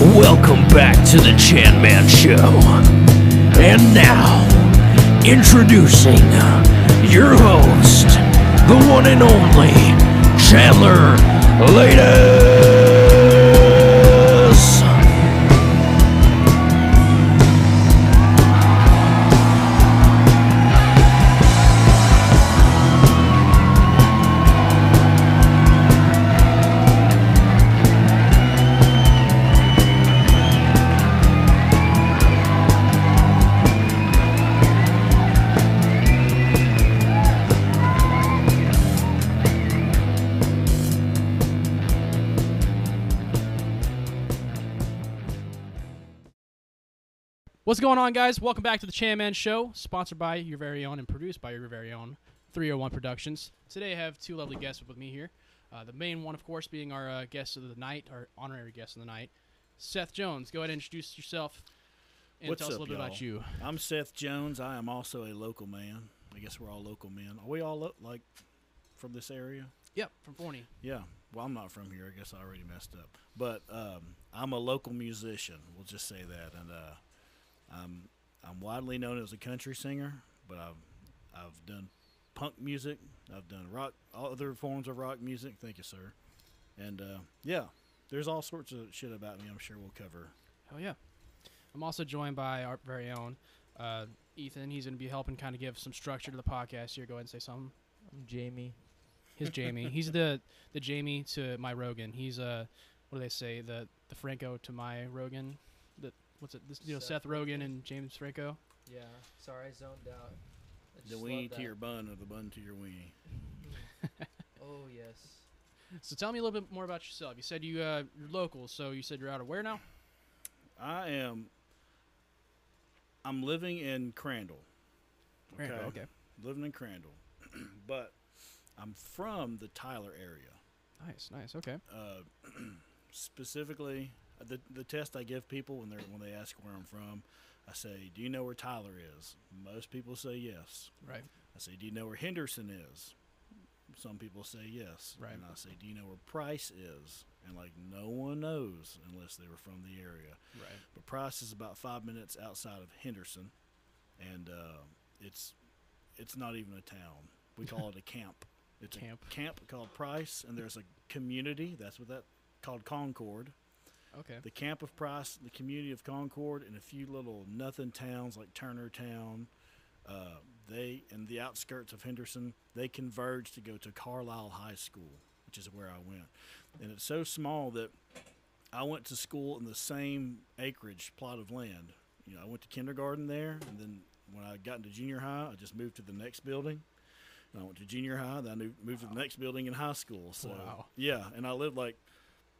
Welcome back to the Chan Man Show. And now, introducing your host, the one and only Chandler Latus. Going on, guys? Welcome back to the Chan Man Show, sponsored by your very own and produced by your very own 301 Productions. Today, I have two lovely guests with me here. Uh, the main one, of course, being our uh, guest of the night, our honorary guest of the night, Seth Jones. Go ahead and introduce yourself and What's tell us a up, little bit about y'all? you. I'm Seth Jones. I am also a local man. I guess we're all local men. Are we all lo- like from this area? Yep, from Forney. Yeah. Well, I'm not from here. I guess I already messed up. But um, I'm a local musician. We'll just say that. And uh, I'm I'm widely known as a country singer. But I've I've done punk music. I've done rock, all other forms of rock music. Thank you, sir. And uh, yeah, there's all sorts of shit about me. I'm sure we'll cover. Hell yeah. I'm also joined by our very own uh, Ethan. He's going to be helping kind of give some structure to the podcast here. Go ahead and say something. I'm Jamie. His Jamie. He's the the Jamie to my Rogan. He's uh what do they say the the Franco to my Rogan. The what's it? This, you know Seth Seth Rogen Rogen. and James Franco. Yeah, sorry, I zoned out. I The weenie to your bun or the bun to your weenie. Oh yes. So tell me a little bit more about yourself. You said you uh you're local, so you said you're out of where now? I am. I'm living in Crandall. Crandall, okay. Living in Crandall, but I'm from the Tyler area. Nice, nice. Okay. Uh, specifically, the the test I give people when they when they ask where I'm from, I say, "Do you know where Tyler is?" Most people say yes. Right. I say, "Do you know where Henderson is?" Some people say yes. Right. And I say, "Do you know where Price is?" And like no one knows unless they were from the area. Right. But Price is about five minutes outside of Henderson, and uh, it's it's not even a town. We call it a camp. It's Camp. a camp called Price, and there's a community. That's what that called Concord. Okay. The camp of Price, the community of Concord, and a few little nothing towns like Turnertown. Uh, they and the outskirts of Henderson, they converge to go to Carlisle High School, which is where I went. And it's so small that I went to school in the same acreage plot of land. You know, I went to kindergarten there, and then when I got into junior high, I just moved to the next building. And I went to junior high, then I moved- moved to the next building in high school. So Wow. yeah, and I lived like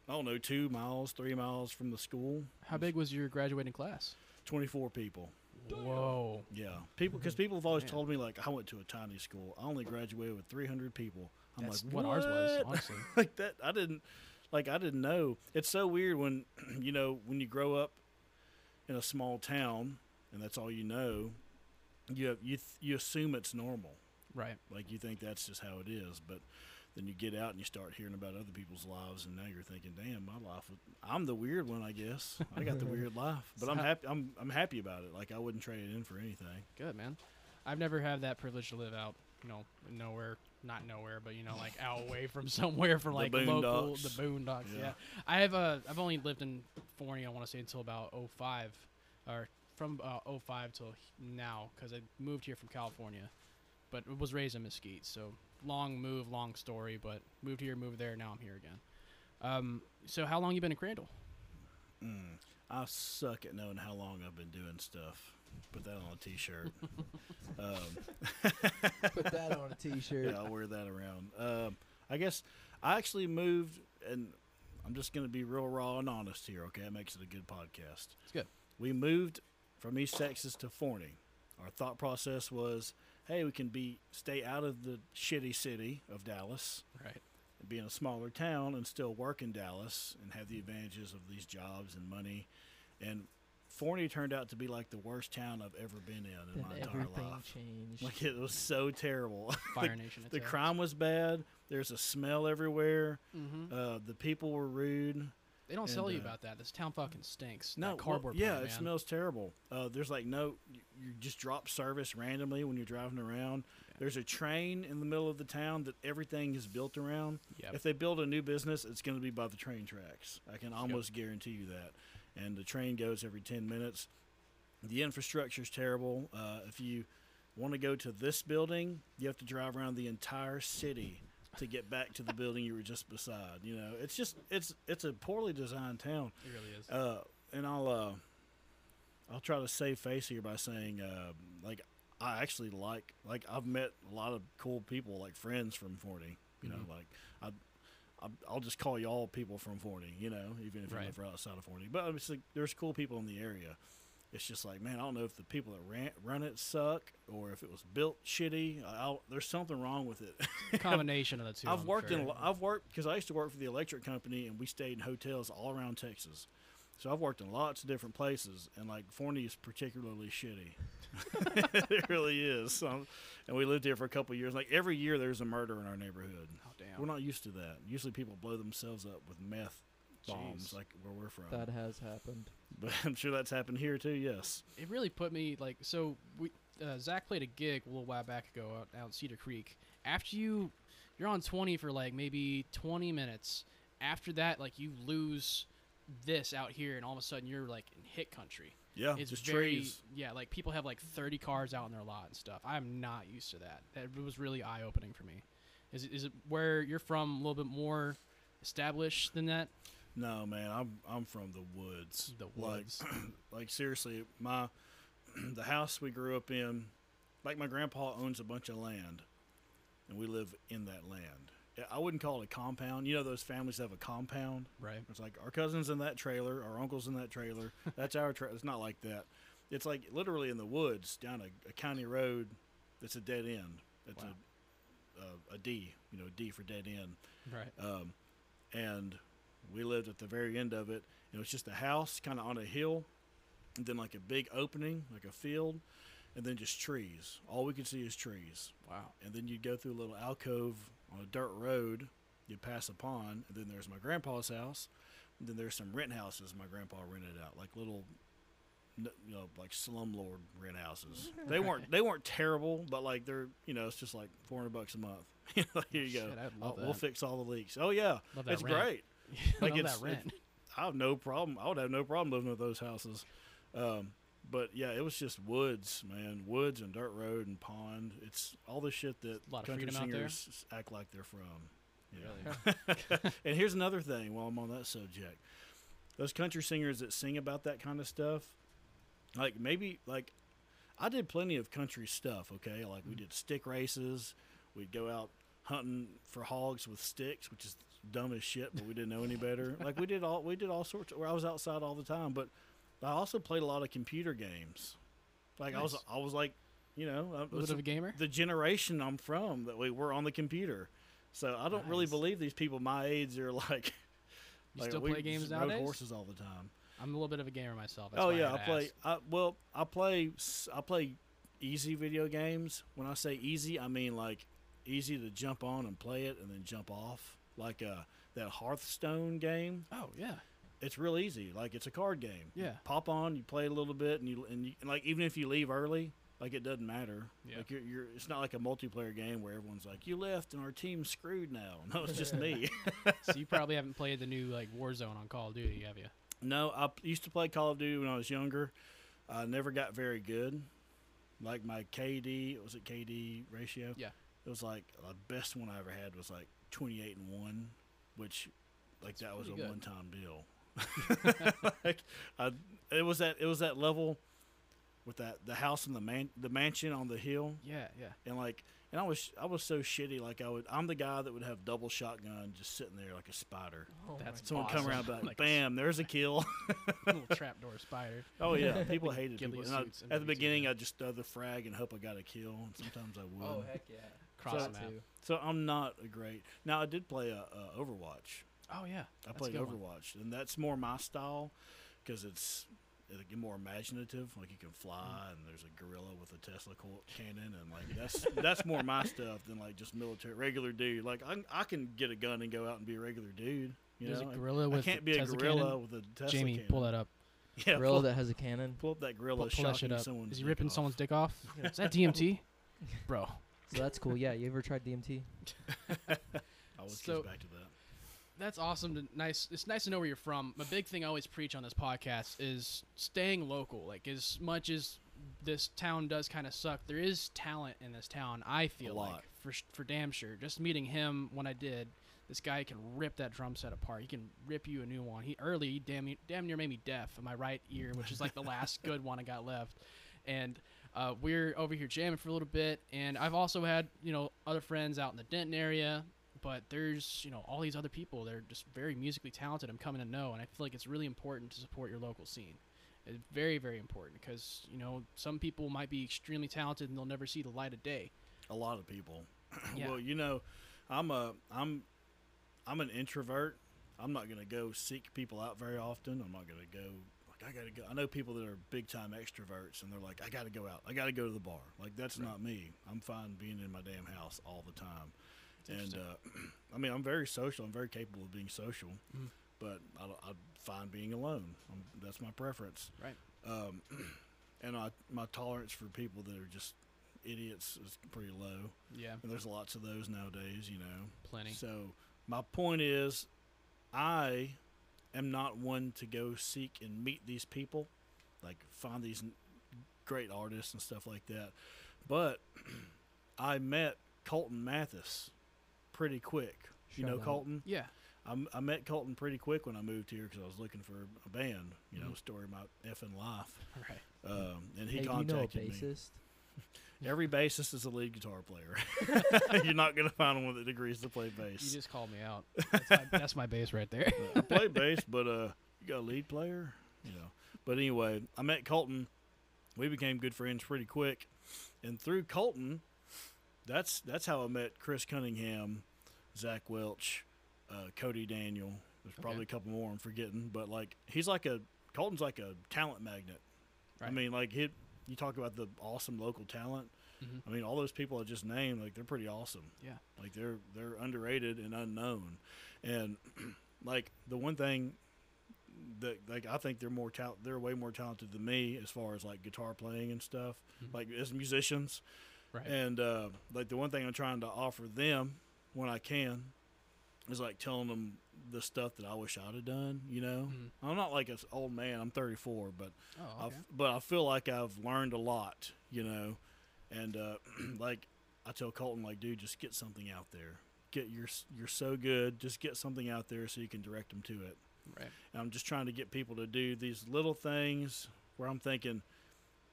I don't know, two miles, three miles from the school. How big was your graduating class? Twenty-four people. Whoa. Yeah, people because people have always Man. told me like I went to a tiny school. I only graduated with three hundred people. I'm That's like, what ours was, honestly. like that. I didn't like. I didn't know. It's so weird when you know when you grow up in a small town and that's all you know. You have, you th- you assume it's normal. Right. Like you think that's just how it is, but then you get out and you start hearing about other people's lives, and now you're thinking, "Damn, my life. I'm the weird one, I guess. I got the weird life, but I'm happy. I'm I'm happy about it. Like I wouldn't trade it in for anything. Good man. I've never had that privilege to live out, you know, nowhere, not nowhere, but you know, like out away from somewhere for The like local, the boondocks. Yeah. Yeah. I have uh, I've only lived in Forney. I want to say until about 05, or from uh, 05 till now, because I moved here from California, but was raised in Mesquite. So long move, long story, but moved here, moved there. Now I'm here again. Um, so how long you been in Crandall? Mm. I suck at knowing how long I've been doing stuff. Put that on a T-shirt. um, Put that on a T-shirt. yeah, I'll wear that around. Um, I guess I actually moved, and I'm just going to be real raw and honest here. Okay, it makes it a good podcast. It's good. We moved from East Texas to Forney. Our thought process was, hey, we can be stay out of the shitty city of Dallas Right. and be in a smaller town and still work in Dallas and have the advantages of these jobs and money. And Forney turned out to be like the worst town I've ever been in in Then my entire life. changed. Like it was so terrible. Fire Nation. the crime was bad. There's a smell everywhere. Mm-hmm. Uh, the people were rude. They don't sell and, you uh, about that. This town fucking stinks. No, that well, cardboard. yeah, plant, it smells terrible. Uh, there's like no, you, just drop service randomly when you're driving around. There's a train in the middle of the town that everything is built around. Yep. If they build a new business, it's going to be by the train tracks. I can almost guarantee you that. And the train goes every 10 minutes. The infrastructure is terrible. Uh, if you want to go to this building, you have to drive around the entire city to get back to the building you were just beside. You know, it's just it's it's a poorly designed town. It really is. Uh, and I'll uh, I'll try to save face here by saying uh, like I actually like like I've met a lot of cool people like friends from Forney. You know, Mhm. like I. I- I'll just call y'all people from Forney, you know, even if Right. you live outside of Forney. But obviously, there's cool people in the area. It's just like, man, I don't know if the people that ran, run it suck or if it was built shitty. I'll, there's something wrong with it. Combination of the 2 I've I'm worked in. sure. lo- I've worked because I used to work for the electric company, and we stayed in hotels all around Texas. So I've worked in lots of different places, and like Forney is particularly shitty. it really is. So, and we lived here for a couple of years. Like every year, there's a murder in our neighborhood. Oh damn. We're not used to that. Usually, people blow themselves up with meth bombs, Jeez. like where we're from. that has happened. But I'm sure that's happened here too. Yes. it really put me like so we uh, Zach played a gig a little while back ago out, out in Cedar Creek. After you you're on 20 for like maybe 20 minutes. After that like you lose this out here and all of a sudden you're like in hit country. Yeah. It's just very trees. yeah, like people have like 30 cars out in their lot and stuff. I'm not used to that. That was really eye opening for me. Is it, is it where you're from a little bit more established than that? No, man. I'm I'm from the woods. The Like, woods. like seriously, my the house we grew up in, like my grandpa owns a bunch of land, and we live in that land. I- wouldn't call it a compound. You know those families that have a compound. right. It's like our cousins in that trailer, our uncles in that trailer. That's our trailer. It's not like that. It's like literally in the woods down a, a county road. That's a dead end. It's Wow. a, a a D. You know, D for dead end Right. um, and we lived at the very end of it. It was just a house, kind of on a hill, and then like a big opening, like a field, and then just trees. All we could see is trees. Wow. And then you'd go through a little alcove on a dirt road. You'd pass a pond, and then there's my grandpa's house. And then there's some rent houses my grandpa rented out, like little, you know, like slumlord rent houses. they weren't they weren't terrible, but like they're you know it's just like four hundred bucks a month. Here you go. Shit, Oh, we'll fix all the leaks. Oh yeah, it's rent. great. Like, it's- that rent. I have no problem. I would have no problem living with those houses. Um, but yeah, it was just woods, man, woods and dirt road and pond. It's all the shit that Lot country singers act like they're from. Yeah. Really? and here's another thing while I'm on that subject. Those country singers that sing about that kind of stuff, like maybe like I did plenty of country stuff, okay? Like we did stick races, we'd go out hunting for hogs with sticks, which is dumb as shit, but we didn't know any better. like we did all we did all sorts of where I was outside all the time, but I also played a lot of computer games. Like I was I was like, you know, I A was bit of a gamer. the generation I'm from that we were on the computer. So I don't really believe these people my age are like. You like, still play games nowadays? horses all the time. I'm a little bit of a gamer myself. That's oh yeah, I to play. I, well, I play. I play easy video games. When I say easy, I mean like easy to jump on and play it, and then jump off. Like uh, that Hearthstone game. Oh yeah. It's real easy. Like it's a card game. Yeah. pop on, you play a little bit, and you and, you, and like even if you leave early, like it doesn't matter. Yeah. Like you're, you're, it's not like a multiplayer game where everyone's like, "You left and our team's screwed now." No, it's just me. so you probably haven't played the new like Warzone on Call of Duty, have you? No, I p- used to play Call of Duty when I was younger. I never got very good. Like my KD, was it KD ratio? Yeah. It was like the best one I ever had was like 28 and 1, which like That's that was a good. one-time deal. like, I, it was that it was that level with that the house and the man the mansion on the hill, Yeah, yeah. and like and I was I was so shitty. Like I would I'm the guy that would have double shotgun just sitting there like a spider. Oh my That's Someone awesome. come around, like, Like a bam, there's a kill. Little trapdoor spider. oh yeah, people hated Ghillie people. I- at the beginning, yeah. I just throw the frag and hope I got a kill. And sometimes I oh, would. Oh heck yeah. Cross So- them out. Too. So I'm not a great. Now I did play a, a Overwatch. Oh yeah. I That's played good one. Overwatch, and that's more my style because it's it's more imaginative. Like you can fly, Mm. and there's a gorilla with a Tesla cannon, and like that's that's more my stuff than like just military regular dude. Like I, I can get a gun and go out and be a regular dude. You There's know, a gorilla I with can't be a Tesla gorilla cannon. with a Tesla Jamie, cannon. pull that up. Yeah, Gorilla pull, that has a cannon. pull up that gorilla pull that shit up. Is he ripping off. someone's dick off? Is that DMT? Bro. So that's cool. Yeah, you ever tried DMT? I was So- just back to that. That's awesome. To, nice. It's nice to know where you're from. A big thing I always preach on this podcast is staying local. Like as much as this town does kind of suck, there is talent in this town. I feel lot. like for sh- for damn sure. Just meeting him when I did, this guy can rip that drum set apart. He can rip you a new one. He early he damn damn near made me deaf in my right ear, which is like the last good one I got left. And uh, we're over here jamming for a little bit, and I've also had you know other friends out in the Denton area, but there's you know all these other people that are just very musically talented. I'm coming to know, and I feel like it's really important to support your local scene. It's very very important because you know some people might be extremely talented and they'll never see the light of day. A lot of people. Yeah. well, you know, I'm a I'm I'm an introvert. I'm not gonna go seek people out very often. I'm not gonna go like I gotta go. I know people that are big time extroverts, and they're like, I gotta go out. I gotta go to the bar. Like that's Right. not me. I'm fine being in my damn house all the time. It's And uh, I mean, I'm very social. I'm very capable of being social, Mhm. but I, I find being alone. I'm, that's my preference. Right. Um, and I, my tolerance for people that are just idiots is pretty low. yeah, And there's lots of those nowadays, you know. plenty. So my point is, I am not one to go seek and meet these people, like find these great artists and stuff like that. But I met Colton Mathis pretty quick. You know out. Colton? Yeah, I, I, met Colton pretty quick when I moved here because I was looking for a band. You know, Mhm. story of my effing life. right. Um, and he hey, do you know a contacted me. Every bassist is a lead guitar player. You're not going to find one that agrees to play bass. You just called me out. That's my, that's my bass right there. I play bass, but uh, you got a lead player, you know. But anyway, I met Colton. We became good friends pretty quick, and through Colton, that's that's how I met Chris Cunningham, Zach Welch, uh, Cody Daniel. There's probably a couple more I'm forgetting, but like he's like a Colton's like a talent magnet. I mean, like he, you talk about the awesome local talent. Mhm. I mean, all those people I just named, like they're pretty awesome. Yeah. Like they're they're underrated and unknown, and like the one thing that like I think they're more tal- they're way more talented than me as far as like guitar playing and stuff, Mhm. like as musicians. Right. And uh, like the one thing I'm trying to offer them when I can is like telling them the stuff that I wish I'd have done. You know, Mhm. I'm not like an old man. I'm 34, but Oh, okay. I've, but I feel like I've learned a lot, you know, and uh, like I tell Colton, like, dude, just get something out there. Get you're you're so good. Just get something out there so you can direct them to it. right. And I'm just trying to get people to do these little things where I'm thinking,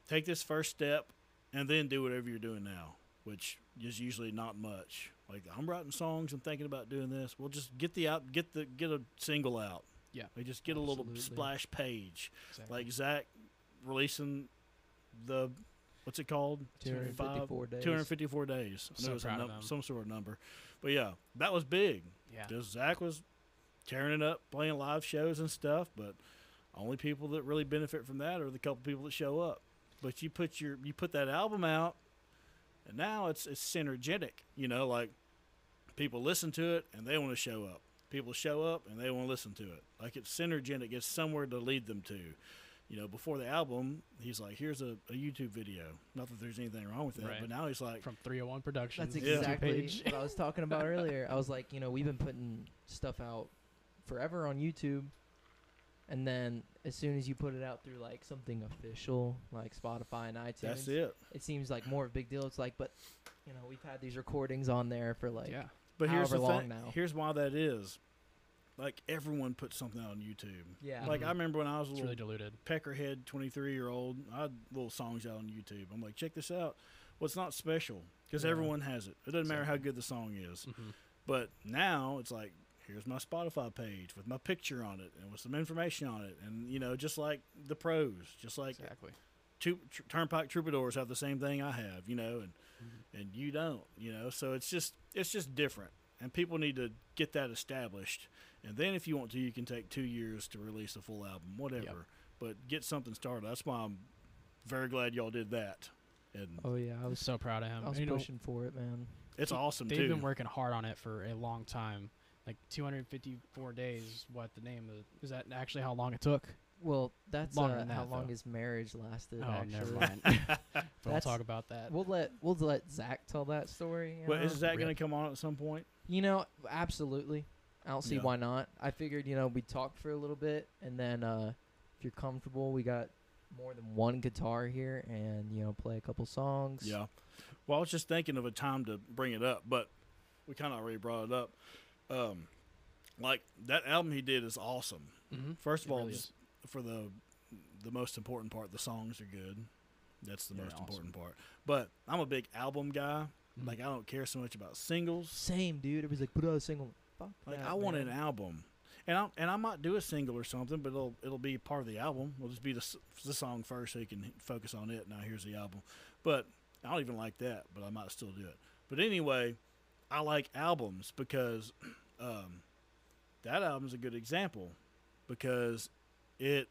take this first step, and then do whatever you're doing now, which is usually not much. Like I'm writing songs and thinking about doing this. We'll just get the out, get the get a single out. Yeah. we just get a little splash page Exactly. like Zach releasing the what's it called? 254 days. 254 days. I So know a proud of num- some sort of number, but yeah, that was big. yeah. Just Zach was tearing it up, playing live shows and stuff. But only people that really benefit from that are the couple people that show up. But you put your you put that album out, and now it's it's synergetic. You know, like people listen to it and they want to show up. People show up and they want to listen to it. Like it's synergetic. It's somewhere to lead them to. You know, before the album, he's like, "Here's a, a YouTube video." Not that there's anything wrong with that, Right. but now he's like, From 301 Productions. That's Yeah. exactly page. what I was talking about earlier. I was like, you know, we've been putting stuff out forever on YouTube, and then as soon as you put it out through like something official, like Spotify and iTunes, "That's it." it seems like more of a big deal. It's like, but you know, we've had these recordings on there for like yeah. But here's the however long thing. now. Here's why that is. like everyone puts something out on YouTube. Yeah. Like I Mhm. remember when I was a It's little really diluted. peckerhead 23 year old i had little songs out on youtube i'm like check this out well it's not special because Yeah. everyone has it it doesn't matter how good the song is hmm but now it's like here's my spotify page with my picture on it and with some information on it and you know just like the pros just like Exactly. two, tr- turnpike troubadours have the same thing i have you know and Mhm. and you don't you know so it's just it's just different and people need to get that established and then if you want to you can take two years to release a full album whatever but get something started that's why i'm very glad y'all did that and Oh yeah, I I was was so proud of him. I was You know, pushing for it, man. it's awesome They've too been working hard on it for a long time. Like 254 days. What the name of is that actually how long it took? Well, that's uh, than how that, long though. his marriage lasted. oh, actually. never mind. we'll talk about that. We'll let we'll let Zach tell that story. You but know? is that going to come on at some point You know, absolutely. I don't see Yeah. why not. I figured, you know, we talked for a little bit, and then uh, if you're comfortable, we got more than one guitar here, and you know, play a couple songs. yeah well i was just thinking of a time to bring it up but we kind of already brought it up um like that album he did is awesome hmm first of It all really for the the most important part the songs are good that's the They're most awesome. important part but i'm a big album guy Mhm. like i don't care so much about singles Same, dude. It was like put out a single. Fuck like that, i want an album and I and I might do a single or something, but it'll it'll be part of the album. It'll just be the the song first, so you can focus on it. Now here's the album, but I don't even like that, but I might still do it. But anyway, I like albums because um, that album's a good example because it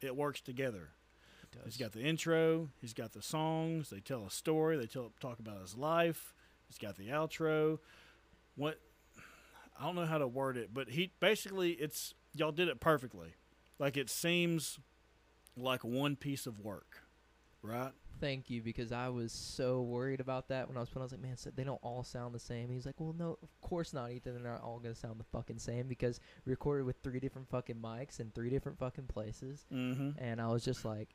it works together. It He's got the intro. He's got the songs. They tell a story. They tell talk about his life. He's got the outro. What I don't know how to word it, but he basically it's y'all did it perfectly. Like it seems like one piece of work, right? Thank you, because I was so worried about that when I was putting. I was like, man, so they don't all sound the same. He's like, well, no, of course not, Ethan. They're not all gonna sound the fucking same because we recorded with three different fucking mics in three different fucking places, Mm-hmm. and I was just like,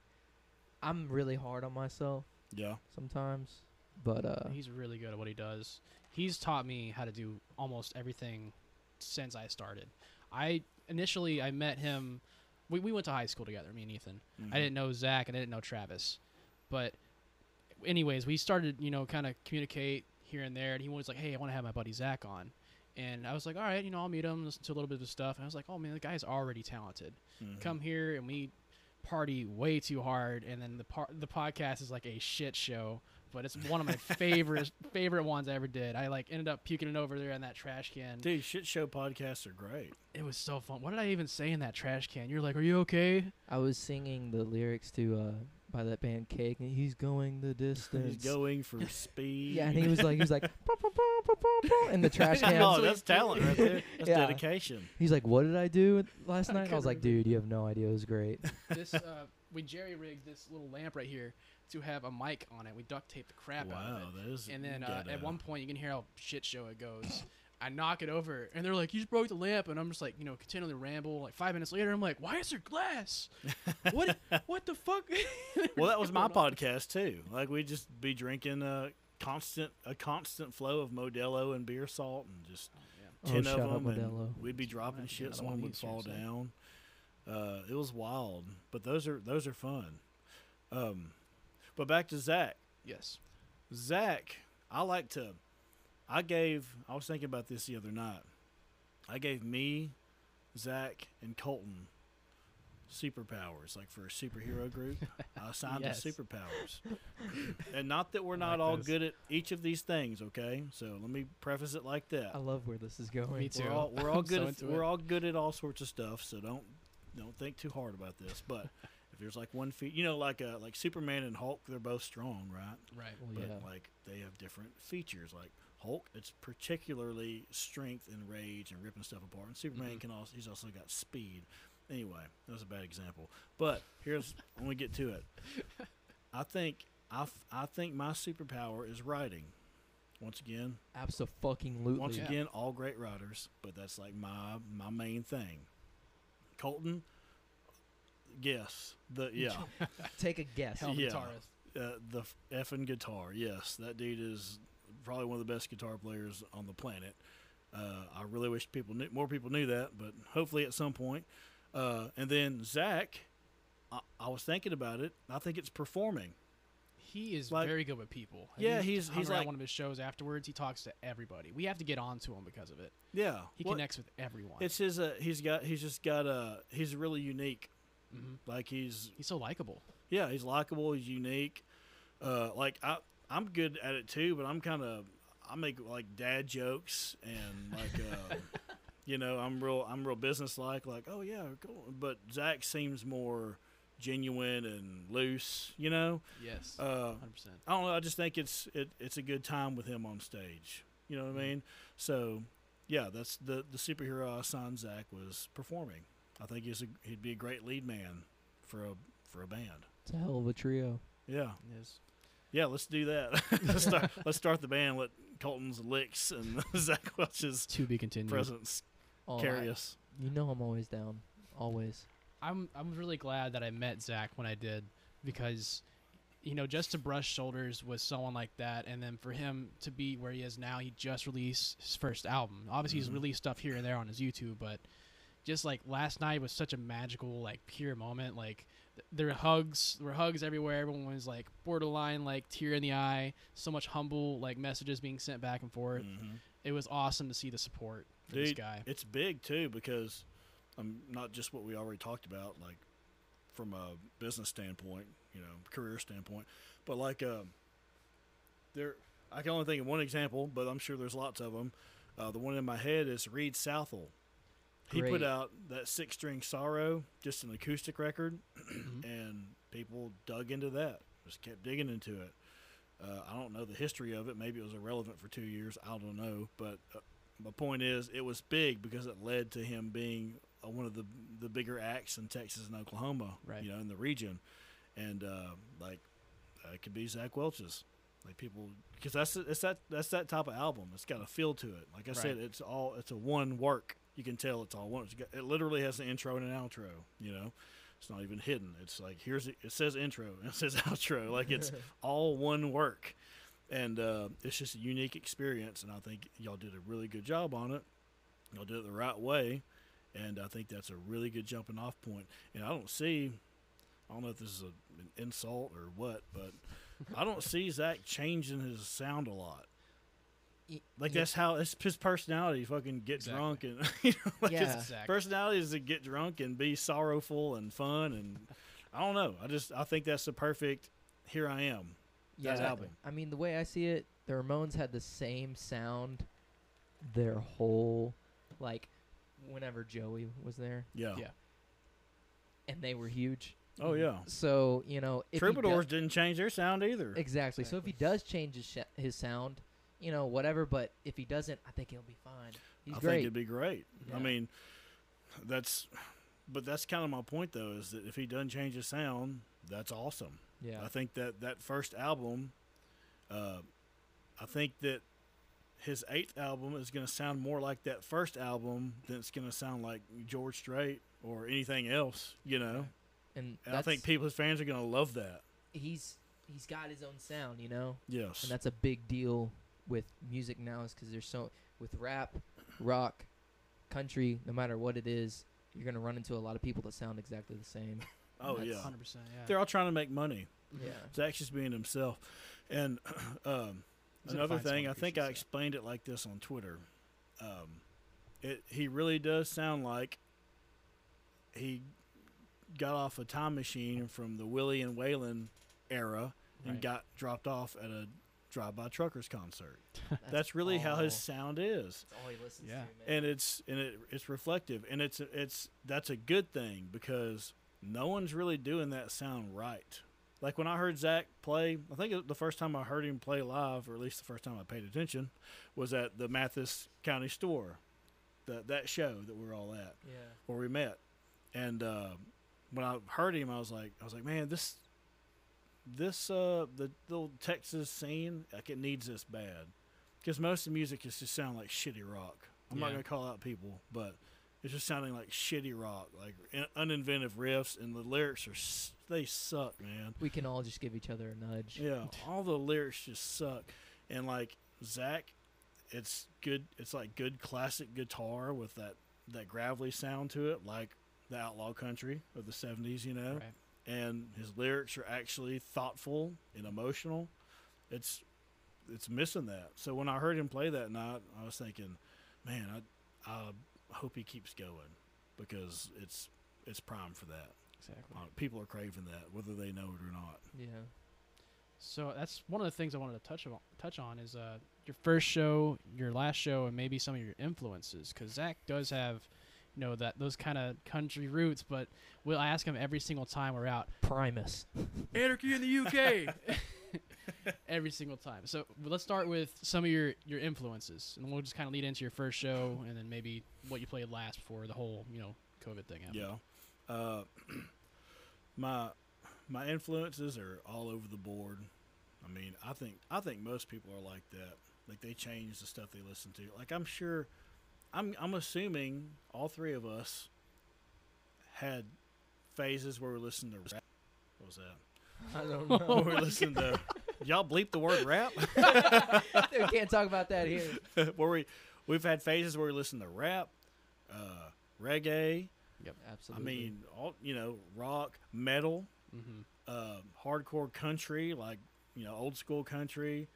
I'm really hard on myself Yeah. sometimes, but uh, He's really good at what he does. He's taught me how to do almost everything since I started. I initially I met him. We, we went to high school together, me and Ethan. Mhm. I didn't know Zach and I didn't know Travis, but anyways, we started you know kind of communicate here and there, and he was like, "Hey, I want to have my buddy Zach on," and I was like, "All right, you know, I'll meet him, listen to a little bit of stuff." And I was like, "Oh man, the guy's already talented. Mhm. Come here and we party way too hard, and then the par- the podcast is like a shit show." But it's one of my favorite favorite ones I ever did. I like ended up puking it over there in that trash can. Dude, shit show podcasts are great. It was so fun. What did I even say in that trash can? You're like, "Are you okay?" I was singing the lyrics to uh by that band Cake, and he's going the distance. He's going for speed. yeah, and he was like, he was like, in the trash can. oh, that's talent right there. That's Yeah. dedication. He's like, "What did I do last night?" I was like, "Dude, you have no idea. It was great." this uh, we jerry rigged this little lamp right here to have a mic on it. We duct taped the crap out of it. that is. And then uh, at one point, you can hear how shit show it goes. I knock it over, and they're like, "You just broke the lamp," and I'm just like, you know, continually ramble. Like five minutes later, I'm like, "Why is there glass? what? What the fuck?" well, that was my on? podcast too. Like we just be drinking a constant a constant flow of Modelo and beer salt and just Oh, ten shut of up, them, and we'd be dropping I shit. don't Someone want would fall down. Uh, it was wild, but those are those are fun. Um, but back to Zach. yes. Zach, I like to. I gave. I was thinking about this the other night. I gave me, Zach, and Colton superpowers, like for a superhero group. I assigned Yes. them superpowers, and not that we're not like all this. good at each of these things. Okay, so let me preface it like that. I love where this is going. Me too. We're all we're all good. so at, we're it. all good at all sorts of stuff. So don't don't think too hard about this. But if there's like one feat, you know, like uh, like Superman and Hulk, they're both strong, right? Right. Well, but yeah. like they have different features. Like Hulk, it's particularly strength and rage and ripping stuff apart. And Superman Mhm. can also he's also got speed. Anyway, that was a bad example. But here's when we get to it. I think I, f- I think my superpower is writing. Once again, Absolutely. once Yeah. again, all great writers, but that's like my my main thing. Colton, yes, the yeah, Take a guess. Hell Yeah. guitarist. uh, the f- effing guitar. Yes, that dude is probably one of the best guitar players on the planet. Uh, I really wish people knew, more people knew that, but hopefully at some point. Uh, and then Zach, I, I was thinking about it. I think it's performing. He is Like- very good with people. Have Yeah, he's- he's like- one of his shows afterwards. He talks to everybody. We have to get on to him because of it. Yeah, He Well, connects with everyone. It's his. Uh, he's got. He's just got. a. he's really unique. hmm Like he's. He's so likable. Yeah, he's likable. He's unique. Uh, like I, I'm good at it too, but I'm kind of. I make like dad jokes and like. Uh, you know, I'm real. I'm real business like. Like, oh yeah, cool. But Zach seems more genuine and loose. You know. Yes, Uh, hundred percent. I don't know. I just think it's it, it's a good time with him on stage. You know what I Mhm. mean? So, yeah, that's the the superhero I assigned Zach was performing. I think he's a, he'd be a great lead man for a for a band. It's a hell of a trio. Yeah, Yes. Yeah. Let's do that. let's start let's start the band. Let Colton's licks and Zach Welch's To be continued. presence Oh, carry I- us. You know I'm always down. Always. I'm I'm really glad that I met Zach when I did because you know just to brush shoulders with someone like that and then for him to be where he is now he just released his first album obviously Mhm. he's released stuff here and there on his youtube but just like last night was such a magical like pure moment like th- there were hugs there were hugs everywhere everyone was like borderline like tear in the eye so much humble like messages being sent back and forth Mhm. it was awesome to see the support for this Dude, guy It's big too because um, not just what we already talked about, like from a business standpoint, you know, career standpoint, but like um, there. I can only think of one example, but I'm sure there's lots of them. Uh, the one in my head is Read Southall. He put out that six string sorrow, just an acoustic record, Mhm. and people dug into that. Just kept digging into it. Uh, I don't know the history of it. Maybe it was irrelevant for two years. I don't know. But uh, my point is, it was big because it led to him being uh, one of the the bigger acts in Texas and Oklahoma. Right. You know, in the region, and uh, like it could be Zach Welch's. Like people, because that's it's that that's that type of album. It's got a feel to it. Like I said, it's all it's a one work. You can tell it's all one. It's got, it literally has an intro and an outro. You know, it's not even hidden. It's like here's it says intro and it says outro. Like it's all one work, and uh, it's just a unique experience. And I think y'all did a really good job on it. Y'all did it the right way, and I think that's a really good jumping off point. And I don't see, I don't know if this is a, an insult or what, but I don't see Zach changing his sound a lot. Y- Like yeah. that's how it's his personality. Fucking get Exactly. drunk and you know, like his Exactly. personality is to get drunk and be sorrowful and fun and I don't know. I just I think that's the perfect. Here I am. Yeah, That album. I mean, the way I see it, the Ramones had the same sound their whole, like, whenever Joey was there, Yeah. Yeah. and they were huge. Oh yeah. So you know, if Troubadours do- didn't change their sound either. exactly. So if he does change his sh- his sound, you know, whatever. But if he doesn't, I think he'll be fine. He's I think it'd be great. I mean, that's, but that's kind of my point though. Is that if he doesn't change his sound, that's awesome. yeah. I think that that first album, uh, I think that his eighth album is going to sound more like that first album than it's going to sound like George Strait or anything else. You know, and and I think people, his fans are going to love that. he's he's got his own sound, you know, Yes. and that's a big deal with music now, is because there's so with rap, rock, country, no matter what it is, you're gonna run into a lot of people that sound exactly the same. oh yeah. Hundred percent. Yeah. They're all trying to make money. yeah. Zach's just being himself. And um, another thing, I think I explained it like this on Twitter. Um, it he really does sound like he got off a time machine from the Willie and Waylon era and Right. got dropped off at a drive-by truckers concert. That's, That's really how his sound is That's all he listens Yeah. to, man. and it's and it, it's reflective and it's it's that's a good thing because no one's really doing that sound right like when i heard zach play i think the first time i heard him play live or at least the first time i paid attention was at the mathis county store that that show that we were all at yeah. where we met and uh, when i heard him i was like i was like man this this uh the little texas scene like it needs this bad because most of the music is just sound like shitty rock i'm not gonna call out people but it's just sounding like shitty rock like uninventive riffs and the lyrics are s- they suck man We can all just give each other a nudge. yeah all the lyrics just suck and like zach it's good. It's like good classic guitar with that that gravelly sound to it, like the outlaw country of the '70s. You know, Right. And his lyrics are actually thoughtful and emotional. It's it's missing that. So when I heard him play that night, I was thinking, man, I I hope he keeps going because it's it's prime for that. Exactly. Uh, people are craving that, whether they know it or not. Yeah. So that's one of the things I wanted to touch on. Touch on is uh, your first show, your last show, and maybe some of your influences. Because Zach does have, you know, that those kind of country roots. But we'll ask him every single time we're out. Primus. Anarchy in the UK. every single time. So let's start with some of your your influences, and we'll just kind of lead into your first show, and then maybe what you played last before the whole you know COVID thing happened. Yeah. Uh, my my influences are all over the board. I mean, I think I think most people are like that. Like they change the stuff they listen to. Like I'm sure I'm I'm assuming all three of us had phases where we listened to rap. What was that? I don't know. Where we listened to y'all bleep the word rap? we can't talk about that here. where we we've had phases where we listen to rap, uh, reggae. I Absolutely. I mean, all you know, rock, metal. Mm-hmm. uh, hardcore country, like you know, old school country.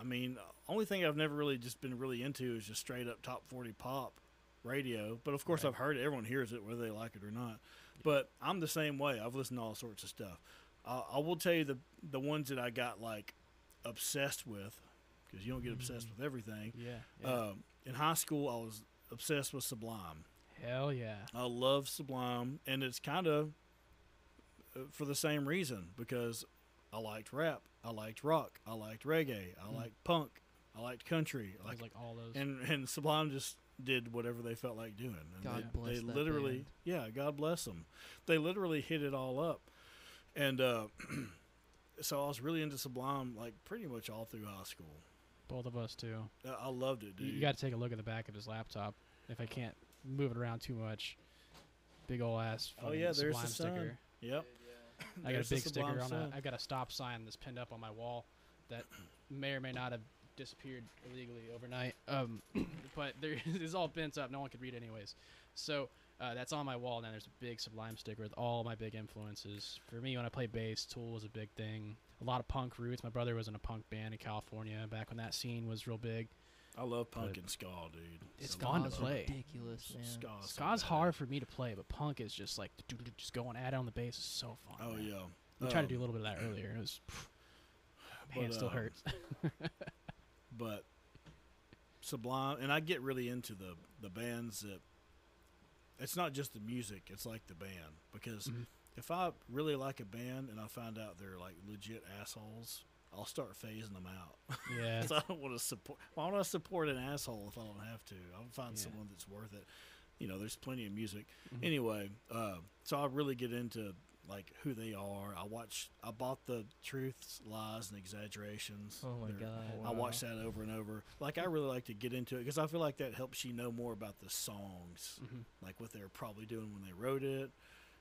I mean, only thing I've never really just been really into is just straight up top forty pop radio. But of course, Right. I've heard it. Everyone hears it, whether they like it or not. But I'm the same way. I've listened to all sorts of stuff. I, I will tell you the the ones that I got like obsessed with, because you don't get obsessed with everything. Yeah. yeah. Um, in high school, I was obsessed with Sublime. Hell yeah. I love Sublime, and it's kind of uh, for the same reason because I liked rap, I liked rock, I liked reggae, I Mm. liked punk, I liked country, I was like, like all those. and and Sublime just did whatever they felt like doing. And God they, bless they that literally, band. yeah, God bless them. They literally hit it all up, and uh, so I was really into Sublime like pretty much all through high school. Both of us too. I- I loved it, dude. You, you got to take a look at the back of his laptop. If I can't move it around too much, big old ass. Oh, yeah, there's the sun. sticker. yep. I got a big sticker on a. I've got a stop sign that's pinned up on my wall that may or may not have disappeared illegally overnight. Um, but there it's all bent up. No one could read it anyways. So uh, that's on my wall. now. there's a big Sublime sticker with all my big influences. For me, when I played bass, Tool was a big thing. A lot of punk roots. My brother was in a punk band in California back when that scene was real big. I love punk But- and ska, dude. It's So fun to play. Ridiculous, man. Ska, Ska's bad. hard for me to play, but punk is just like dude, just going at it on the bass is so fun. Oh man. yeah. We tried to Um, do a little bit of that earlier. It was man, it But, still uh, hurts. but Sublime, and I get really into the the bands that. It's not just the music; it's like the band. Because Mhm. if I really like a band and I find out they're like legit assholes, I'll start phasing them out. yeah. I don't want to support. Why would I support an asshole if I don't have to? I'll find Yeah. someone that's worth it. You know, there's plenty of music. Mhm. Anyway, uh, so I really get into like who they are. I watch. I bought the Truths, Lies, and Exaggerations. Oh my They're- god. I watch that over and over. Like I really like to get into it because I feel like that helps you know more about the songs, Mhm. like what they were probably doing when they wrote it,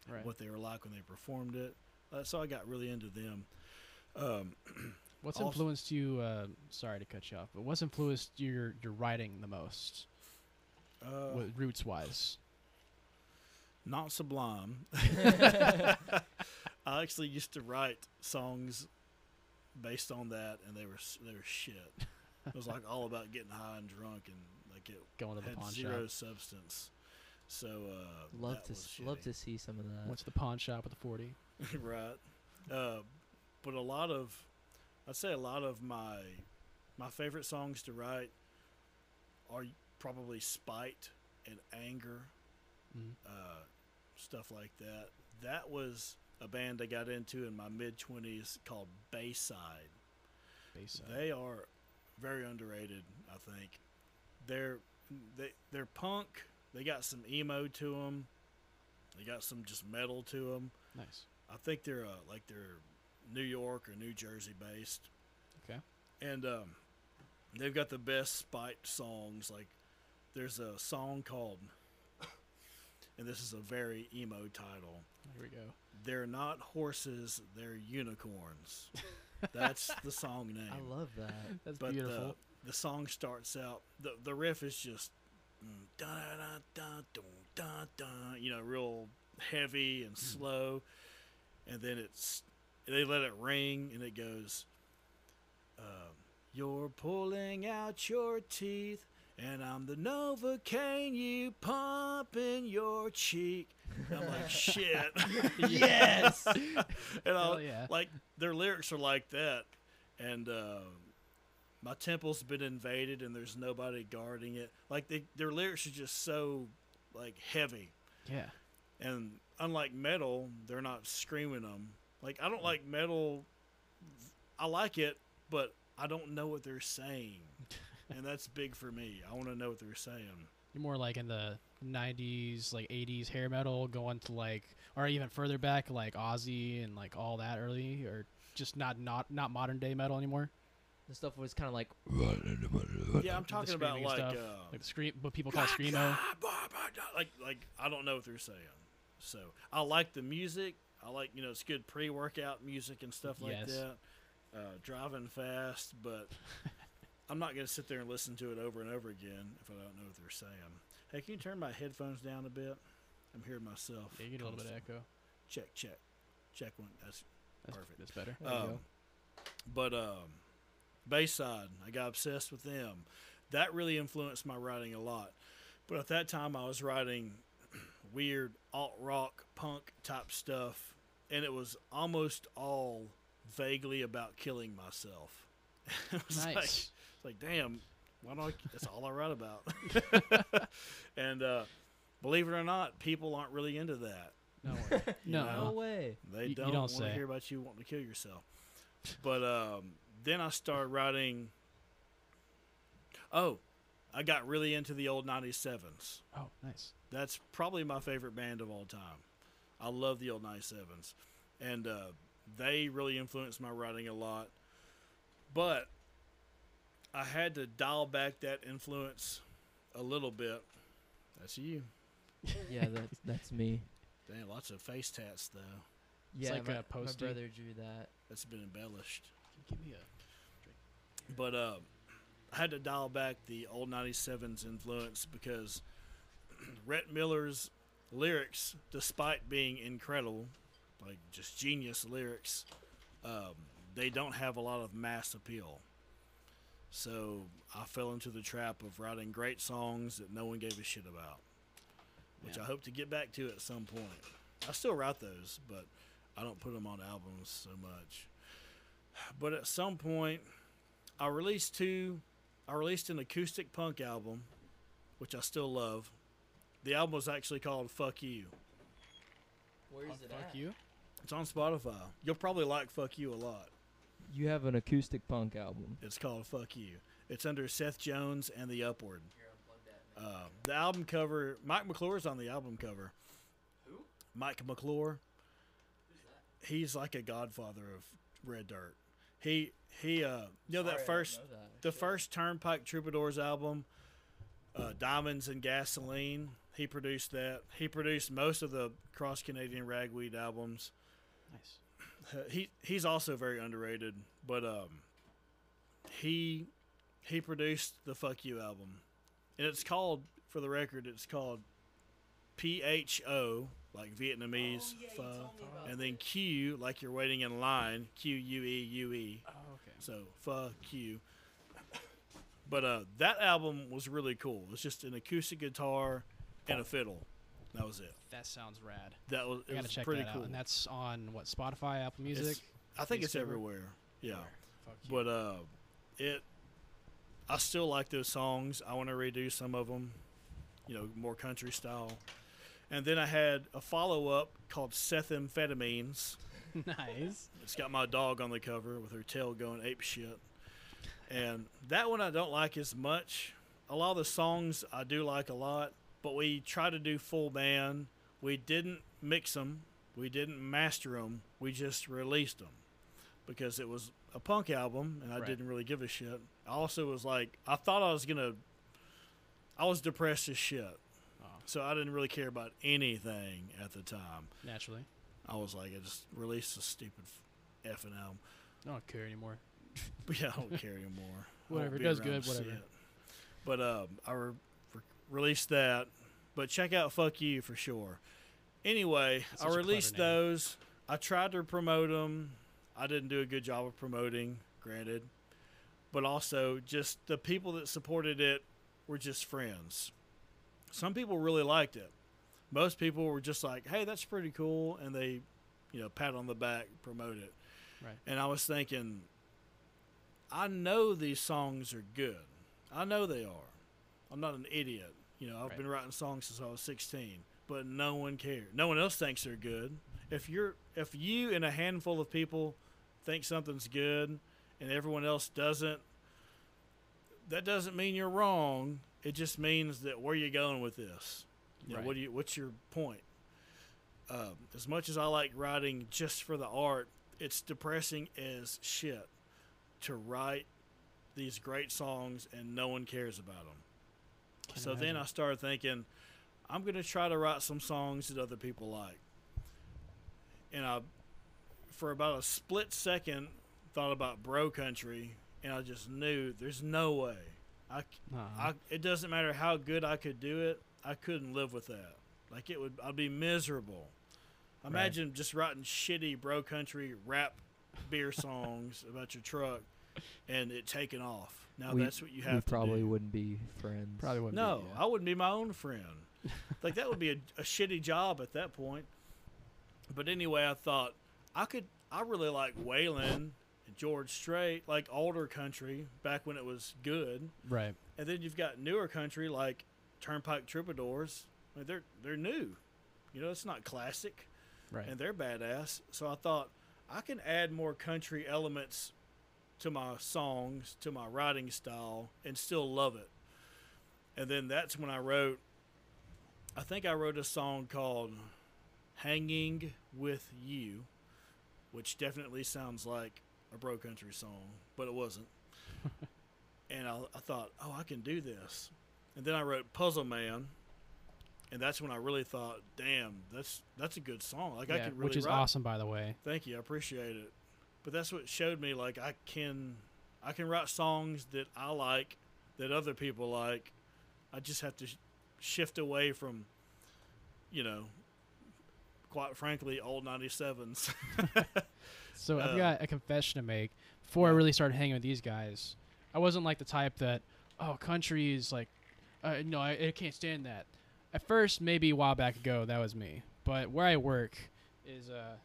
Right. what they were like when they performed it. Uh, so I got really into them. Um, What's also- influenced you? Uh, sorry to cut you off, but what's influenced your your writing the most, uh, roots wise? not Sublime. I actually used to write songs based on that, and they were they were shit. It was like all about getting high and drunk, and like it Going to the had pawn zero shop. substance. So uh, love to s- love to see some of that. What's the pawn shop with the forty? right. Uh, but a lot of, I'd say a lot of my, my favorite songs to write are probably spite and anger, Mhm. uh, stuff like that. That was a band I got into in my mid twenties called Bayside. Uh, They are very underrated, I think. They're they they're punk. They got some emo to them. They got some just metal to them. nice. I think they're uh, like they're New York or New Jersey based. Okay. And um, they've got the best spite songs. Like there's a song called, and this is a very emo title. Here we go. They're not horses, they're unicorns. That's the song name. I love that. That's but beautiful. the the song starts out. the The riff is just da da da da da da, you know, real heavy and slow, and then it's they let it ring and it goes. Um, You're pulling out your teeth, and I'm the Novocaine you pump in your cheek. And I'm like, shit. yes. and Hell I, yeah. like their lyrics are like that, and uh, my temple's been invaded, and there's nobody guarding it. Like they, their lyrics are just so like heavy, Yeah. and unlike metal, they're not screaming them. Like. I don't like metal. I like it, but I don't know what they're saying, and that's big for me. I want to know what they're saying. You're more like in the 90s, like 80s hair metal, going to like, or even further back, like Ozzy and like all that early, or just not not not modern day metal anymore. The stuff was kind of like Yeah, I'm talking about like. stuff, Uh, like the scream, what people call screamo. Like, like I don't know what they're saying. So I like the music. I like you know it's good pre-workout music and stuff like Yes. that. Uh, driving fast, but I'm not gonna sit there and listen to it over and over again if I don't know what they're saying. Hey, can you turn my headphones down a bit? I'm hearing myself. Yeah, you get a little bit of echo. Check, check, check one. That's That's, Perfect. That's better. Um, but um, Bayside, I got obsessed with them. That really influenced my writing a lot. But at that time, I was writing weird alt rock punk type stuff, and it was almost all vaguely about killing myself. it was like, Nice. it's like, damn, why don't I, that's all I write about. and uh, believe it or not, people aren't really into that. No, way. No. know? No way. They You- you don't, don't want to hear about you wanting to kill yourself. But um, then I started writing. Oh, I got really into the old 97s. Oh, nice. That's probably my favorite band of all time. I love the old 97s. And uh, they really influenced my writing a lot. But I had to dial back that influence a little bit. That's you. Yeah, that's that's me. Damn, lots of face tats, though. Yeah, like my, a my brother drew that. That's been embellished. Give me a. but uh, I had to dial back the old 97's influence because Rhett Miller's lyrics, despite being incredible, like just genius lyrics, um, they don't have a lot of mass appeal. So I fell into the trap of writing great songs that no one gave a shit about, which Yeah. I hope to get back to at some point. I still write those, but I don't put them on albums so much. But at some point, I released two. I released an acoustic punk album, which I still love. The album was actually called "Fuck You." Where is it fuck at? you. It's on Spotify. You'll probably like "Fuck You" a lot. You have an acoustic punk album. It's called "Fuck You." It's under Seth Jones and the Upward. Uh, the album cover, Mike McClure's on the album cover. Who? Mike McClure. He's like a godfather of Red Dirt. He he uh you know that first the first Turnpike Troubadours album, uh, Diamonds and Gasoline. He produced that. He produced most of the Cross Canadian Ragweed albums. Nice. Uh, he he's also very underrated, but um, he he produced the "Fuck You" album, and it's called, for the record, it's called P H O, like Vietnamese, pho, and then Q, like you're waiting in line, Q U E U E. Oh, okay. So fuck you. But uh, that album was really cool. It's just an acoustic guitar and a fiddle. That was it. That sounds rad. That was I gotta was check pretty that cool. out. And that's on what Spotify, Apple It's- Music. I think it's everywhere. Yeah, Fuck you. but uh, it. I still like those songs. I want to redo some of them, you know, more country style. And then I had a follow up called Seth Amphetamines. nice. It's got my dog on the cover with her tail going ape shit. And that one I don't like as much. A lot of the songs I do like a lot, but we try to do full band. We didn't mix them. We didn't master them. We just released them because it was a punk album and I Right. didn't really give a shit. I also was like, I thought I was going to, I was depressed as shit. Oh, So I didn't really care about anything at the time. naturally. I was like, I just released a stupid effing album. I don't care anymore. But yeah, I don't care anymore. Whatever, it does good, whatever. it. But um, I re- released that. But check out "Fuck You" for sure. Anyway, That's I such a clever released those. I tried to promote them. I didn't do a good job of promoting, granted. But also, just the people that supported it were just friends. Some people really liked it. Most people were just like, "Hey, that's pretty cool," and they, you know, pat on the back, promote it. Right. And I was thinking, I know these songs are good. I know they are. I'm not an idiot. You know, I've Right. been writing songs since I was 16, but no one cares. No one else thinks they're good. If you're if you and a handful of people think something's good and everyone else doesn't, that doesn't mean you're wrong. It just means that where you going with this? You know, Right. what do you what's your point? Um, as much as I like writing just for the art, it's depressing as shit to write these great songs and no one cares about them. So then. I started thinking, I'm going to try to write some songs that other people like. And I, for about a split second, thought about Bro Country, and I just knew there's no way. I, Uh-huh. I, it doesn't matter how good I could do it, I couldn't live with that. Like it would, I'd be miserable. Imagine just writing shitty Bro Country rap beer songs about your truck, and it taken off. Now We- that's what you have we to probably do. wouldn't be friends. Probably wouldn't. No, be, yeah. I wouldn't be my own friend. like that would be a, a shitty job at that point. But anyway, I thought I could. I really like Waylon and George Strait, like older country back when it was good. right. And then you've got newer country like Turnpike Troubadours. I mean, they're they're new. You know, it's not classic, Right. and they're badass. So I thought I can add more country elements to my songs, to my writing style, and still love it. And then that's when I wrote. I think I wrote a song called "Hanging with You," which definitely sounds like a bro country song, but it wasn't. and I, I thought, oh, I can do this. And then I wrote "Puzzle Man," and that's when I really thought, damn, that's that's a good song. Like I Yeah, could really which is write. awesome, by the way. Thank you, I appreciate it. But that's what showed me like I can I can write songs that I like that other people like. I just have to sh- shift away from you know quite frankly old 97s. So Uh, I've got a confession to make. Before I really started hanging with these guys, I wasn't like the type that, oh, country is like, uh, no, I, I can't stand that. At first, maybe a while back ago, that was me. But where I work is uh,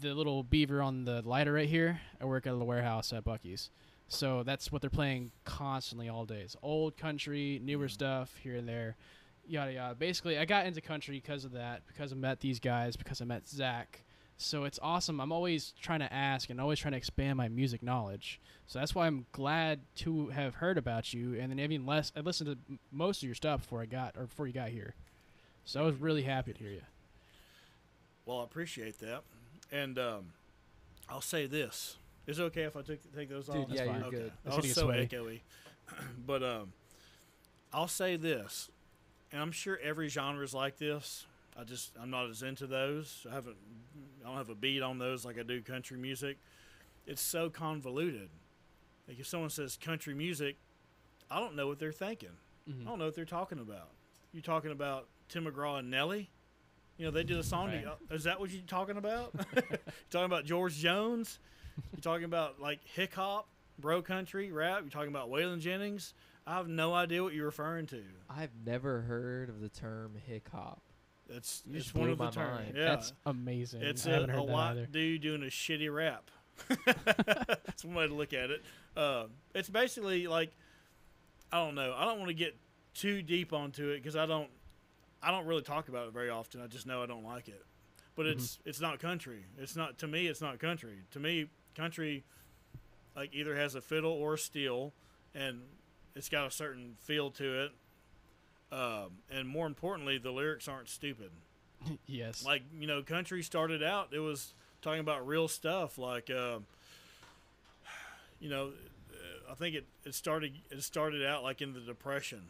the little beaver on the lighter right here. I work at the warehouse at Buc-ee's. So that's what they're playing constantly all day. It's old country, newer Mhm. stuff here and there, yada yada. Basically, I got into country because of that, because I met these guys, because I met Zach. So it's awesome. I'm always trying to ask and always trying to expand my music knowledge. So that's why I'm glad to have heard about you. And then even less, I listened to most of your stuff before I got or before you got here. So I was really happy to hear you. well, I appreciate that. And um, I'll say this. Is it okay if I take take those Dude, off? yeah, fine. you're Okay. good. It's I was so sweaty. echoey. but um, I'll say this, and I'm sure every genre is like this. I just I'm not as into those. I haven't I don't have a beat on those like I do country music. It's so convoluted. Like if someone says country music, I don't know what they're thinking. Mhm. I don't know what they're talking about. You talking about Tim McGraw and Nelly? You know, they did a song. Right. together. Is that what you're talking about? you talking about George Jones? You're talking about like hip hop, bro country, rap? You're talking about Waylon Jennings? I have no idea what you're referring to. I've never heard of the term hip hop. That's You just one blew of the my terms. mind. Yeah, That's amazing. it's I a, haven't a heard that white either. dude doing a shitty rap. That's one way to look at it. Uh, it's basically like I don't know. I don't want to get too deep onto it because I don't. I don't really talk about it very often. I just know I don't like it. But Mhm. it's it's not country. It's not to me. It's not country. To me, country like either has a fiddle or a steel, and it's got a certain feel to it. Um, and more importantly, the lyrics aren't stupid yes. like you know country started out it was talking about real stuff like um you know uh, i think it, it started it started out like in the depression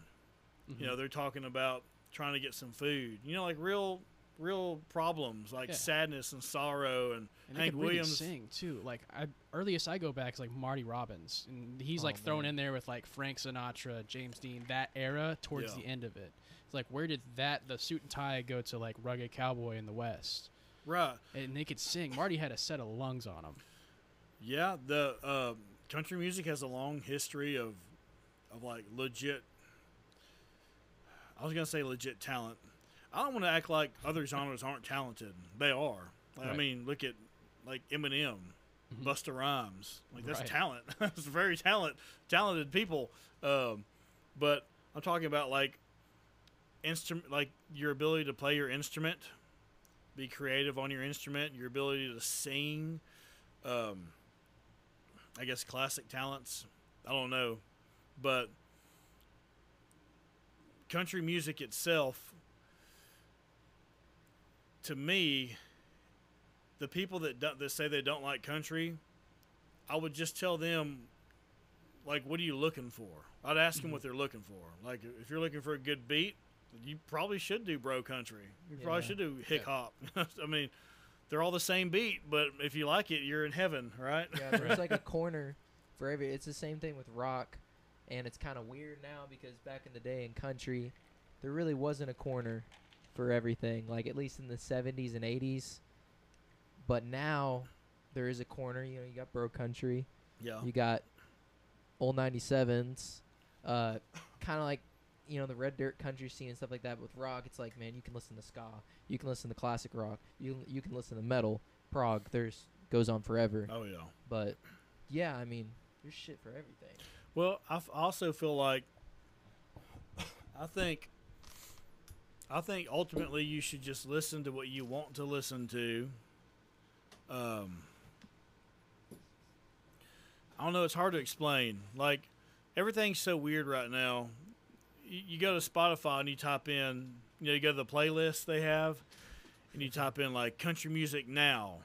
you know they're talking about trying to get some food you know like real real problems like Yeah. sadness and sorrow and, And Hank could really Williams. sing too. Like I, earliest I go back is like Marty Robbins, and he's Oh, like thrown in there with like Frank Sinatra, James Dean, that era towards Yeah. the end of it. It's like where did that the suit and tie go to like rugged cowboy in the West? right. And they could sing. Marty had a set of lungs on him. Yeah, the uh, country music has a long history of of like legit. I was gonna say legit talent. I don't want to act like other genres aren't talented. They are. Like, I mean, look at like Eminem, Mhm. Busta Rhymes. Like that's Right. talent. that's very talent, talented people. Um, but I'm talking about like instrument, like your ability to play your instrument, be creative on your instrument, your ability to sing. Um, I guess classic talents. I don't know, but country music itself, to me, the people that do, that say they don't like country, I would just tell them, like, what are you looking for? I'd ask them what they're looking for. Like, if you're looking for a good beat, you probably should do bro country. You probably should do hip hop. I mean, they're all the same beat, but if you like it, you're in heaven, right? Yeah, there's like a corner for every. It's the same thing with rock, and it's kind of weird now because back in the day in country, there really wasn't a corner for everything. Like at least in the 70s and 80s, but now there is a corner. You know, you got bro country, Yeah. you got old 97s, uh, kind of like you know the red dirt country scene and stuff like that. But with rock, it's like man, you can listen to ska, you can listen to classic rock, you you can listen to metal, prog. There's goes on forever. Oh yeah. But yeah, I mean, there's shit for everything. Well, I also feel like I think I think ultimately you should just listen to what you want to listen to. Um, I don't know. It's hard to explain. Like everything's so weird right now. You, you go to Spotify and you type in, you know, you go to the playlist they have, and you type in like country music now,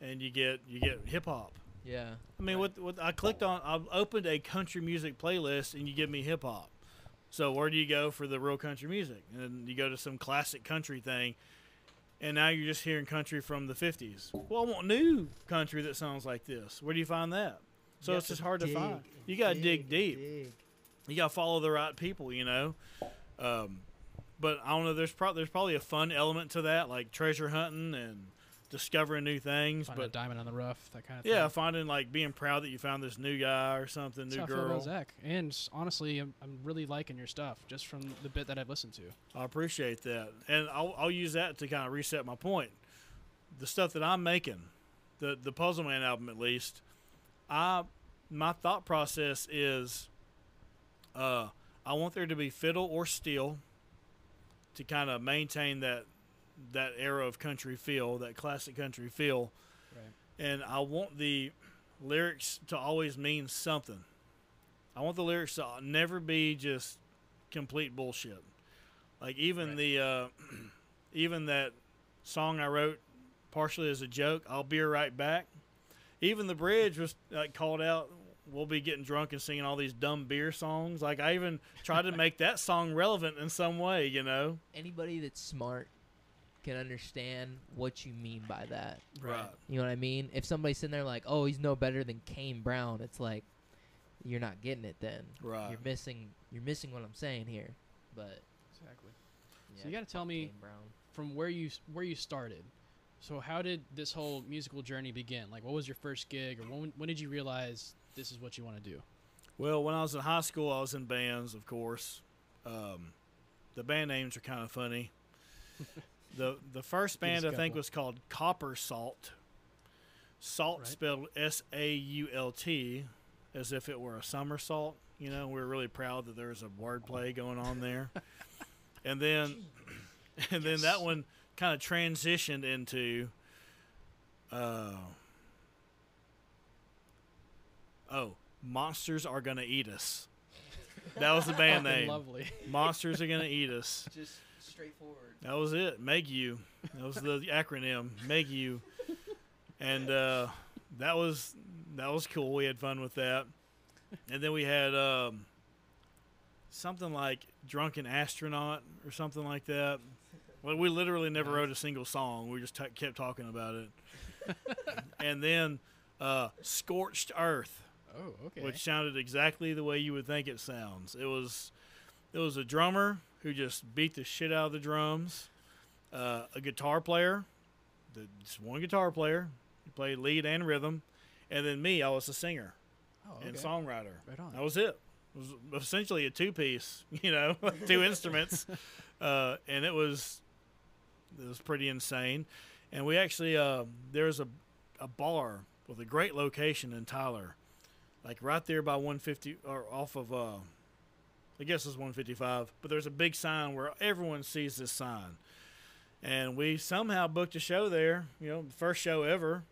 and you get you get hip hop. Yeah. I mean, what, what I clicked on, I opened a country music playlist, and you give me hip hop. So where do you go for the real country music? And then you go to some classic country thing, and now you're just hearing country from the '50s. Well, I want new country that sounds like this. Where do you find that? So it's just hard to find. You gotta dig and deep. dig. You gotta follow the right people, you know. Um, but I don't know. There's probably there's probably a fun element to that, like treasure hunting and discovering new things. Find but diamond on the rough, that kind of thing. yeah, thing. finding like being proud that you found this new guy or something, That's new how I feel about girl. Zach. And s- honestly, I'm, I'm really liking your stuff just from the bit that I've listened to. I appreciate that, and I'll, I'll use that to kind of reset my point. The stuff that I'm making, the the Puzzle Man album at least, I my thought process is, uh, I want there to be fiddle or steel, to kind of maintain that that era of country feel, that classic country feel, Right. and I want the lyrics to always mean something. I want the lyrics to never be just complete bullshit. Like even Right. the uh, even that song I wrote partially as a joke, "I'll be right back." Even the bridge was like called out. We'll be getting drunk and singing all these dumb beer songs. Like I even tried to make that song relevant in some way, you know? Anybody that's smart can understand what you mean by that. Right. You know what I mean? If somebody's sitting there like, "Oh, he's no better than Kane Brown," it's like you're not getting it. Then Right. you're missing. You're missing what I'm saying here. But Exactly. yeah, you gotta tell me- Brown. From where you where you started. So how did this whole musical journey begin? Like, what was your first gig, or when when did you realize this is what you want to do? Well, when I was in high school, I was in bands, of course. Um, the band names are kind of funny. the The first band I think was called Copper Salt. Salt Right. spelled S A U L T, as if it were a somersault. You know, we were really proud that there was a wordplay going on there. and then, and then that one kind of transitioned into. Uh, oh, monsters are gonna eat us. That was the band name. Lovely. Monsters are gonna eat us. Just straightforward. That was it. Meg-U. That was the acronym. Meg-U. And uh, that was that was cool. We had fun with that. And then we had um, something like drunken astronaut or something like that. Well, we literally never wrote a single song. We just t- kept talking about it. and then uh, Scorched Earth, Oh, okay. which sounded exactly the way you would think it sounds. It was it was a drummer who just beat the shit out of the drums, uh, a guitar player, the, just one guitar player, he played lead and rhythm, and then me, I was a singer oh, and songwriter. Right on. That was it. It was essentially a two piece, you know, two instruments, uh, and it was it was pretty insane. And we actually uh, there's a a bar with a great location in Tyler, like right there by 150 or off of uh, I guess it's 155. But there's a big sign where everyone sees this sign, and we somehow booked a show there. You know, first show ever,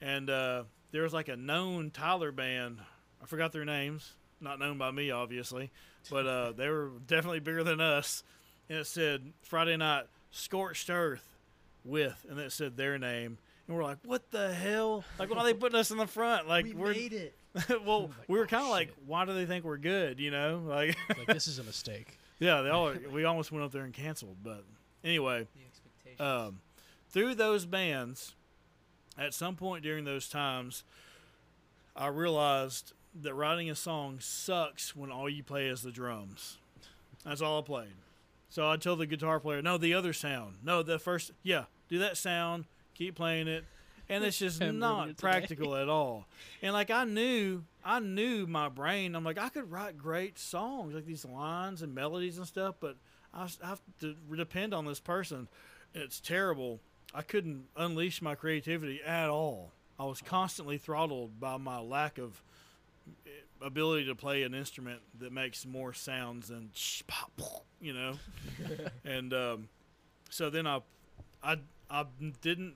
and uh, there was like a known Tyler band. I forgot their names. Not known by me, obviously, but uh, they were definitely bigger than us. And it said Friday night scorched earth with, and it said their name. And we're like, what the hell? Like, why are they putting us in the front? Like, we we're made it. well, Like, we were oh, kind of like, why do they think we're good? You know, like, like this is a mistake. yeah, they all we almost went up there and canceled. But anyway, The um, through those bands, at some point during those times, I realized that writing a song sucks when all you play is the drums. That's all I played. So I told the guitar player, no, the other sound. No, the first, yeah, do that sound, keep playing it. And it's just not moved it today. practical at all. And like I knew, I knew my brain. I'm like, I could write great songs, like these lines and melodies and stuff, but I have to depend on this person. It's terrible. I couldn't unleash my creativity at all. I was constantly throttled by my lack of eh, ability to play an instrument that makes more sounds than sh- pop, pop, you know. and um, so then I, I, I didn't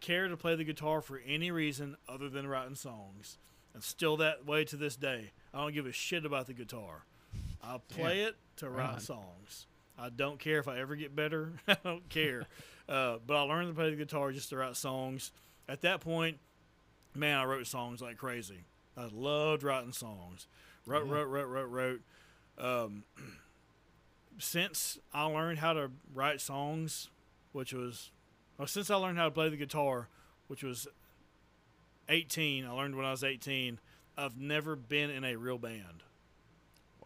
care to play the guitar for any reason other than writing songs, and still that way to this day. I don't give a shit about the guitar. I play it to write on. songs. I don't care if I ever get better. I don't care. Uh, but I learned to play the guitar just to write songs. At that point, man, I wrote songs like crazy. I loved writing songs. Wrote, Yeah. wrote, wrote, wrote, wrote. Um, since I learned how to write songs, which was, well, since I learned how to play the guitar, which was 18, I learned when I was 18, I've never been in a real band.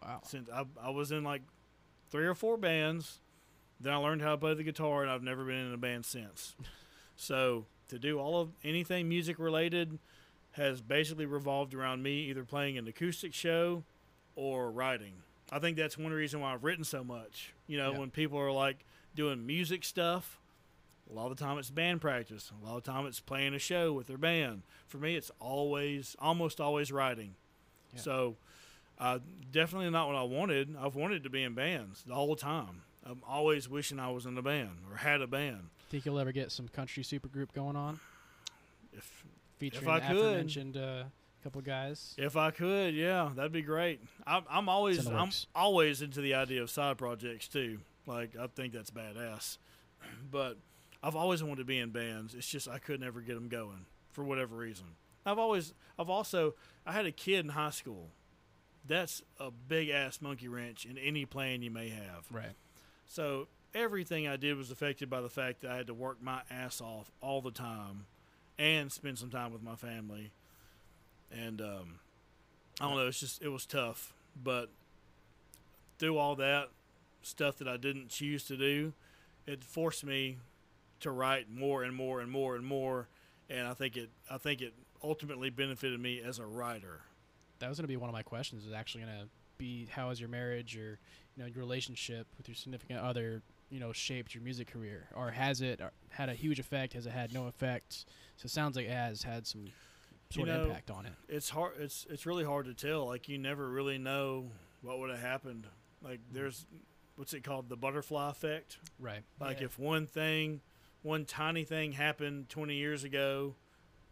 Wow. Since I, I was in like three or four bands, then I learned how to play the guitar, and I've never been in a band since. so to do all of anything music related has basically revolved around me either playing an acoustic show or writing. I think that's one reason why I've written so much. You know, Yeah. when people are like doing music stuff, a lot of the time it's band practice. A lot of the time it's playing a show with their band. For me, it's always, almost always writing. Yeah. So, uh, definitely not what I wanted. I've wanted to be in bands the whole time. I'm always wishing I was in a band or had a band. Think you'll ever get some country supergroup going on, If featuring if I the could. aforementioned uh, couple guys? If I could, yeah, that'd be great. I'm, I'm always It's in the I'm always into the idea of side projects too. Like I think that's badass, but I've always wanted to be in bands. It's just I could never get them going for whatever reason. I've always I've also I had a kid in high school. That's a big ass monkey wrench in any plan you may have. Right. So everything I did was affected by the fact that I had to work my ass off all the time and spend some time with my family. And um, I don't know, it's just it was tough. But through all that stuff that I didn't choose to do, it forced me to write more and more and more and more. And I think it I think it ultimately benefited me as a writer. That was going to be one of my questions. Is actually going to be how has your marriage or you know your relationship with your significant other you know shaped your music career, or has it uh, had a huge effect? Has it had no effect? So it sounds like it has had some sort know, of impact on it. it's hard it's it's really hard to tell like you never really know what would have happened like there's what's it called the butterfly effect Right. like Yeah. if one thing one tiny thing happened 20 years ago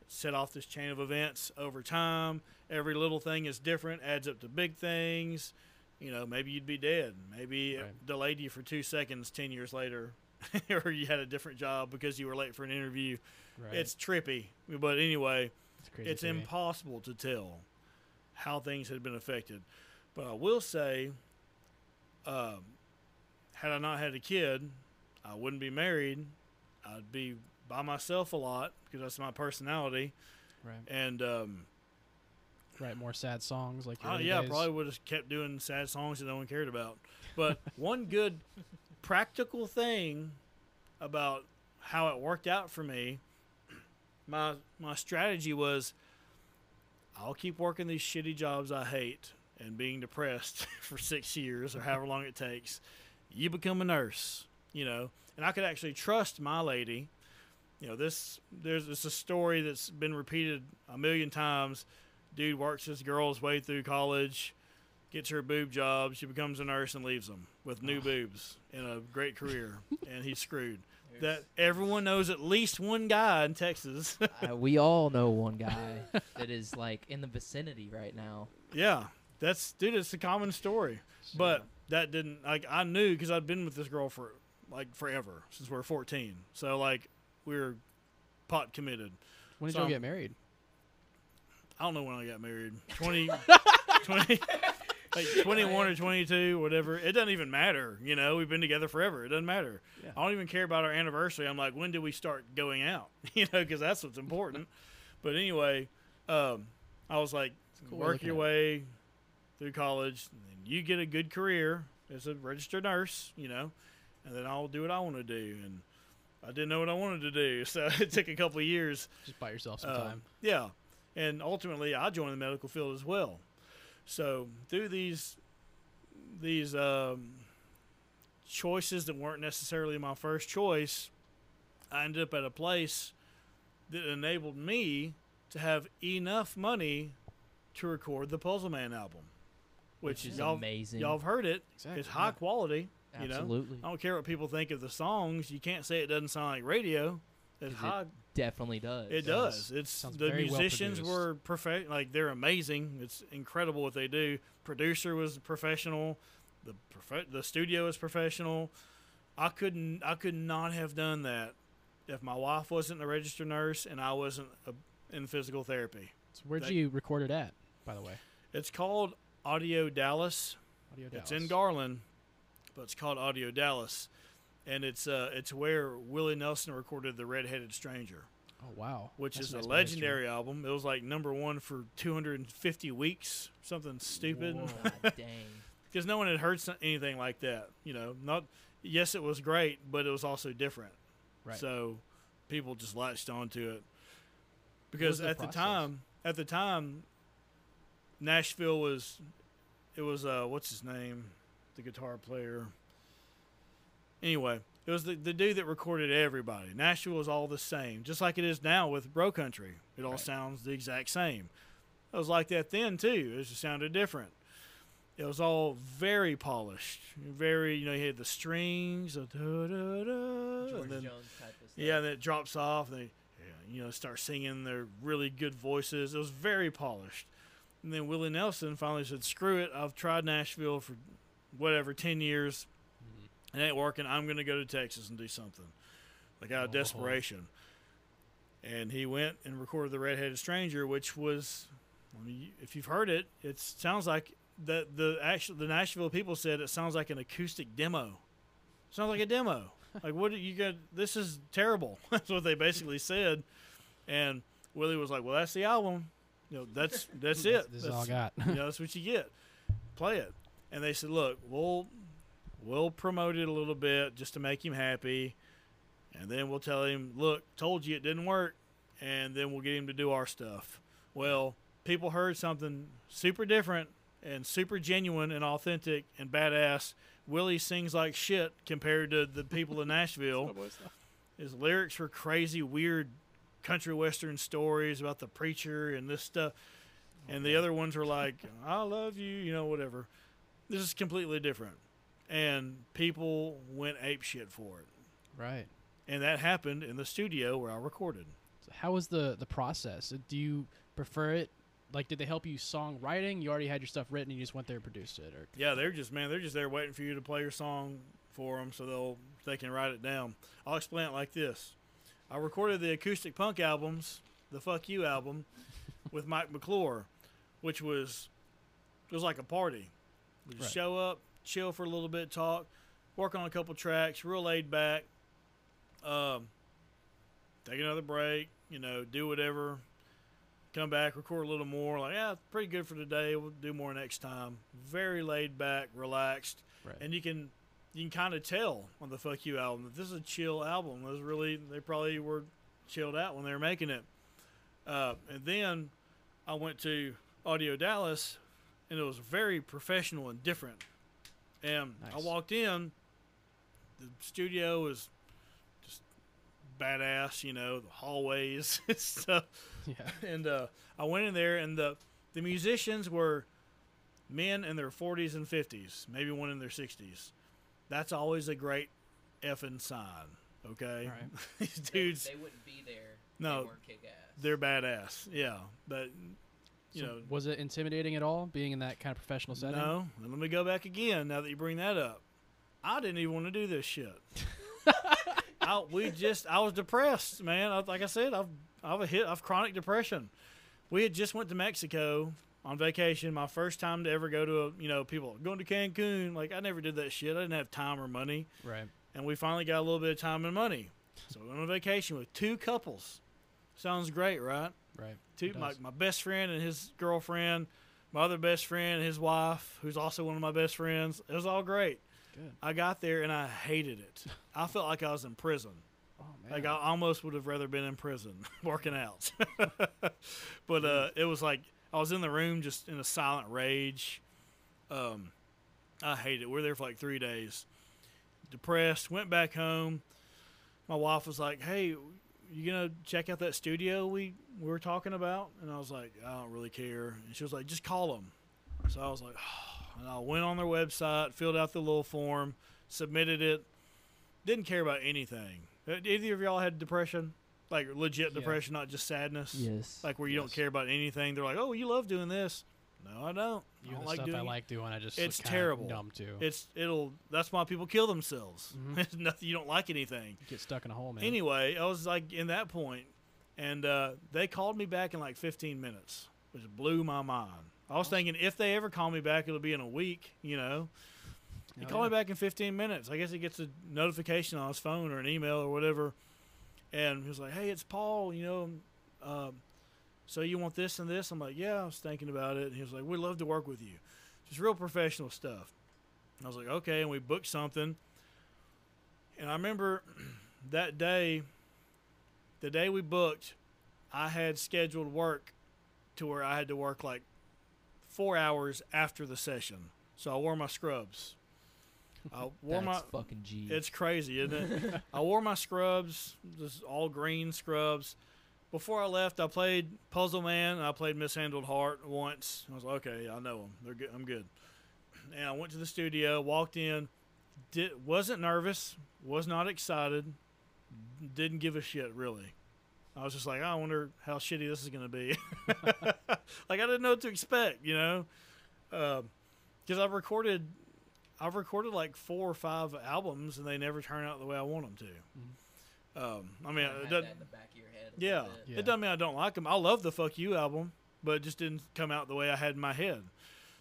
set off this chain of events over time every little thing is different adds up to big things you know maybe you'd be dead maybe it delayed you for two seconds 10 years later or you had a different job because you were late for an interview Right. it's trippy but anyway it's it's impossible to tell how things had been affected. But I will say, um, had I not had a kid, I wouldn't be married. I'd be by myself a lot because that's my personality. Right. And um, Write more sad songs like oh yeah, days. probably would have kept doing sad songs that no one cared about. But one good practical thing about how it worked out for me, my my strategy was I'll keep working these shitty jobs I hate and being depressed for six years or however long it takes. You become a nurse, you know, and I could actually trust my lady. You know, this there's it's a story that's been repeated a million times. Dude works his girl's way through college, gets her a boob job, she becomes a nurse and leaves him with new boobs and a great career, and he's screwed. That everyone knows at least one guy in Texas. uh, we all know one guy that is like in the vicinity right now. yeah, that's dude. It's a common story, but that didn't like I knew because I'd been with this girl for like forever since we are fourteen. So like we were pot committed. When did so y'all get married? I don't know when I got married. 20, 20 like 21 or 22, whatever. It doesn't even matter. You know, we've been together forever. It doesn't matter. Yeah. I don't even care about our anniversary. I'm like, when did we start going out? You know, because that's what's important. but anyway, um, I was like, cool work your it. way through college, and you get a good career as a registered nurse, you know, and then I'll do what I want to do. And I didn't know what I wanted to do, so it took a couple of years Just buy yourself some um, time. yeah, and ultimately, I joined the medical field as well. So through these these um, choices that weren't necessarily my first choice, I ended up at a place that enabled me to have enough money to record the Puzzle Man album, which, Which is y'all amazing. y'all have heard it. Exactly. It's high yeah. quality. You know, Absolutely. I don't care what people think of the songs. You can't say it doesn't sound like radio. It's it high Definitely does. it does. does. It's Sounds the very well musicians were perfect. Like they're amazing. It's incredible what they do. Producer was professional. The prof- the studio is professional. I couldn't. I could not have done that if my wife wasn't a registered nurse and I wasn't a, in physical therapy. So where'd Thank- you record it at, by the way? It's called Audio Dallas. Audio Dallas. It's in Garland, but it's called Audio Dallas, and it's uh it's where Willie Nelson recorded the Red-Headed Stranger. Oh wow. which That's is a a nice bit history. legendary album. It was like number one for 250 weeks, something stupid, Whoa, dang. because no one had heard anything like that. You know, not yes, it was great, but it was also different. Right. So people just latched onto it because the at the time, at the time, Nashville was, it was uh, what's his name, the guitar player. Anyway, it was the, the dude that recorded everybody. Nashville was all the same, just like it is now with Bro Country. It all Right. sounds the exact same. It was like that then too. It just sounded different. It was all very polished, very you know. You had the strings, the da, da, da, George and then, Jones type of stuff. yeah, and then it drops off. And they, you know, start singing their really good voices. It was very polished. And then Willie Nelson finally said, "Screw it! I've tried Nashville for whatever ten years. Mm-hmm. It ain't working. I'm going to go to Texas and do something, like out of Oh. desperation." And he went and recorded the Redheaded Stranger, which was, I mean, if you've heard it, it sounds like the the actual the Nashville people said it sounds like an acoustic demo. Sounds like a demo. like what do you got? This is terrible. that's what they basically said. And Willie was like, "Well, that's the album. You know, that's that's it. This is all I got. you know, that's what you get. Play it." And they said, "Look, we'll we'll promote it a little bit just to make him happy, and then we'll tell him, look, told you it didn't work, and then we'll get him to do our stuff." Well, people heard something super different and super genuine and authentic and badass. Willie sings like shit compared to the people in Nashville. His lyrics were crazy, weird country western stories about the preacher and this stuff. And the other ones were like, I love you, you know, whatever. This is completely different. And people went ape shit for it. right. And that happened in the studio where I recorded. So how was the the process? Uh, Do you prefer it? Like, did they help you songwriting? You already had your stuff written, and you just went there and produced it, or Yeah, they're just man, they're just there waiting for you to play your song for them, so they'll they can write it down. I'll explain it like this: I recorded the acoustic punk albums, the "Fuck You" album, with Mike McClure, which was it was like a party. We just Right. show up, chill for a little bit, talk. work on a couple tracks, real laid back. Um, take another break, you know, do whatever. Come back, record a little more. Like, yeah, pretty good for today. We'll do more next time. Very laid back, relaxed, Right. and you can you can kind of tell on the "Fuck You" album that this is a chill album. It was really they probably were chilled out when they were making it. Uh, and then I went to Audio Dallas, and it was very professional and different. And I walked in, the studio was just badass, you know, the hallways and stuff. yeah. And uh, I went in there, and the the musicians were men in their 40s and 50s, maybe one in their 60s. That's always a great effing sign. Okay, All right. these dudes, they wouldn't be there. No. weren't kick ass. they're badass. Yeah, but you So know, was it intimidating at all being in that kind of professional setting? No, and let me go back again. Now that you bring that up, I didn't even want to do this shit. I, we just, I was depressed, man. I, like I said, I've, I've a hit, I've chronic depression. We had just went to Mexico on vacation. My first time to ever go to a, you know, people going to Cancun. Like I never did that shit. I didn't have time or money, Right. and we finally got a little bit of time and money. So we went on vacation with two couples. Sounds great, right? Right. two my, my best friend and his girlfriend, my other best friend and his wife, who's also one of my best friends. It was all great. Good. I got there and I hated it. I felt like I was in prison. Oh man. Like I almost would have rather been in prison working out. but uh, it was like I was in the room just in a silent rage. Um, I hate it. We are there for like three days. Depressed. Went back home. My wife was like, "Hey, you gonna check out that studio we we were talking about?" And I was like, "I don't really care." And she was like, "Just call them." So I was like, and I went on their website, filled out the little form, submitted it. Didn't care about anything. Uh, Either of y'all had depression, like legit Yeah. depression, not just sadness. Yes. Like where you don't care about anything. They're like, "Oh, you love doing this." No, I don't. I don't like stuff doing I like doing, I just It's terrible. Dumb too. It's it'll. That's why people kill themselves. Mhm. It's nothing. You don't like anything. Get stuck in a hole, man. Anyway, I was like in that point, and uh, they called me back in like 15 minutes, which blew my mind. I was thinking if they ever call me back, it'll be in a week. You know, he Oh, called me back in 15 minutes. I guess he gets a notification on his phone or an email or whatever, and he was like, "Hey, it's Paul. You know, um, so you want this and this?" I'm like, "Yeah, I was thinking about it." And he was like, "We'd love to work with you." Just real professional stuff. And I was like, "Okay," and we booked something. And I remember that day, the day we booked, I had scheduled work to where I had to work like four hours after the session. So I wore my scrubs. I wore That's my fucking G. it's crazy, isn't it? I wore my scrubs, just all green scrubs. Before I left, I played Puzzle Man and I played Mishandled Heart once. I was like, okay, I know them. They're good. I'm good. And I went to the studio, walked in, did, wasn't nervous, was not excited, didn't give a shit really. I was just like, I wonder how shitty this is going to be. like I didn't know what to expect, you know, because I've recorded, I've recorded like four or five albums, and they never turn out the way I want them to. Um, I mean, had doesn't, that in the back of your head. yeah. Yeah. it doesn't mean I don't like them. I love the "Fuck You" album, but it just didn't come out the way I had in my head.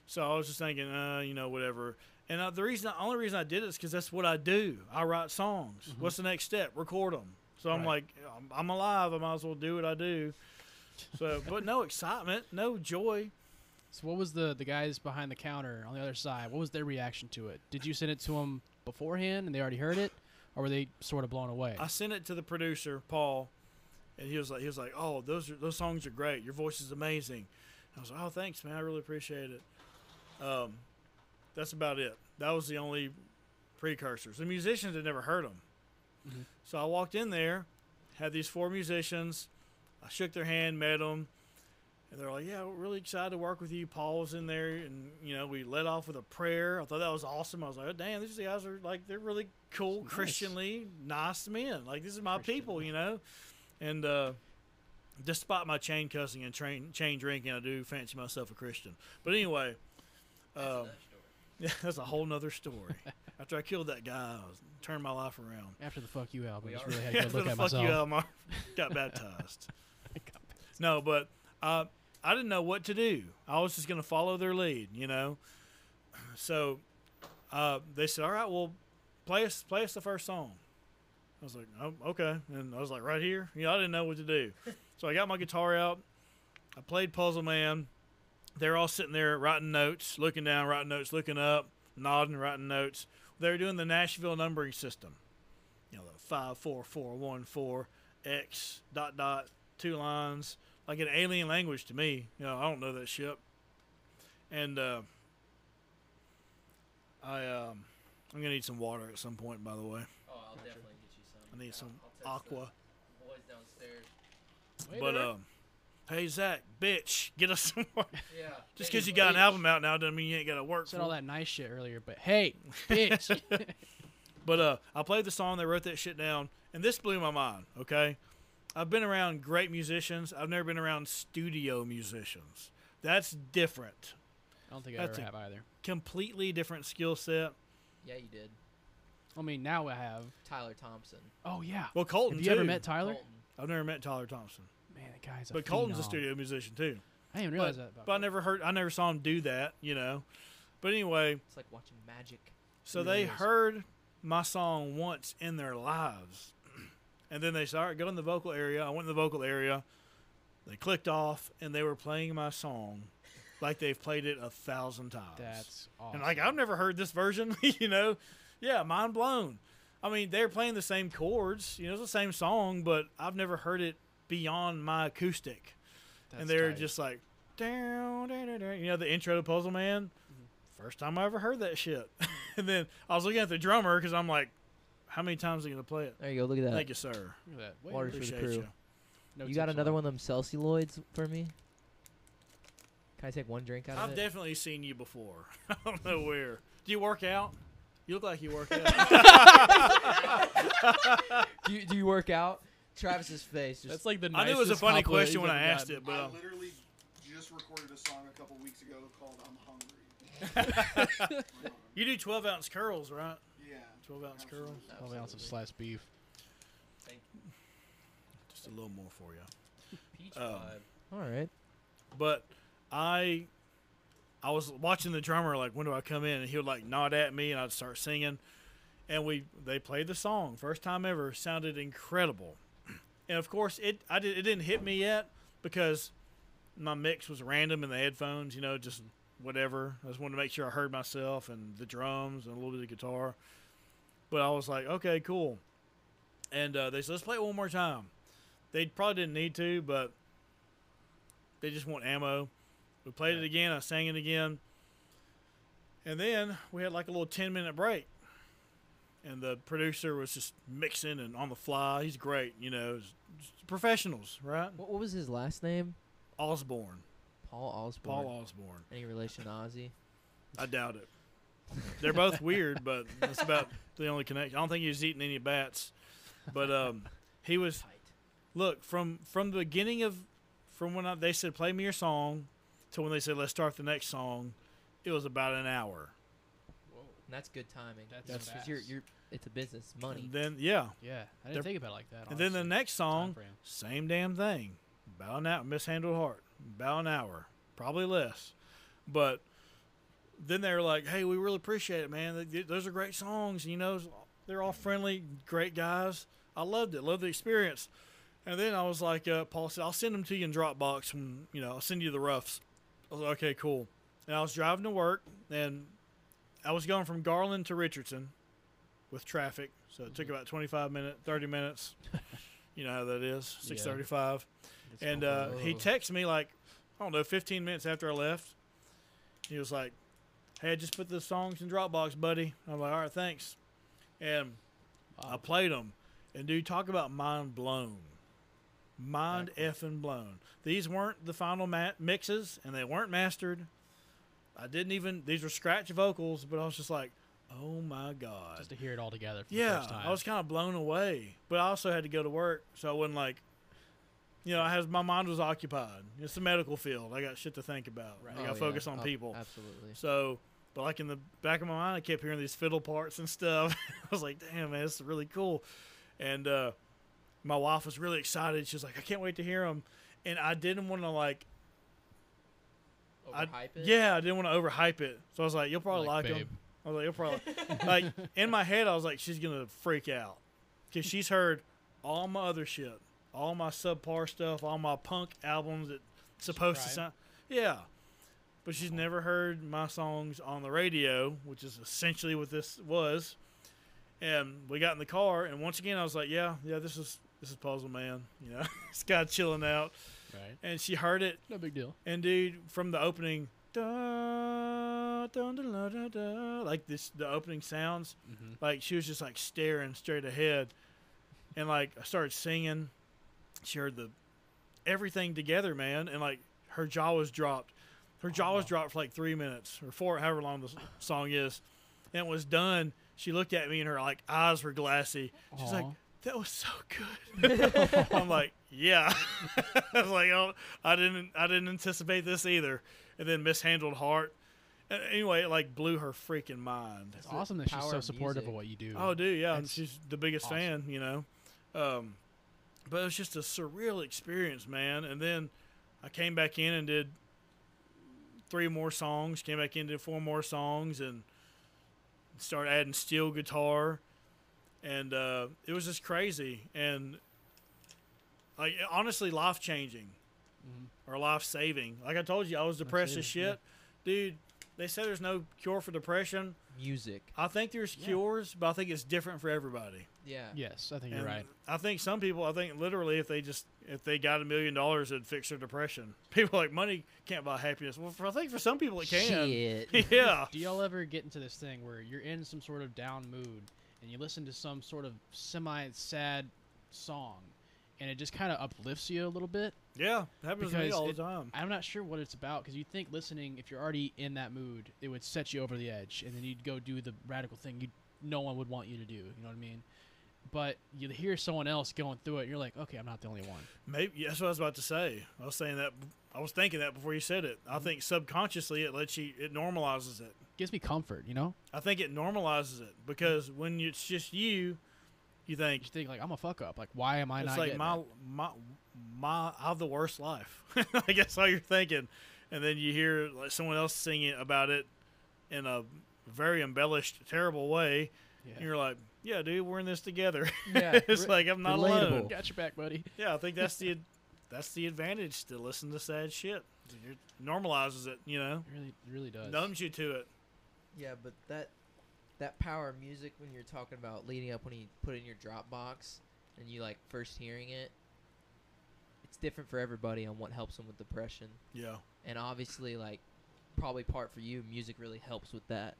So I was just thinking, uh, you know, whatever. And uh, the reason, the only reason I did it is because that's what I do. I write songs. What's the next step? Record them. So I'm Right. like, I'm, I'm alive. I might as well do what I do. So, but no excitement, no joy. So what was the the guys behind the counter on the other side? What was their reaction to it? Did you send it to them beforehand and they already heard it, or were they sort of blown away? I sent it to the producer, Paul, and he was like, he was like, oh, those are those songs are great. Your voice is amazing. I was like, oh, thanks, man. I really appreciate it. Um, that's about it. That was the only precursors. The musicians had never heard them. Mhm. So I walked in there, had these four musicians. I shook their hand, met them, and they're like, "Yeah, we're really excited to work with you." Paul was in there, and you know, we led off with a prayer. I thought that was awesome. I was like, oh, "Damn, these guys are like they're really cool, Nice. Christianly nice men. Like this is my Christian, people, you know." And uh, despite my chain cussing and train, chain drinking, I do fancy myself a Christian. But anyway, That's um, story. yeah, that's a whole nother story. After I killed that guy, I was, turned my life around. After the "fuck you" album, We just really had a good After look the at fuck myself. you album, I got baptized. No, but uh, I didn't know what to do. I was just going to follow their lead, you know. So uh, they said, "All right, well, play us play us the first song. I was like, oh, okay. And I was like, right here. You know, I didn't know what to do, so I got my guitar out. I played Puzzle Man. They're all sitting there writing notes, looking down, writing notes, looking up, nodding, writing notes. They were doing the Nashville numbering system. You know, the five, four, four, one, four, X, dot, dot, two lines, like an alien language to me. You know, I don't know that shit. And uh, I, um, I'm gonna need some water at some point. By the way, I need some I'll text the aqua. Boys downstairs. But um, hey Zach, bitch, get us some more. Yeah. Just because you got an album out now doesn't mean you ain't got to work. Said all it. that nice shit earlier, but hey, bitch. But uh, I played the song. They wrote that shit down, and this blew my mind. Okay, I've been around great musicians. I've never been around studio musicians. That's different. I don't think I That's ever a- have either. Completely different skill set. Yeah, you did. I mean, now I have. Tyler Thompson. Oh yeah. Well, Colton have you too. ever met Tyler? Colton. I've never met Tyler Thompson, Man, the guy's a. but Colton's a studio musician too. I didn't But, realize that. About but I never heard. I never saw him do that. You know. But anyway, It's like watching magic. So really they is. heard my song once in their lives. And then they said, all right, go in the vocal area. I went in the vocal area. They clicked off and they were playing my song like they've played it a thousand times. That's awesome. and like, I've never heard this version, you know? Yeah, mind blown. I mean, they're playing the same chords, you know, it's the same song, but I've never heard it beyond my acoustic. That's and they're tight. just like, down, down, down, down. You know, the intro to Puzzle Man? Mm-hmm. First time I ever heard that shit. and then I was looking at the drummer because I'm like, how many times are you going to play it? There you go. Look at that. Thank you, sir. Look at that. Wait, Water for the crew. you. no you got another allowed. one of them celluloids for me? Can I take one drink out of it? I've definitely seen you before. I don't know where. Do you work out? You look like you work out. do, you, do you work out? Travis's face. Just That's like the. I knew it was a nicest funny compliment question you've when I ever asked gotten. it, but I um, literally just recorded a song a couple weeks ago called "I'm Hungry." you do 12 ounce curls, right? yeah. 12 ounce curls. Probably on some slice beef. Thank you. Just a little more for you. peach um, vibe. All right. But I I was watching the drummer like when do I come in? And he would like nod at me and I'd start singing. And we they played the song. First time ever. Sounded incredible. And of course it I did it didn't hit me yet because my mix was random in the headphones you know just whatever. I just wanted to make sure I heard myself and the drums and a little bit of guitar. But I was like okay cool. And uh, they said let's play it one more time. They probably didn't need to but they just want ammo. We played it again. I sang it again. And then we had like a little 10 minute break. And the producer was just mixing and on the fly. He's great, you know, professionals, right? What, what was his last name? Osborne, Paul Osborne. Paul Osborne. Any relation to Ozzy? I doubt it. They're both weird, but that's about the only connection. I don't think he was eating any bats. But um, he was look from from the beginning of from when I, they said play me your song to when they said let's start the next song it was about an hour. Whoa. That's good timing. That's Because you're, you're, it's a business, money. and then yeah. Yeah, I They're- didn't think about it like that. and then the next song same damn thing. About an hour mishandled heart. About an hour probably less. But then they were like hey we really appreciate it man. Those are great songs you know they're all friendly great guys. I loved it loved the experience. And then i was like uh, paul said i'll send them to you in dropbox and you know i'll send you the roughs i was like okay cool. And i was driving to work and i was going from garland to richardson with traffic. So it took about 25 minutes 30 minutes. You know how that is 635 It's and uh, he texted me like I don't know, 15 minutes after I left. He was like, "Hey, I just put the songs in Dropbox, buddy." I'm like, "All right, thanks." And I played them, and dude, talk about mind blown, mind effing blown. These weren't the final ma- mixes, and they weren't mastered. I didn't even; these were scratch vocals, but I was just like, "Oh my god!" just to hear it all together. For the Yeah, first time. I was kind of blown away, but I also had to go to work, so I wasn't like, you know, I had my mind was occupied. It's the medical field. I got shit to think about. Right. I got to focus on Oh, people. Absolutely. So, but like in the back of my mind, I kept hearing these fiddle parts and stuff. I was like, damn, man, this is really cool. And uh, my wife was really excited. She was like, I can't wait to hear them. And I didn't want to like, I- it? yeah, I didn't want to overhype it. So I was like, you'll probably like, Like, them. I was like, "You'll probably." like in my head, I was like, "She's gonna freak out," because she's heard all my other shit, all my subpar stuff, all my punk albums that supposed to sound. Yeah, but she's never heard my songs on the radio, which is essentially what this was. And we got in the car, and once again, I was like, "Yeah, yeah, this is this is Puzzle Man." You know, this guy chilling out, Right. and she heard it, No big deal. and dude, from the opening, da, da, da, da, da, da, like this, the opening sounds, Mm-hmm. like she was just like staring straight ahead, and like I started singing. She heard the everything together, man, and like her jaw was dropped. Her jaw was Aw. dropped for like three minutes or four, however long the song is, and it was done. She looked at me and her like eyes were glassy. She's like, Aw. "That was so good." I'm like, "Yeah." I was like, "Oh, I didn't, I didn't anticipate this either." And then mishandled heart. And anyway, it like blew her freaking mind. It's awesome that she's so supportive music. of what you do. Oh, dude, yeah, and she's the biggest awesome. fan, you know. Um, but it was just a surreal experience, man. And then I came back in and did three more songs. Came back in and did four more songs and started adding steel guitar, and uh, it was just crazy and like honestly life changing Mhm. or life saving. Like I told you, I was depressed as Life-saving, yeah. shit, dude. They say there's no cure for depression. Music. I think there's Yeah. cures, but I think it's different for everybody. Yeah. Yes, I think And you're right. I think some people, I think literally, if they just if they got a million dollars, it'd fix their depression. People are like money can't buy happiness. Well, for, I think for some people it can. Shit. yeah. Do y'all ever get into this thing where you're in some sort of down mood and you listen to some sort of semi-sad song, and it just kind of uplifts you a little bit? Yeah, happens to me all it- the time. I'm not sure what it's about because you think listening, if you're already in that mood, it would set you over the edge, and then you'd go do the radical thing you no one would want you to do. You know what I mean? But you hear someone else going through it, and you're like, okay, I'm not the only one. Maybe that's what I was about to say. I was saying that. I was thinking that before you said it. Mm-hmm. I think subconsciously it lets you. It normalizes it. gives me comfort, you know. I think it normalizes it because when it's just you, you think You think like I'm a fuck up. Like, why am I it's not? like my it? my my I have the worst life. I guess all you're thinking, and then you hear like someone else singing about it in a very embellished, terrible way, Yeah. and you're like, "Yeah, dude, we're in this together." Yeah, it's re- like I'm not alone. Got your back, buddy. Yeah, I think that's the that's the advantage to listen to sad shit. It normalizes it, you know, It really, it really does. numbs you to it. Yeah, but that that power of music when you're talking about leading up when you put it in your Dropbox and you like first hearing it, it's different for everybody on what helps them with depression. Yeah, And obviously, like probably part for you, music really helps with that.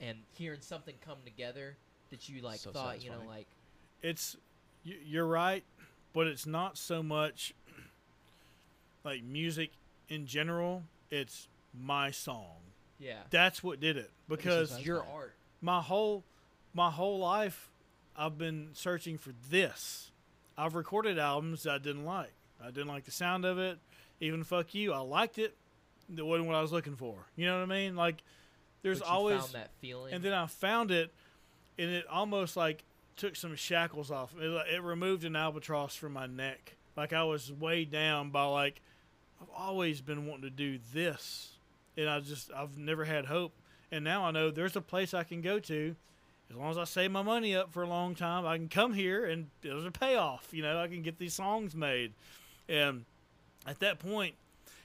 And hearing something come together that you like So thought, you know, like it's you're right, but it's not so much like music in general. It's my song. yeah, That's what did it because That's your art. my whole my whole life I've been searching for this. I've recorded albums that I didn't like. I didn't like the sound of it. Even fuck you, I liked it. That wasn't what I was looking for. You know what I mean? Like there's but you always found that feeling. and then I found it, and it almost like took some shackles off. It, it removed an albatross from my neck. Like I was weighed down by like I've always been wanting to do this, and I just I've never had hope. And now I know there's a place I can go to. As long as I save my money up for a long time, I can come here and there's a payoff. You know, I can get these songs made. And at that point,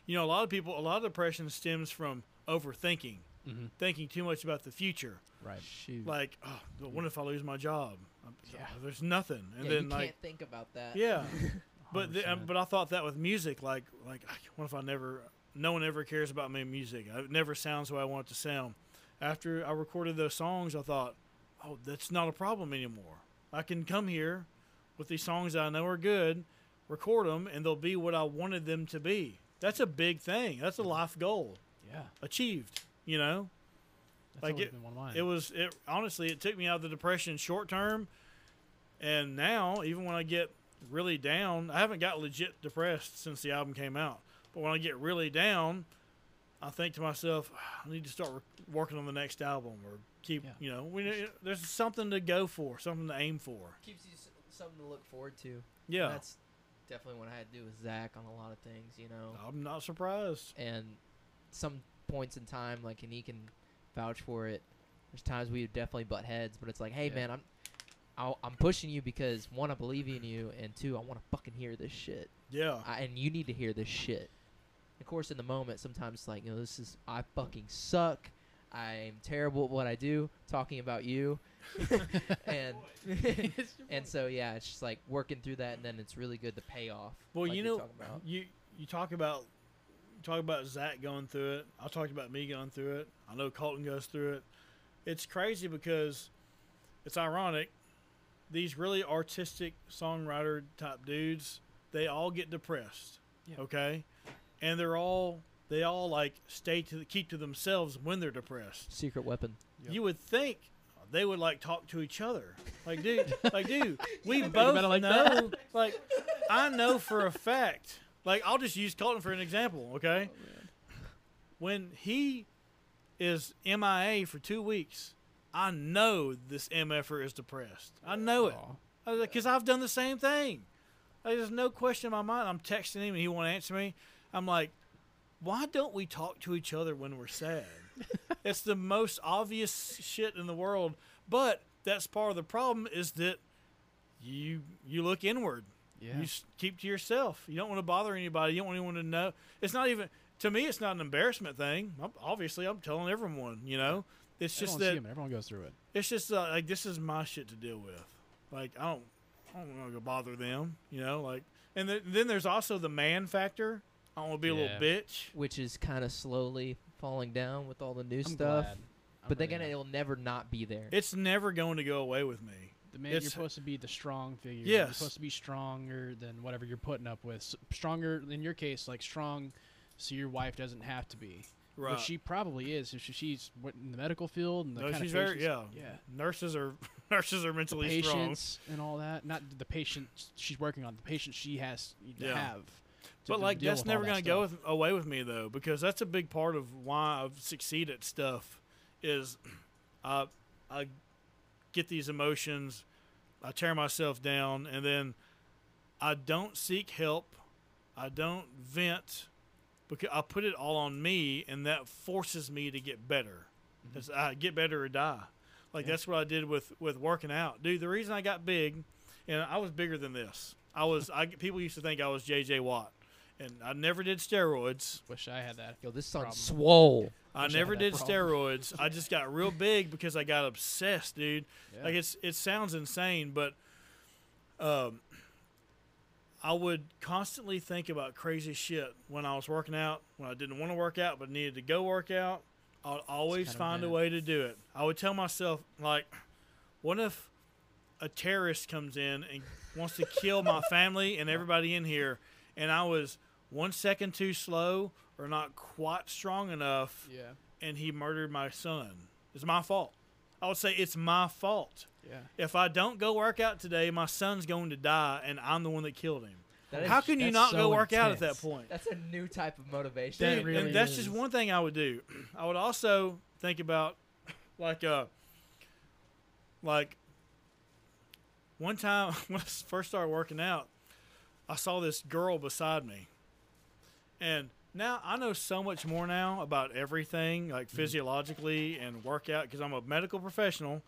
you know, a lot of people, a lot of depression stems from overthinking, Mm-hmm. thinking too much about the future Right. Shoot. like, oh, what if I lose my job? I'm- Yeah. There's nothing, and yeah, then you like, can't think about that. yeah, but the, um, but I thought that with music, like, like what if I never, no one ever cares about my music? It never sounds the way I want it to sound. After I recorded those songs, I thought, oh, that's not a problem anymore. I can come here with these songs that I know are good, record them, and they'll be what I wanted them to be. That's a big thing. That's a life goal yeah. achieved. You know. That's Like it- been one of mine. It was it honestly it took me out of the depression short term, and now even when I get really down, I haven't got legit depressed since the album came out. But when I get really down, I think to myself, ah, I need to start re- working on the next album or keep Yeah. you know we there's something to go for, something to aim for. keeps you something to look forward to. Yeah, That's definitely what I had to do with Zach on a lot of things, you know. I'm not surprised. And some points in time, like, and he can vouch for it. There's times we definitely butt heads, but it's like, hey Yeah. man, I'm I'll, I'm pushing you because one, I believe in you, and two, I want to fucking hear this shit, Yeah. I, and you need to hear this shit. Of course, in the moment, sometimes it's like, you know, this is I fucking suck. I'm terrible at what I do. Talking about you, and and so yeah, it's just like working through that, and then it's really good to pay off. Well, like you know, you you talk about you talk about Zach going through it. I talked about me going through it. I know Colton goes through it. It's crazy because it's ironic. These really artistic songwriter type dudes, they all get depressed. Yeah. Okay, and they're all they all like stay to keep to themselves when they're depressed. Secret weapon. Yep. You would think they would like talk to each other. Like, dude, like, dude, we about both like know. Like, I know for a fact. Like, I'll just use Colton for an example. Okay, oh, when he is MIA for two weeks, I know this MFer is depressed. I know it because I've done the same thing. Like, there's no question in my mind. I'm texting him and he won't answer me. I'm like, why don't we talk to each other when we're sad? it's the most obvious shit in the world, but that's part of the problem is that you you look inward. Yeah. You keep to yourself. You don't want to bother anybody. You don't want anyone to know. It's not even to me. It's not an embarrassment thing. I'm, obviously, I'm telling everyone. You know, it's just Everyone see that 'em, everyone goes through it. it's just uh, like this is my shit to deal with. Like I don't, I don't want to go bother them. You know, like and th- then there's also the man factor. I don't want to be a little bitch. which is kind of slowly falling down with all the new I'm stuff. glad. I'm But then really again, glad. it'll never not be there. It's never going to go away with me. The man, you're supposed to be the strong figure. You're supposed to be stronger than whatever you're putting up with. S- Stronger in your case, like strong, so your wife doesn't have to be. Right. Which she probably is. If she, she's in the medical field and the no, kind she's of very yeah. yeah. Nurses are nurses are The mentally strong. and all that. Not the patient she's working on. The patient she has to Yeah. have. to- But like that's never going to go with, away with me though, because that's a big part of why I've succeeded at stuff. Is uh, I I get these emotions, I tear myself down, and then I don't seek help. I don't vent because I put it all on me, and that forces me to get better. Mm-hmm. It's, I get better or die. Like Yeah. that's what I did with with working out, dude. The reason I got big, and I was bigger than this. I was. I people used to think I was J.J. Watt, and I never did steroids. Wish I had that. Yo, this son's Problem. swole. I Wish I never had did steroids. I just got real big because I got obsessed, dude. Yeah. Like it's it sounds insane, but um, I would constantly think about crazy shit when I was working out. When I didn't want to work out but needed to go work out, I'd always find a way to do it. I would tell myself like, what if a terrorist comes in and wants to kill my family and everybody in here, and I was one second too slow or not quite strong enough yeah. and he murdered my son. It's my fault. I would say it's my fault. Yeah. If I don't go work out today, my son's going to die, and I'm the one that killed him. That How is- can you not so go work out at that point? That's a new type of motivation. That really and that's is. just one thing I would do. I would also think about, like, uh, like one time when I first started working out, I saw this girl beside me, and now I know so much more now about everything, like physiologically and workout, because I'm a medical professional,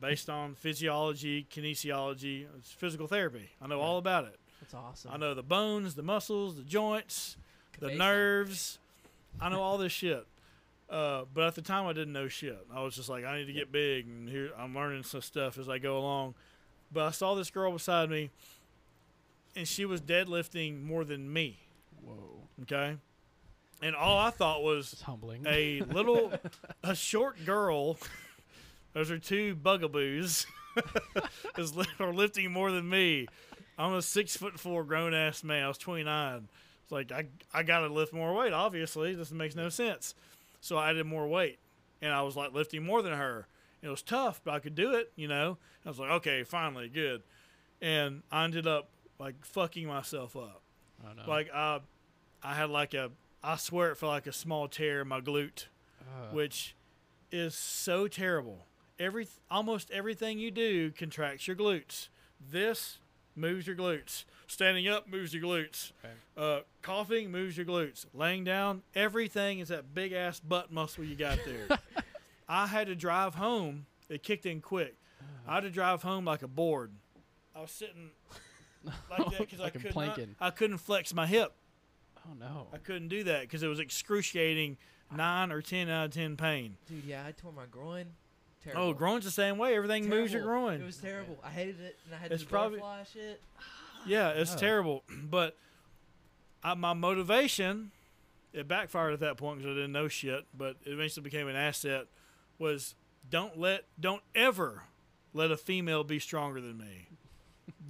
based on physiology, kinesiology, physical therapy. I know all about it. That's awesome. I know the bones, the muscles, the joints, the nerves. I know all this shit. Uh, but at the time, I didn't know shit. I was just like, I need to get big, and here I'm learning some stuff as I go along. But I saw this girl beside me, and she was deadlifting more than me. Whoa. Okay, and all I thought was It's humbling. a little, a short girl. Those are two bugaboos. is are lifting more than me. I'm a six foot four grown ass man. I was 29. It's like I I gotta lift more weight. Obviously, this makes no sense. So I added more weight, and I was like lifting more than her. It was tough, but I could do it. You know. I was like, okay, finally, good. And I ended up like fucking myself up. oh, no. Like I, I had like a I swear it felt like a small tear in my glute Uh, which is so terrible. Every almost everything you do contracts your glutes. This moves your glutes. Standing up moves your glutes. Okay. Uh, coughing moves your glutes. Laying down, everything is that big ass butt muscle you got there. I had to drive home. It kicked in quick. I had to drive home like a board. I was sitting like that because I Fucking could not, planking. I couldn't flex my hip. Oh no. I couldn't do that because it was excruciating nine or ten out of ten pain. Dude, yeah, I tore my groin. Terrible. Oh, groin's the same way. Everything moves your groin. It was terrible. I hated it, and I had It's to probably- butterfly shit. Yeah, it's Oh. terrible. But I, my motivation, it backfired at that point because I didn't know shit. But it eventually became an asset. Was don't let, don't ever let a female be stronger than me.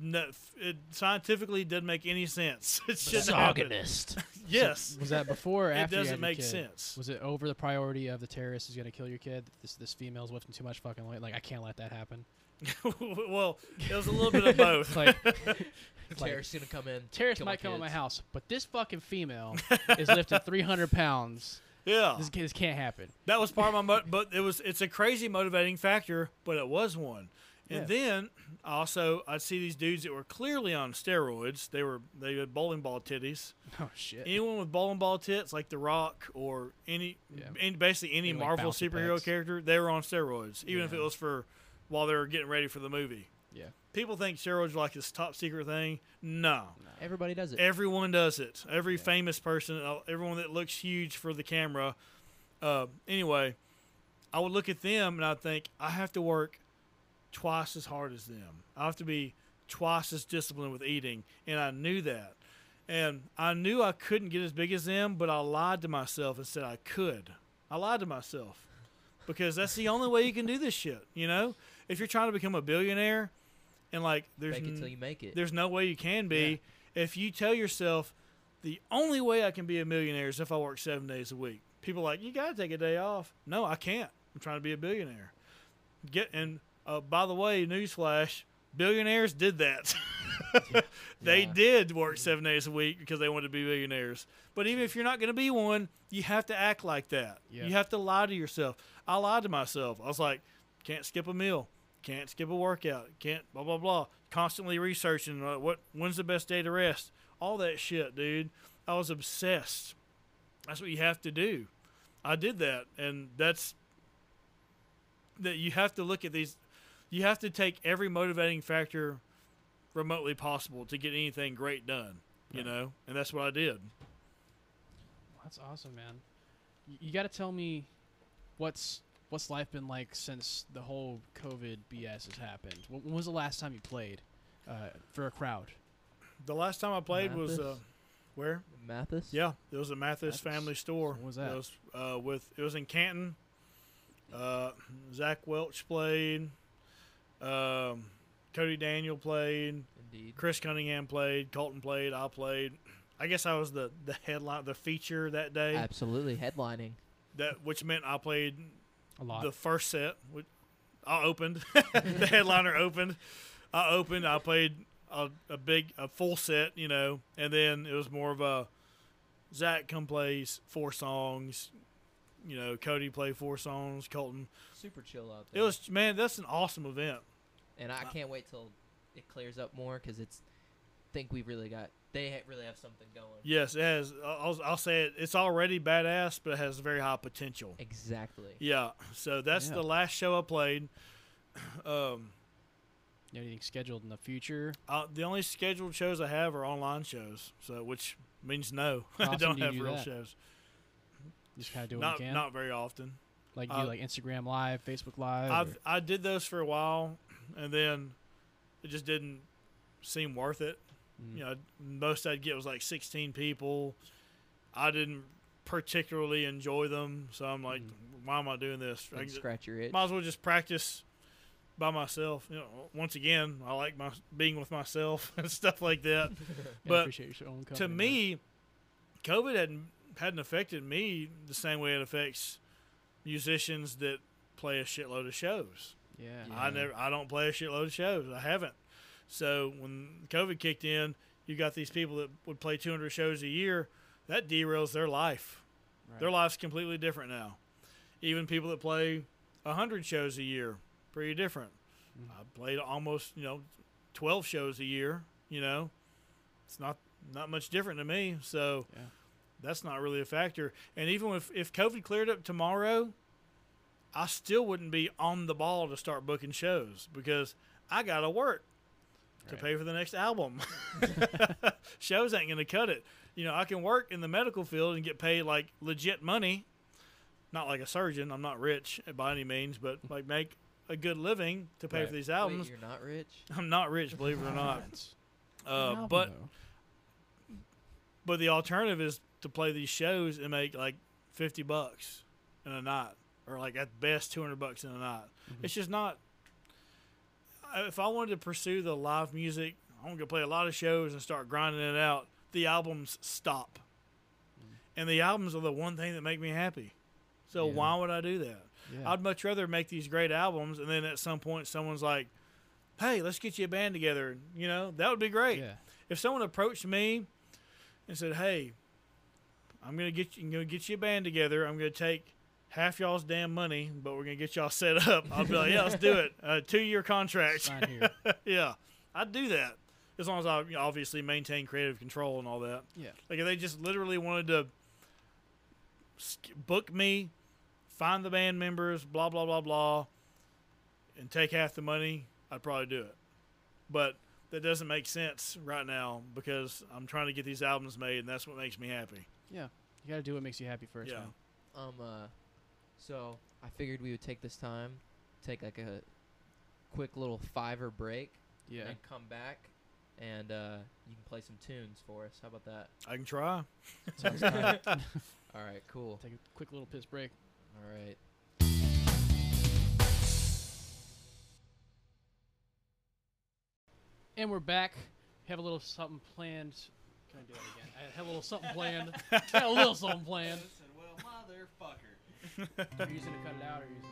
No, it scientifically doesn't make any sense. It shouldn't happen. Misogynist. Yes, Was that before or it after you doesn't had your make kid? sense. Was it over the priority of the terrorist is going to kill your kid? This this female's lifting too much fucking weight. Like I can't let that happen. well, it was a little bit of both. Like The Like, terrorist's gonna come in. terrorist might come in my house, but this fucking female is lifting 300 pounds. yeah, This, this can't happen. That was part of my, mo- but it was it's a crazy motivating factor, but it was one. And Yeah. then also I'd see these dudes that were clearly on steroids. They were they had bowling ball titties. Oh shit. Anyone with bowling ball tits, like The Rock or any, Yeah. any basically any like, Marvel bouncy superhero pecs. character, they were on steroids, even if it was for while they were getting ready for the movie. Yeah. People think steroids are like this top secret thing. No, Everybody does it. Everyone does it. Every famous person, uh, everyone that looks huge for the camera. Uh, anyway, I would look at them and I'd think I have to work twice as hard as them. I have to be twice as disciplined with eating, and I knew that. And I knew I couldn't get as big as them, but I lied to myself and said I could. I lied to myself because that's the only way you can do this shit. You know, if you're trying to become a billionaire, and like there's Make it till you make it. there's no way you can be if you tell yourself the only way I can be a millionaire is if I work seven days a week. People are like you got to take a day off. No, I can't. I'm trying to be a billionaire. Get and uh, by the way, newsflash: billionaires did that. they Yeah. did work seven days a week because they wanted to be billionaires. But even if you're not going to be one, you have to act like that. Yeah. You have to lie to yourself. I lied to myself. I was like, can't skip a meal, can't skip a workout, can't blah blah blah. Constantly researching uh, what when's the best day to rest. All that shit, dude. I was obsessed. That's what you have to do. I did that, and that's that you have to look at these. You have to take every motivating factor remotely possible to get anything great done. You Right. know, and that's what I did. That's awesome, man. Y- You got to tell me what's what's life been like since the whole COVID BS has happened. Wh- When was the last time you played uh, for a crowd? The last time I played was uh, where? Mathis. Yeah, it was a Mathis, Mathis. family store. When was that? It was uh, with it was in Canton. Uh, Zach Welch played. Um, Cody Daniel played. Indeed. Chris Cunningham played. Colton played. I played. I guess I was the the headline, the feature that day. Absolutely headlining. That which meant I played A lot. the first set. which I opened. the headliner opened. I opened. I played a, a big, a full set, you know, and then it was more of a Zach come plays four songs. You know, Cody play four songs. Colton. Super chill out It was man, that's an awesome event. And I can't wait till it clears up more because it's. Think we really got. They really have something going. Yes, it has. I'll, I'll say it. It's already badass, but it has very high potential. Exactly. Yeah. So that's Yeah. the last show I played. Um, You anything scheduled in the future? Uh, the only scheduled shows I have are online shows, so which means no, How I don't do have do real that? shows. Just kind of do what Not you can. not very often. like you uh, do like Instagram Live, Facebook Live. I've I did those for a while, and then it just didn't seem worth it. Mm. You know, most I'd get was like 16 people. I didn't particularly enjoy them, so I'm like, Mm. why am I doing this? I scratch your itch. might as well just practice by myself. You know, once again, I like my being with myself and stuff like that. But appreciate your own company, to man. me, COVID hadn't hadn't affected me the same way it affects musicians that play a shitload of shows. Yeah, I never, I don't play a shitload of shows. I haven't. So when COVID kicked in, you got these people that would play 200 shows a year. That derails their life. Right. Their life's completely different now. Even people that play 100 shows a year, pretty different. Mhm. I played almost, you know, 12 shows a year, you know. It's not not much different to me. So Yeah. that's not really a factor. And even if if COVID cleared up tomorrow, I still wouldn't be on the ball to start booking shows because I got to work to Right. pay for the next album. shows ain't going to cut it. You know, I can work in the medical field and get paid like legit money. Not like a surgeon. I'm not rich by any means, but like make a good living to pay Right. for these Wait, albums. you're not rich. I'm not rich, believe it or not. Uh, but though. but the alternative is to play these shows and make like 50 bucks in a night or like at best 200 bucks in a night Mm-hmm. it's just not if i wanted to pursue the live music i'm going to play a lot of shows and start grinding it out the albums stop Mm. and the albums are the one thing that make me happy so Yeah. why would i do that yeah. I'd much rather make these great albums and then at some point someone's like, "Hey, let's get you a band together." You know, that would be great. yeah. If someone approached me and said, "Hey, I'm gonna get you, I'm gonna get you a band together. I'm gonna take half y'all's damn money, but we're gonna get y'all set up," I'll be like, "Yeah, let's do it. A two year contract." Sign here. yeah, I'd do that as long as I you know, obviously maintain creative control and all that. Yeah. Like if they just literally wanted to book me, find the band members, blah blah blah blah, and take half the money, I'd probably do it. But that doesn't make sense right now because I'm trying to get these albums made, and that's what makes me happy. Yeah. You gotta do what makes you happy first. Yeah. man. Um. Uh. So I figured we would take this time, take like a quick little fiver break, Yeah. and come back, and uh, you can play some tunes for us. How about that? I can try. Sounds good. All right. Cool. Take a quick little piss break. All right. And we're back. Have a little something planned. Can I do that again? I have a little something planned. Got a little something planned. well, motherfucker. Are you using to cut it out or are you using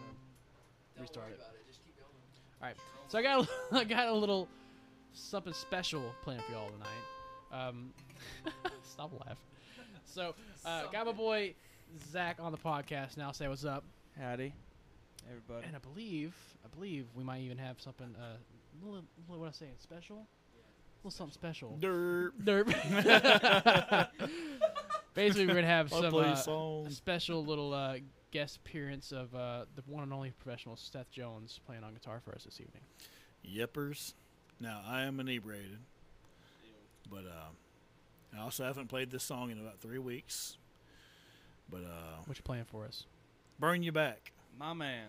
to restart it? All right. So I got a, I got a little something special planned for y'all tonight. Um, stop laughing. So uh, got my boy Zach on the podcast now. Say what's up. Howdy, everybody. And I believe, I believe we might even have something, uh, little, little what I saying, special, a little something special. Derp. Derp. Basically, we're gonna have I'll some uh, special little uh, guest appearance of uh, the one and only professional Seth Jones playing on guitar for us this evening. Yippers. Now I am inebriated, but uh, I also haven't played this song in about three weeks. But uh, What you playing for us? burn you back. My man.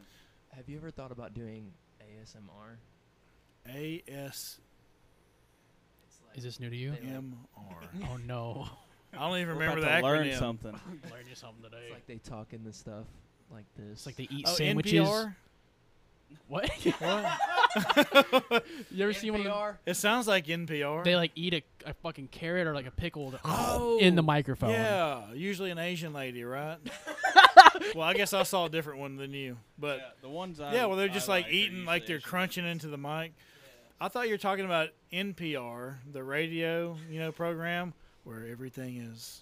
Have you ever thought about doing ASMR? A S like Is this new to you? They- M R. oh no! I don't even We're remember the about to learn acronym. something. Learn you something today. It's like they talk in this stuff like this. It's like they eat Oh, sandwiches. NPR. What? What? you ever seen one of them? NPR? It sounds like NPR. They like eat a, a fucking carrot or like a pickle to- Oh, in the microphone. Yeah, usually an Asian lady, right? well, I guess I saw a different one than you, but yeah, the ones I yeah, well, they're I just like are eating, like usually they're Asian. crunching into the mic. I thought you were talking about NPR, the radio, you know, program where everything is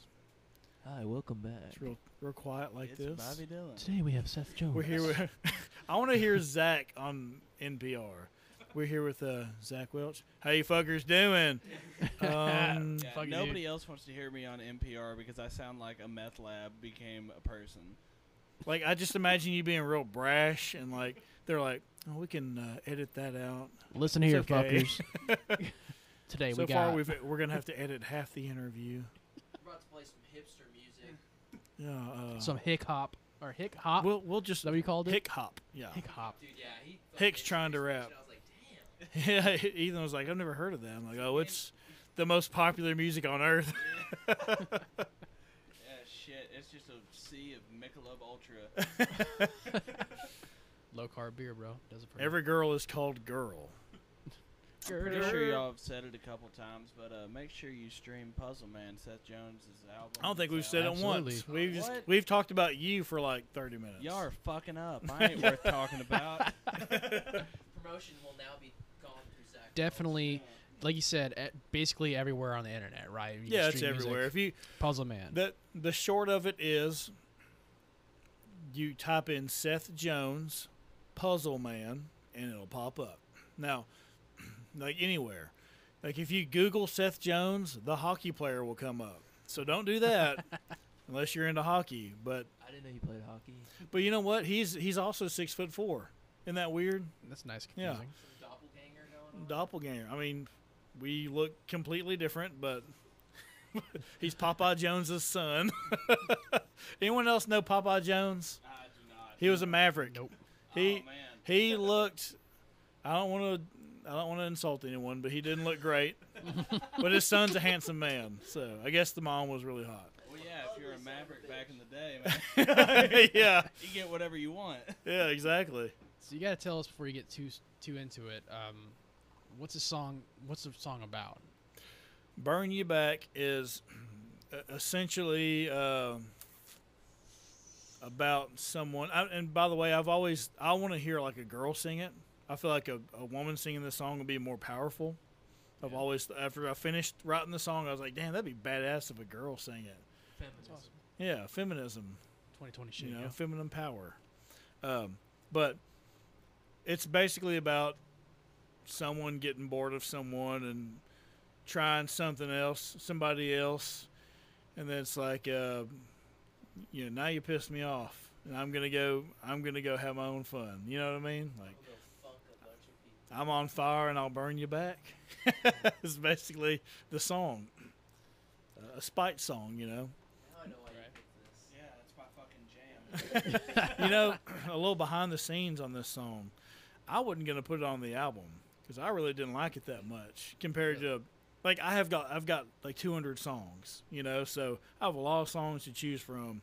Hi, welcome back. it's real, real quiet like It's this. Bobby Dylan. Today we have Seth Jones. We're here with. I want to hear Zach on NPR. We're here with uh, Zach Welch. How you fuckers doing? Um, Yeah, Fuck you, nobody else wants to hear me on NPR because I sound like a meth lab became a person. like I just imagine you being real brash and like they're like, oh, we can uh, edit that out. Listen It's here, okay. fuckers. Today so we far, got we've we're gonna have to edit half the interview. We're about to play some hipster music. Yeah. Uh, some hick hop or hick hop. We'll we'll just that what you called it? hick hop. Yeah. Hick hop. Dude, yeah, he. Hick's trying to rap. I was like, damn. Yeah. Ethan was like, I've never heard of that. I'm like, oh, it's the most popular music on earth. Yeah, shit. It's just a sea of Michelob Ultra. Low carb beer, bro. Does it for you. Every girl is called girl. Pretty sure y'all have said it a couple times, but uh, make sure you stream Puzzle Man, Seth Jones' album. I don't think we've said out. it once. Absolutely. We've just, What? we've talked about you for like 30 minutes. Y'all are fucking up. I ain't worth talking about. Promotion will now be gone through Zach. Definitely, like you said, e- basically everywhere on the internet, right? You can yeah, it's stream music. everywhere. If you Puzzle Man. the the short of it is, you type in Seth Jones, Puzzle Man, and it'll pop up. Now, like anywhere, like if you Google Seth Jones, the hockey player will come up. So don't do that unless you're into hockey. But I didn't know you played hockey. But you know what? He's he's also six foot four. Isn't that weird? That's nice. Yeah. Confusing. Some doppelganger going on. Doppelganger. I mean, we look completely different, but he's Popeye Jones's son. Anyone else know Popeye Jones? I do not. He was a maverick. Nope. He oh, man. he looked. I don't want to. I don't want to insult anyone, but he didn't look great. but his son's a handsome man, so I guess the mom was really hot. Well, yeah, if you're a maverick back in the day, man, yeah, you get whatever you want. yeah, exactly. So you gotta tell us before you get too too into it. Um, what's the song? What's the song about? Burn You Back is uh, essentially uh, about someone. I, and by the way, I've always I want to hear like a girl sing it. I feel like a, a woman singing this song would be more powerful. I've always after I finished writing the song, I was like, damn, that'd be badass if a girl sang it. Feminism. Yeah, feminism. 2020 shit. you know, yeah. feminine power. Um, but it's basically about someone getting bored of someone and trying something else, somebody else, and then it's like, uh, you know, now you pissed me off, and I'm gonna go, I'm gonna go have my own fun. You know what I mean? Like, I'm on fire and I'll burn you back. it's basically the song, uh, a spite song, you know. I know why Yeah, that's my fucking jam. you know, a little behind the scenes on this song. I wasn't gonna put it on the album because I really didn't like it that much compared to, like I have got I've got like 200 songs, you know, so I have a lot of songs to choose from.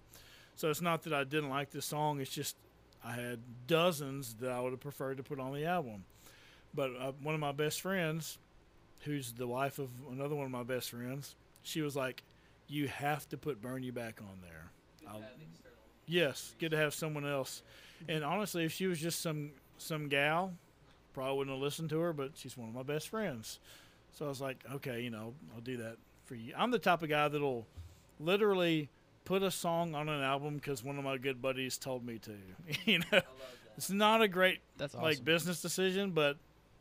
So it's not that I didn't like this song; it's just I had dozens that I would have preferred to put on the album. But uh, one of my best friends, who's the wife of another one of my best friends, she was like, "You have to put "Burn You Back" on there." I'll- Yes, good to have someone else. And honestly, if she was just some some gal, probably wouldn't have listened to her. But she's one of my best friends, so I was like, okay, you know, I'll do that for you. I'm the type of guy that'll literally put a song on an album because one of my good buddies told me to. you know, it's not a great That's awesome. like business decision, but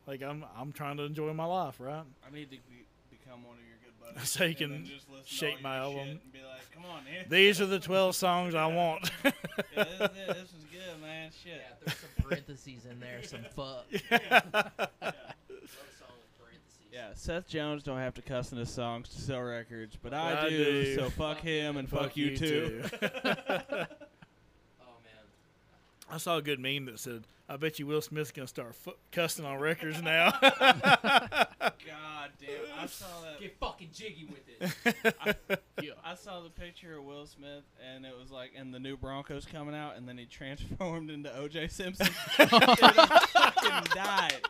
like I'm I'm trying to enjoy my life, right? I need to be, become one of your good buddies. So you can then just listen shake my album. And be like, come on, man. These are the 12 songs I want. yeah, this, is it. this is good, man. Shit. Yeah, there's some parentheses in there, some fuck. Yeah, Yeah. Seth Jones don't have to cuss in his songs to sell records, but I, I do, do. So fuck him and fuck, you, too. Oh man. I saw a good meme that said, "I bet you Will Smith's gonna start fu- cussing on records now." God damn, I saw that. Get fucking jiggy with it. I saw the picture of Will Smith, and it was like, and the new Broncos coming out, and then he transformed into O.J. Simpson. Dude, I fucking died.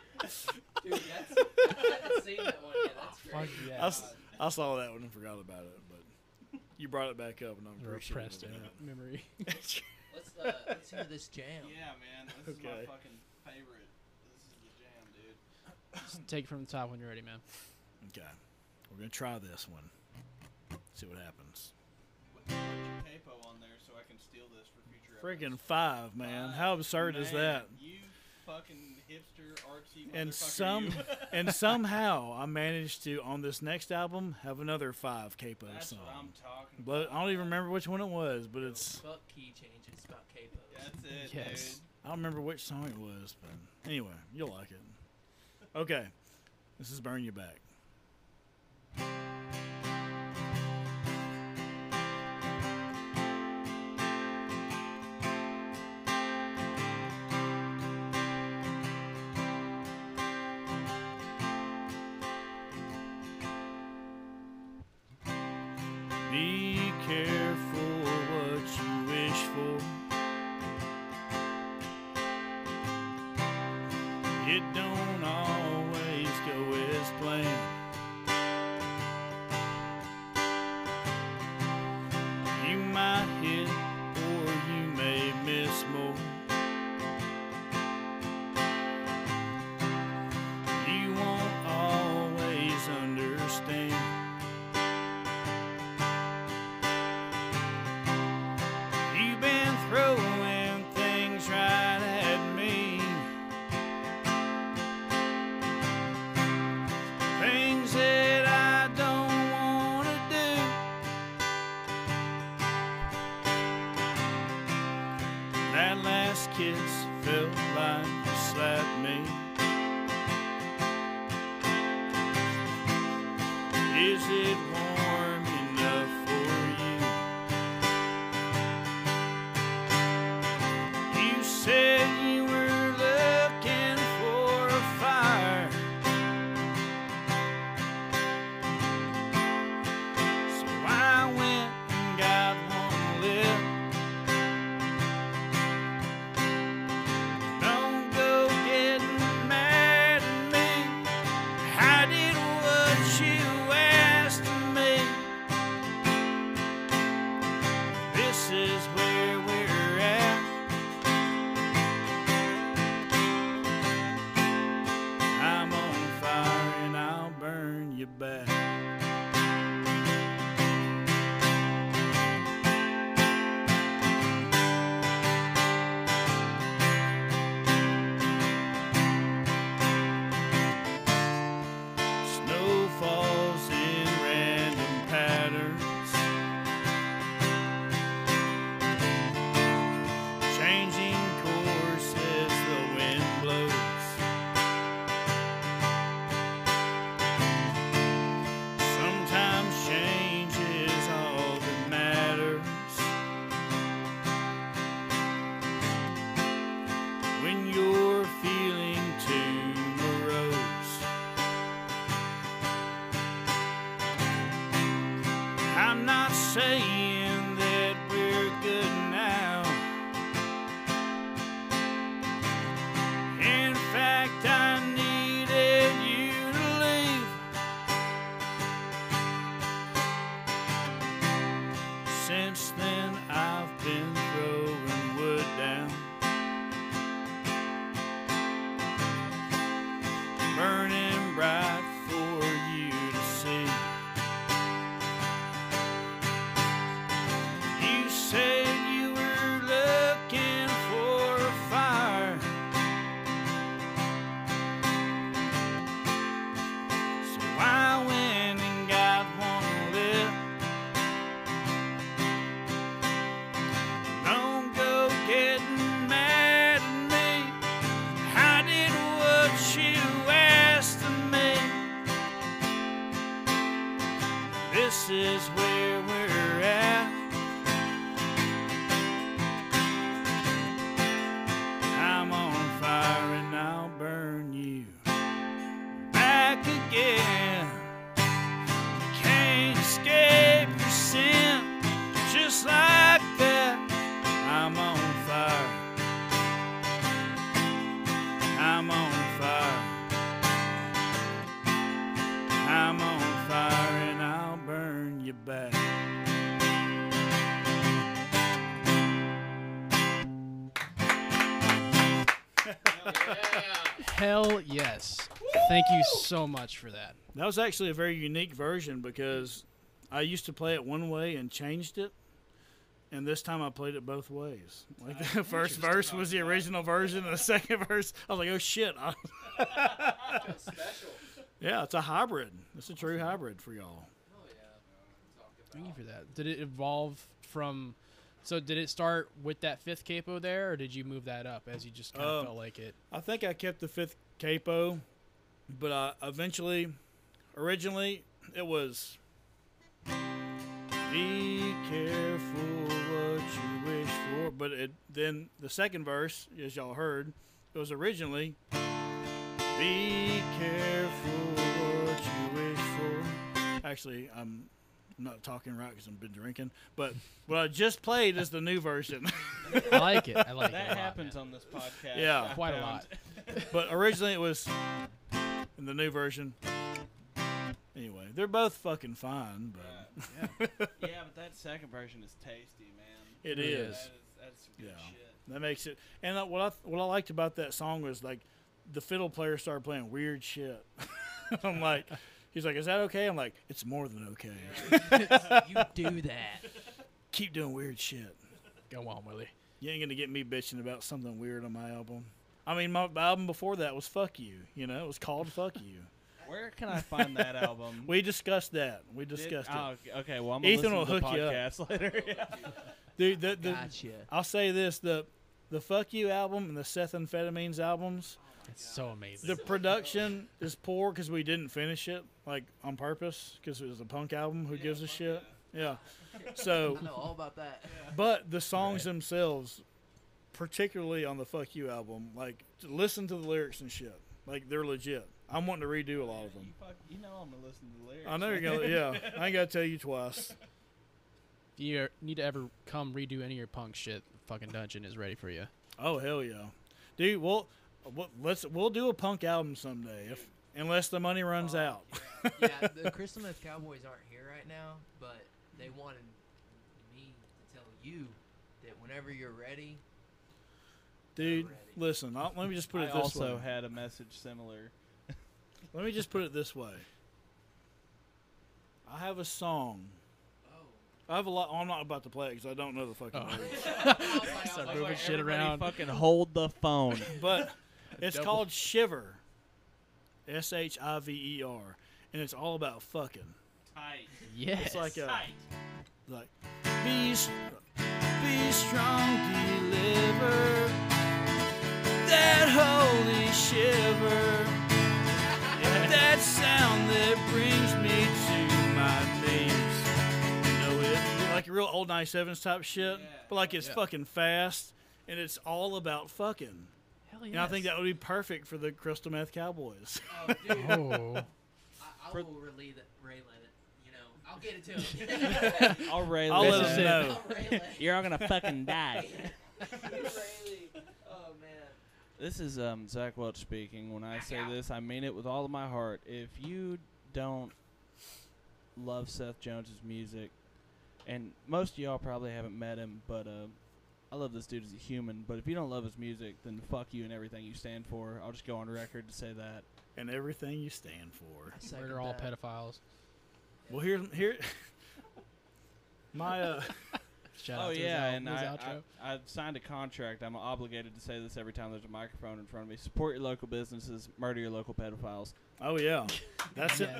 Dude, that's, I haven't seen that one yet. That's Fuck great. yeah. I, s- I saw that one and forgot about it, but you brought it back up, and I'm You're appreciative of in that. memory. Let's uh, let's hear this jam. Yeah, man, this is Okay. my fucking favorite. This is the jam, dude. Just take it from the top when you're ready, man. Okay, we're gonna try this one. See what happens. Put put your capo on there so I can steal this for future. Freaking five, man! How absurd is Man, that? You fucking hipster artsy And some, you. and somehow I managed to on this next album have another five capo That's songs. what I'm talking But about. I don't even remember which one it was, but it's Fuck key changes about capos. That's it, Yes. I don't remember which song it was, but anyway, you'll like it. Okay, this is "Burn You Back." Hell yes. Thank you so much for that. That was actually a very unique version because I used to play it one way and changed it. And this time I played it both ways. Like the first verse was the original version, and the second verse, I was like, "Oh shit!" I- yeah, it's a hybrid. It's a true hybrid for y'all. Thank you for that. Did it evolve from? So did it start with that fifth capo there, or did you move that up as you just kind of Um, felt like it? I think I kept the fifth capo, but I eventually, originally, it was. Be careful what you wish for, but it then the second verse, as y'all heard, it was originally. Be careful what you wish for. Actually, I'm not talking right because I've been drinking, but what I just played is the new version. I like it. I like it. That a lot, happens on this podcast. Yeah. I Quite a lot. but originally it was in the new version. Anyway, they're both fucking fine, but yeah, Yeah, but that second version is tasty, man. it Really is. is. That is that's good Yeah. shit. That makes it. And what I what I liked about that song was like the fiddle player started playing weird shit. I'm like, he's like, "Is that okay?" I'm like, "It's more than okay. you do that. Keep doing weird shit. Go on, Willie. You ain't gonna get me bitching about something weird on my album." I mean, my album before that was "Fuck You." You know, it was called "Fuck You." Where can I find that album? We discussed that. We Did- discussed it. oh, okay, well, I'm gonna Ethan will to the hook you up. later. Yeah. Dude, the, the, Gotcha. I'll say this: the the Fuck You album and the Seth Amphetamines albums. It's so amazing. The production is poor because we didn't finish it like on purpose because it was a punk album. Who gives a shit? Yeah. So, I know all about that. but the songs themselves, particularly on the Fuck You album, like listen to the lyrics and shit. Like they're legit. I'm wanting to redo a lot of You, them. fuck, you know I'm gonna listen to the lyrics. I know you're gonna. Yeah, I ain't gotta tell you twice. if you need to ever come redo any of your punk shit, fucking Dungeon is ready for you. Oh hell yeah, dude. Well, we'll- let's we'll do a punk album someday if unless the money runs Oh, out. yeah, the Crystal Meth Cowboys aren't here right now, but they wanted me to tell you that whenever you're ready, Dude, ready. listen. I'll, let me just put I it this also way. had a message similar. Let me just put it this way. I have a song. Oh, I have a lot. oh, I'm not about to play it because I don't know the fucking Oh. words. Start Like, moving shit everybody around. Fucking hold the phone. But it's Double. called Shiver. S H I V E R, and it's all about fucking. Tight. Yes. It's like a Tight. like be be strong, deliver that holy shiver, that sound that real old 97s type shit, but like it's Yeah. fucking fast and it's all about fucking. Hell And I think that would be perfect for the Crystal Meth Cowboys. oh, dude, Oh. I, I will relay that, relay it. You know, I'll get it to him. I'll Ray I'll let is them it. know. You're all gonna fucking die. Oh man. This is um, Zach Welch speaking. When I say this, I mean it with all of my heart. If you don't love Seth Jones's music, and most of y'all probably haven't met him, but uh, I love this dude as a human. But if you don't love his music, then fuck you and everything you stand for. I'll just go on record to say that. and everything you stand for. I second Murder all pedophiles. Well, here, here, my uh, Shout oh out to his yeah, al- and his I, outro. I, I've signed a contract. I'm obligated to say this every time there's a microphone in front of me. Support your local businesses. Murder your local pedophiles. oh yeah, that's it.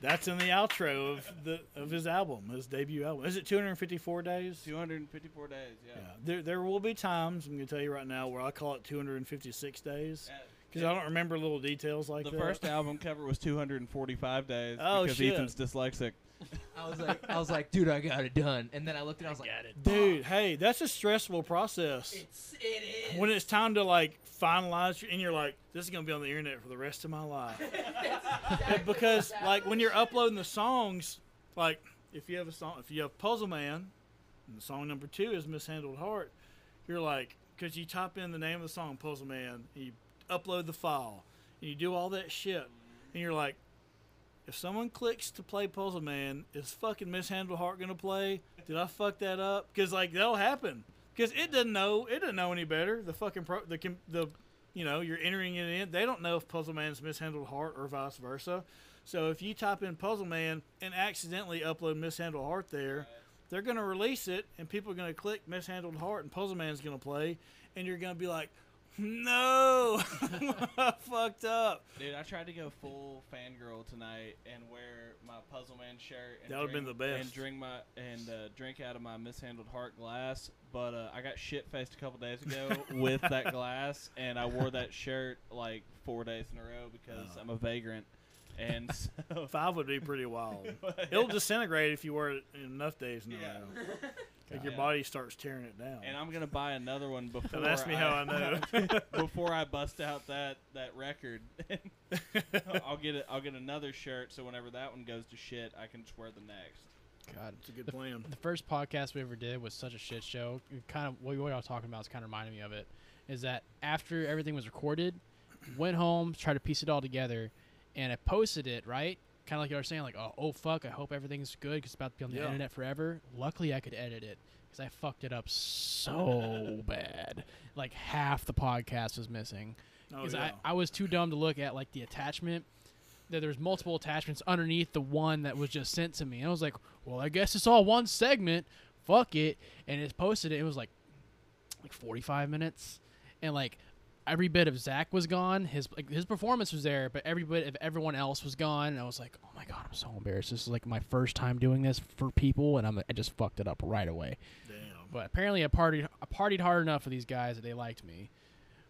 That's in the outro of the of his album, his debut album. Is it 254 days? 254 days. Yeah. Yeah, there there will be times I'm gonna tell you right now where I call it 256 days because I don't remember little details like that. the first album cover was 245 days Oh, because shit. Ethan's dyslexic. I was like, I was like, dude, I got it done. And then I looked and I was like, Dude, hey, that's a stressful process. it's it is. When it's time to like finalize, your- and you're like, this is gonna be on the internet for the rest of my life. because like when you're uploading the songs, like if you have a song, if you have Puzzle Man, and the song number two is Mishandled Heart, you're like, because you type in the name of the song Puzzle Man, and you upload the file, and you do all that shit, and you're like, if someone clicks to play Puzzle Man, is fucking Mishandled Heart gonna play? Did I fuck that up? Because like that'll happen. Because it doesn't know, it doesn't know any better. The fucking pro, the the, you know, you're entering it in. They don't know if Puzzle Man's Mishandled Heart or vice versa. So if you type in Puzzle Man and accidentally upload Mishandled Heart there, they're gonna release it, and people are gonna click Mishandled Heart, and Puzzle Man's gonna play, and you're gonna be like, no, I fucked up. Dude, I tried to go full fangirl tonight and wear my Puzzle Man shirt. And That would've been drink- the best. And drink my and uh, drink out of my mishandled heart glass, but uh, I got shit faced a couple days ago with that glass, and I wore that shirt like four days in a row because Oh. I'm a vagrant, and so Five would be pretty wild. It'll disintegrate if you wear it enough days in a Yeah. row. Like your Yeah. body starts tearing it down. And I'm gonna buy another one before. Don't ask me how I know. before I bust out that that record, I'll get it. I'll get another shirt, so whenever that one goes to shit, I can just wear the next. God. It's a good The- plan. The first podcast we ever did was such a shit show. It kind of what we were all talking about is kind of reminding me of it. Is that after everything was recorded, went home, tried to piece it all together, and I posted it right. Kind of like you were saying, like, oh, oh fuck, I hope everything's good because it's about to be on the Yeah. internet forever. Luckily, I could edit it because I fucked it up so bad. Like half the podcast was missing Oh, because yeah. I, I was too dumb to look at like the attachment. That there was multiple attachments underneath the one that was just sent to me, and I was like, "Well, I guess it's all one segment. Fuck it." And it posted it. It was like like 45 minutes, and like every bit of Zach was gone. His like his performance was there, but every bit of everyone else was gone. And I was like, "Oh my god, I'm so embarrassed. This is like my first time doing this for people, and I'm I just fucked it up right away." Damn. But apparently, I partied I partied hard enough with these guys that they liked me.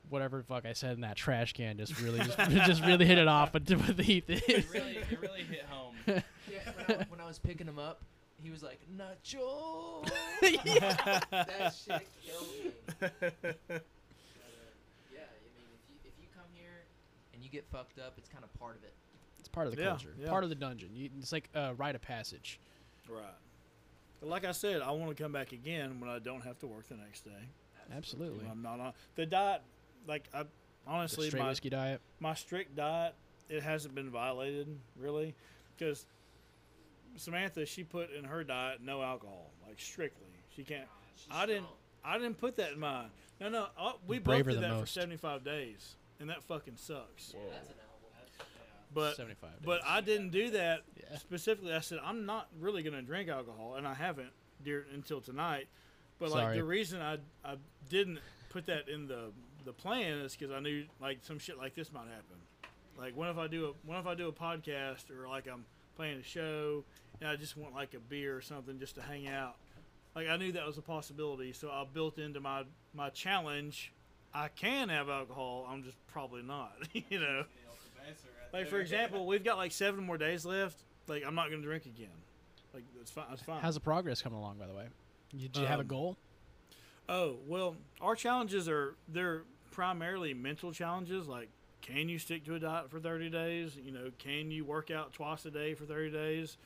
Whatever the fuck I said in that trash can just really just, just really hit it off with, with Ethan. It really, it really hit home. Yeah, when I, when I was picking him up, he was like, Nacho! that shit killed me. But, uh, yeah, I mean, if you, if you come here and you get fucked up, it's kind of part of it. It's part of the Yeah, culture, yeah. part of the dungeon. You, it's like a rite of passage. Right. But like I said, I want to come back again when I don't have to work the next day. Absolutely. When I'm not on the diet. Like I honestly, straight my whiskey diet. my strict diet it hasn't been violated really because Samantha she put in her diet no alcohol like strictly she can't I didn't I didn't put that in mine no no uh, we both did that most. for 75 days and that fucking sucks That's an album. but 75 but. I didn't do that Yeah. specifically I said I'm not really going to drink alcohol and I haven't dear, until tonight but like the reason I I didn't put that in the the plan is because I knew like some shit like this might happen like what if I do a what if I do a podcast or like I'm playing a show and I just want like a beer or something just to hang out. Like I knew that was a possibility, so I built into my my challenge. I can have alcohol. I'm just probably not. you know, like for example, we've got like seven more days left. Like I'm not gonna drink again. Like it's fine. It's fine. How's the progress coming along, by the way? You, do you have a Um, goal? Oh well, our challenges are they're primarily mental challenges. Like, can you stick to a diet for thirty days? You know, can you work out twice a day for thirty days?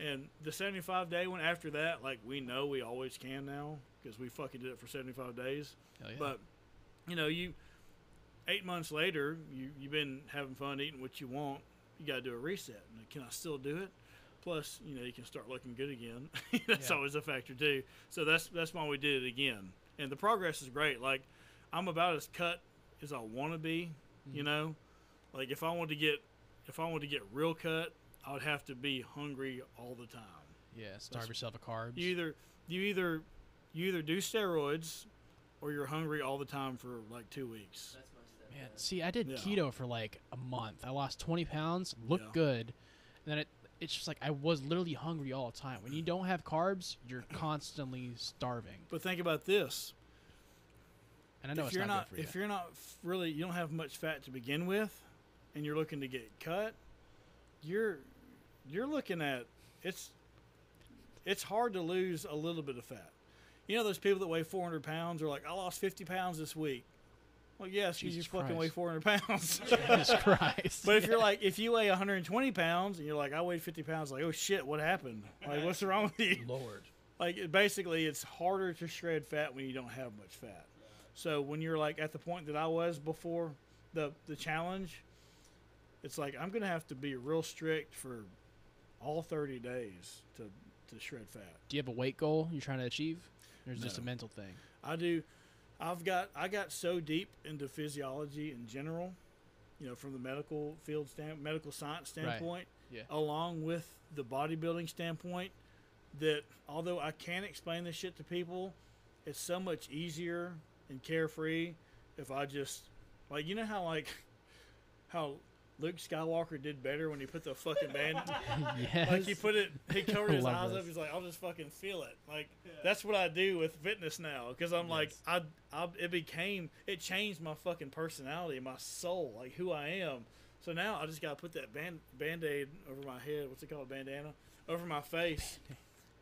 And the seventy-five day one after that, like we know we always can now because we fucking did it for seventy-five days. Yeah. But you know, you eight months later, you you've been having fun eating what you want. You got to do a reset. Can I still do it? Plus, you know, you can start looking good again. that's Yeah. always a factor too. So that's that's why we did it again. And the progress is great. Like I'm about as cut as I want to be. You mm-hmm. know, like if I want to get if I want to get real cut, I would have to be hungry all the time. yeah, starve yourself of carbs. You either you either you either do steroids or you're hungry all the time for like two weeks. That's my step. Man, see, I did Yeah. keto for like a month. I lost 20 pounds, looked Yeah. good, and then it it's just like I was literally hungry all the time. When you don't have carbs, you're constantly starving. But think about this: And I know if it's you're not, not, for you. if you're not really, you don't have much fat to begin with, and you're looking to get cut, you're you're looking at it's it's hard to lose a little bit of fat. You know those people that weigh 400 pounds are like, I lost 50 pounds this week. Well, yes, you just fucking weigh 400 pounds. Jesus Christ. But if you're like, if you weigh 120 pounds and you're like, I weighed 50 pounds, like, oh shit, what happened? Like, what's wrong with you? Lord, Like, basically, it's harder to shred fat when you don't have much fat. So when you're like at the point that I was before the the challenge, it's like I'm gonna have to be real strict for all 30 days to to shred fat. do you have a weight goal you're trying to achieve? Or is it just a mental thing? I do. I've got I got so deep into physiology in general, you know, from the medical field stand, medical science Right. standpoint, Yeah. along with the bodybuilding standpoint, that although I can't explain this shit to people, it's so much easier and carefree if I just like you know how like how Luke Skywalker did better when he put the fucking band yes. like he put it, he covered his eyes this. up. He's like, I'll just fucking feel it. Like that's what I do with fitness now because I'm like, I, I, it became, it changed my fucking personality, my soul, like who I am. So now I just gotta put that band band aid over my head. What's it called, bandana, over my face,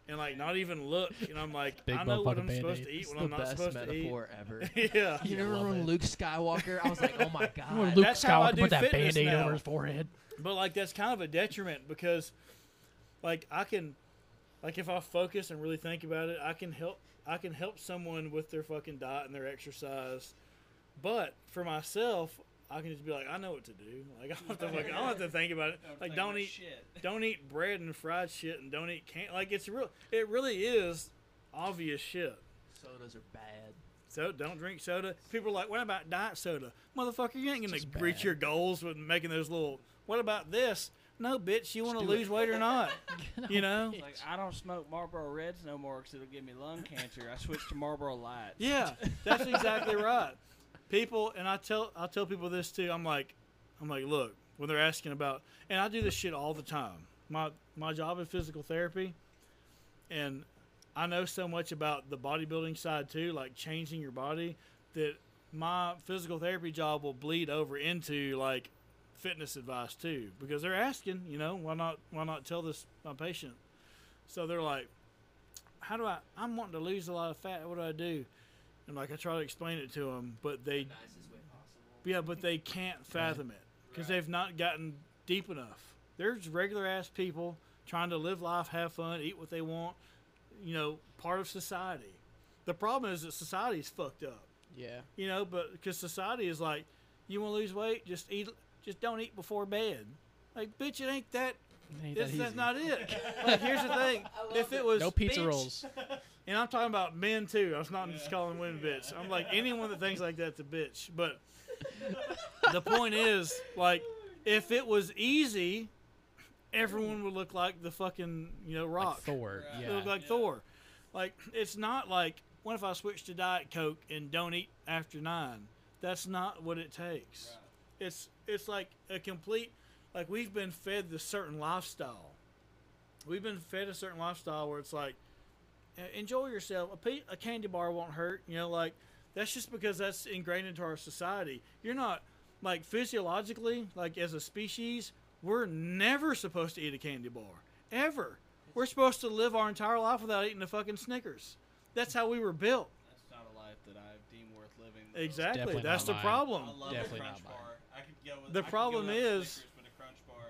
and like not even look. And I'm like, Big I know what I'm supposed to eat It's when I'm not best supposed metaphor ever. to eat. yeah. You I remember love when it. Luke Skywalker? I was like, oh my when god. Luke that's how I Skywalker do put that fitness band-aid now. over his forehead. But like that's kind of a detriment because like I can like if I focus and really think about it, I can help I can help someone with their fucking diet and their exercise. But for myself, I can just be like, I know what to do. Like I don't have to, like, I don't have to think about it. Like don't eat shit. don't eat bread and fried shit and don't eat can like it's real it really is obvious shit. Sodas are bad. So don't drink soda. People are like, what about diet soda? Motherfucker, you ain't gonna Just reach bad. your goals with making those little. What about this? No, bitch, you want to do lose weight or not? you know? Like I don't smoke Marlboro Reds no more because it'll give me lung cancer. I switched to Marlboro Lights. Yeah, that's exactly right. People, and I tell I tell people this too. I'm like, I'm like, look, when they're asking about, and I do this shit all the time. My my job is physical therapy, and I know so much about the bodybuilding side too, like changing your body, that my physical therapy job will bleed over into like fitness advice too, because they're asking, you know, why not why not tell this my patient? So they're like, how do I? I'm wanting to lose a lot of fat. What do I do? And like I try to explain it to them, but they, yeah, but they can't fathom it because they've not gotten deep enough. There's regular ass people trying to live life, have fun, eat what they want, you know, part of society. The problem is that society's fucked up, Yeah. you know, but because society is like, you want to lose weight, just eat, just don't eat before bed. Like, bitch, it ain't that. Ain't that That's, that's not it. Like, here's the thing: if it was No pizza bitch- rolls. and I'm talking about men too. I was not just calling women bitch. I'm like anyone that thinks like that's a bitch. But the point is, like, if it was easy, everyone would look like the fucking you know rock. Like Thor. Right. They Yeah. look like Thor. Like it's not like what if I switch to Diet Coke and don't eat after nine? That's not what it takes. It's it's like a complete like we've been fed this certain lifestyle. We've been fed a certain lifestyle where it's like "Uh, enjoy yourself. A, pe- a candy bar won't hurt. You know, like that's just because that's ingrained into our society. You're not like physiologically, like as a species, we're never supposed to eat a candy bar ever. We're supposed to live our entire life without eating a fucking Snickers. That's how we were built. That's not a life that I deem worth living. though. Exactly. That's the mine. problem. I love Definitely a not crunch mine. bar. I could go with The I could go problem is- Snickers, but a crunch bar.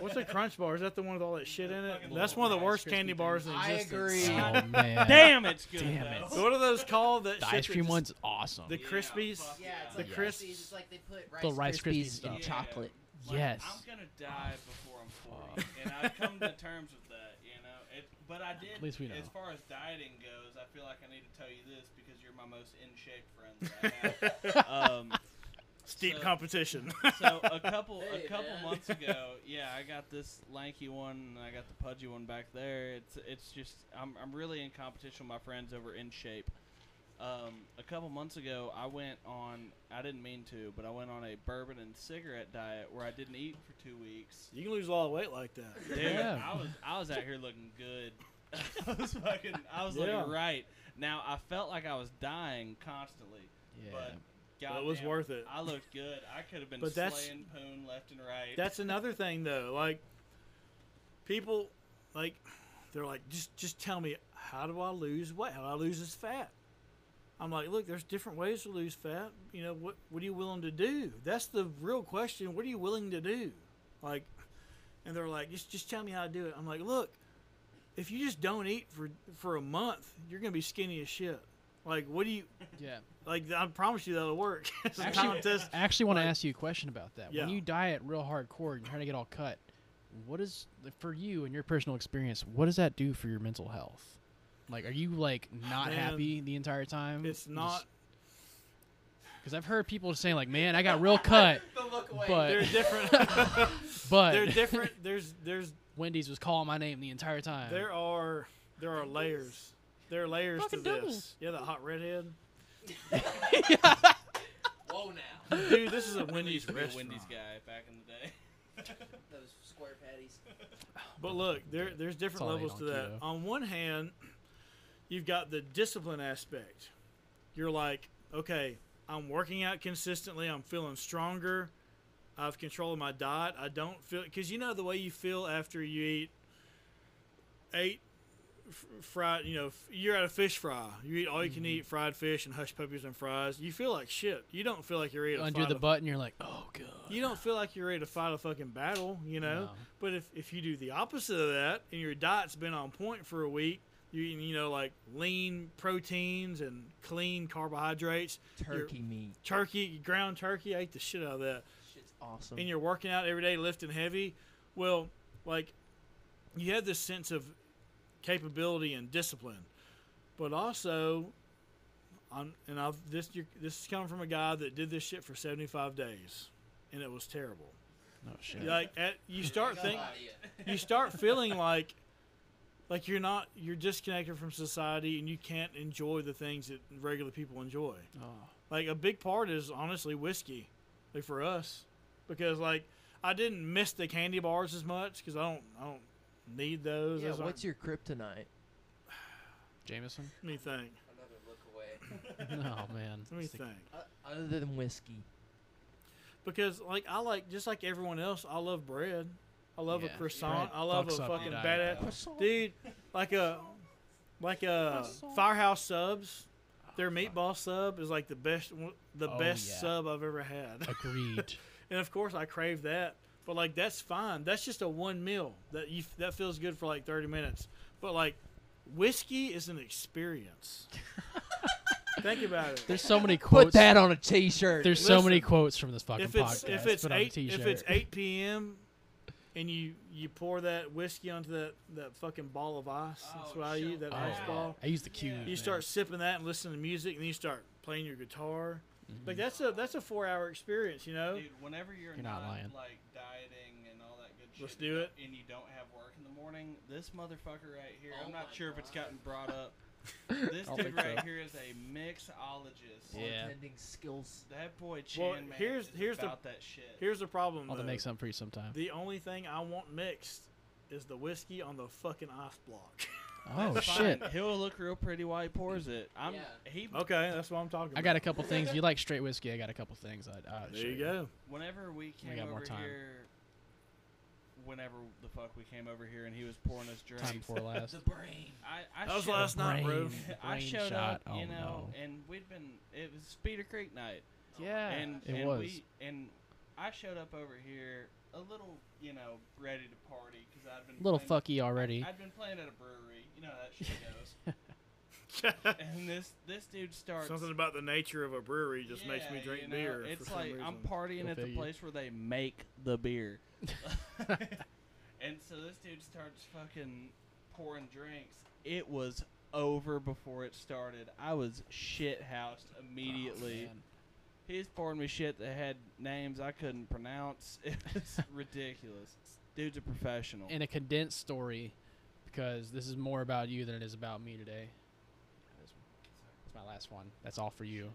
What's a crunch bar? Is that the one with all that shit in it? That's one of the worst candy bars in things. I existence. agree. Oh man. Damn, it's good. Damn it. So what are those called? That The shit ice that cream just- one's awesome. The Yeah, Crispies. fuck Yeah, it's The like Krispies. It's like they put Rice, The Rice Krispies Krispies in stuff. chocolate. Like, Yes. I'm gonna die before I'm 40, and I've come to terms with that. You know, it, but I did. At least we know. As far as dieting goes, I feel like I need to tell you this because you're my most in shape friend that I have. um, Steep So- competition. so a couple Hey, a couple man. months ago, yeah, I got this lanky one and I got the pudgy one back there. It's it's just I'm I'm really in competition with my friends over in shape. Um, a couple months ago, I went on. I didn't mean to, but I went on a bourbon and cigarette diet where I didn't eat for two weeks. you can lose a lot of weight like that. Dude, Yeah. I was I was out here looking good. I was fucking. I was Yeah. looking right. Now I felt like I was dying constantly, Yeah. but. But it was goddamn, worth it. I looked good. I could have been But slaying poon left and right. That's another thing though. Like people, like they're like, just just tell me how do I lose weight? How do I lose this fat? I'm like, look, there's different ways to lose fat. You know, what what are you willing to do? That's the real question. What are you willing to do? Like, and they're like, just just tell me how to do it. I'm like, look, if you just don't eat for for a month, you're gonna be skinny as shit. Like, what do you yeah. like? I promise you that'll work. it's a Actually- contest. I actually want to like- ask you a question about that. Yeah. When you diet real hardcore and trying to get all cut, what is for you and your personal experience? What does that do for your mental health? Like, are you like not Man, happy the entire time? It's not. because I've heard people saying like, "Man, I got real cut," The look away. but They're different. but they're different. There's there's Wendy's was calling my name the entire time. there are there are layers. There are layers Fucking to do. this. Yeah, that hot redhead. Whoa now. Dude, this is a I Wendy's used to be a restaurant. Wendy's guy back in the day. Those square patties. But look, there there's different all I eat levels to on that. keto. On one hand, you've got the discipline aspect. You're like, okay, I'm working out consistently. I'm feeling stronger. I've controlled my diet. I don't feel because you know the way you feel after you eat eight f- fried. You know, f- you're at a fish fry. You eat all you Mm-hmm. can eat fried fish and hush puppies and fries. You feel like shit. You don't feel like you're ready to undo fight the a- button. You're like, "Oh god." You don't feel like you're ready to fight a fucking battle. You know. No. But if, if you do the opposite of that and your diet's been on point for a week, you eating, you know, like lean proteins and clean carbohydrates, Turkey meat. turkey, ground turkey, I ate the shit out of that. Shit's awesome. And you're working out every day, lifting heavy, well, like you have this sense of capability and discipline. But also, on and I've this you're, this is coming from a guy that did this shit for 75 days, and it was terrible. Oh shit. Like at, you start think you start feeling like like you're not you're disconnected from society and you can't enjoy the things that regular people enjoy. Oh. Like a big part is honestly whiskey, like for us, because like I didn't miss the candy bars as much because I don't I don't need those. yeah, Those what's aren't- your kryptonite? Jameson. Let me think. Another look away. oh man. Let me It's the- think. Uh, other than whiskey. Because like I like just like everyone else, I love bread. I love Yeah. a croissant. Bread I love a fucks up your fucking diet, badass dude. Like a like a firehouse subs. Oh, their meatball sub is like the best one- the Oh, best yeah. sub I've ever had. Agreed. and of course I crave that. But like that's fine. That's just a one meal that you that feels good for like 30 minutes. But like whiskey is an experience. Think about it. There's so many quotes. Put that on a t-shirt. There's so many quotes from this fucking if it's podcast. if it's Put on a eight if it's eight p.m. and you you pour that whiskey onto that that fucking ball of ice. That's Oh, what I use. That Oh, ice ball. I use the cubes. You man. start sipping that and listening to music, and then you start playing your guitar. Mhm. Like that's a that's a four hour experience, you know. Dude, whenever you're, You're not lying. like dieting and all that good shit, Let's do it. and you don't have work in the morning, this motherfucker right here, Oh I'm not my sure if it's gotten brought up. This dude right so. here is a mixologist. Yeah. Bartending skills. That boy Chan Well, man here's- is here's the- that shit. Here's the problem. I'll have to though. make something for you sometime. The only thing I want mixed is the whiskey on the fucking ice block. Oh That's shit! fine. He'll look real pretty while he pours it. I'm Yeah. he. okay, that's what I'm talking about. I got a couple things. You like straight whiskey? I got a couple things. I uh, There you go. Whenever we came got more over time. here, whenever the fuck we came over here and he was pouring us drinks, Time before last. The brain. I, I That was showed- last night, bro. I showed shot. up, Oh, you know, no. and we'd been. It was Speeder Creek night, Yeah, and it and was. we and I showed up over here a little, you know, ready to party because I'd been a little playing- fucky already. I'd been playing at a brewery, you know how that shit goes. and this this dude starts. Something about the nature of a brewery just makes me drink you know, beer. It's for some like I'm reason. partying Go at the figure. place where they make the beer. and so this dude starts fucking pouring drinks. It was over before it started. I was shit housed oh, immediately. Oh, man. He's pouring me shit that had names I couldn't pronounce. It was ridiculous. Dude's a professional. in a condensed story, because this is more about you than it is about me today. My last one. That's all for you.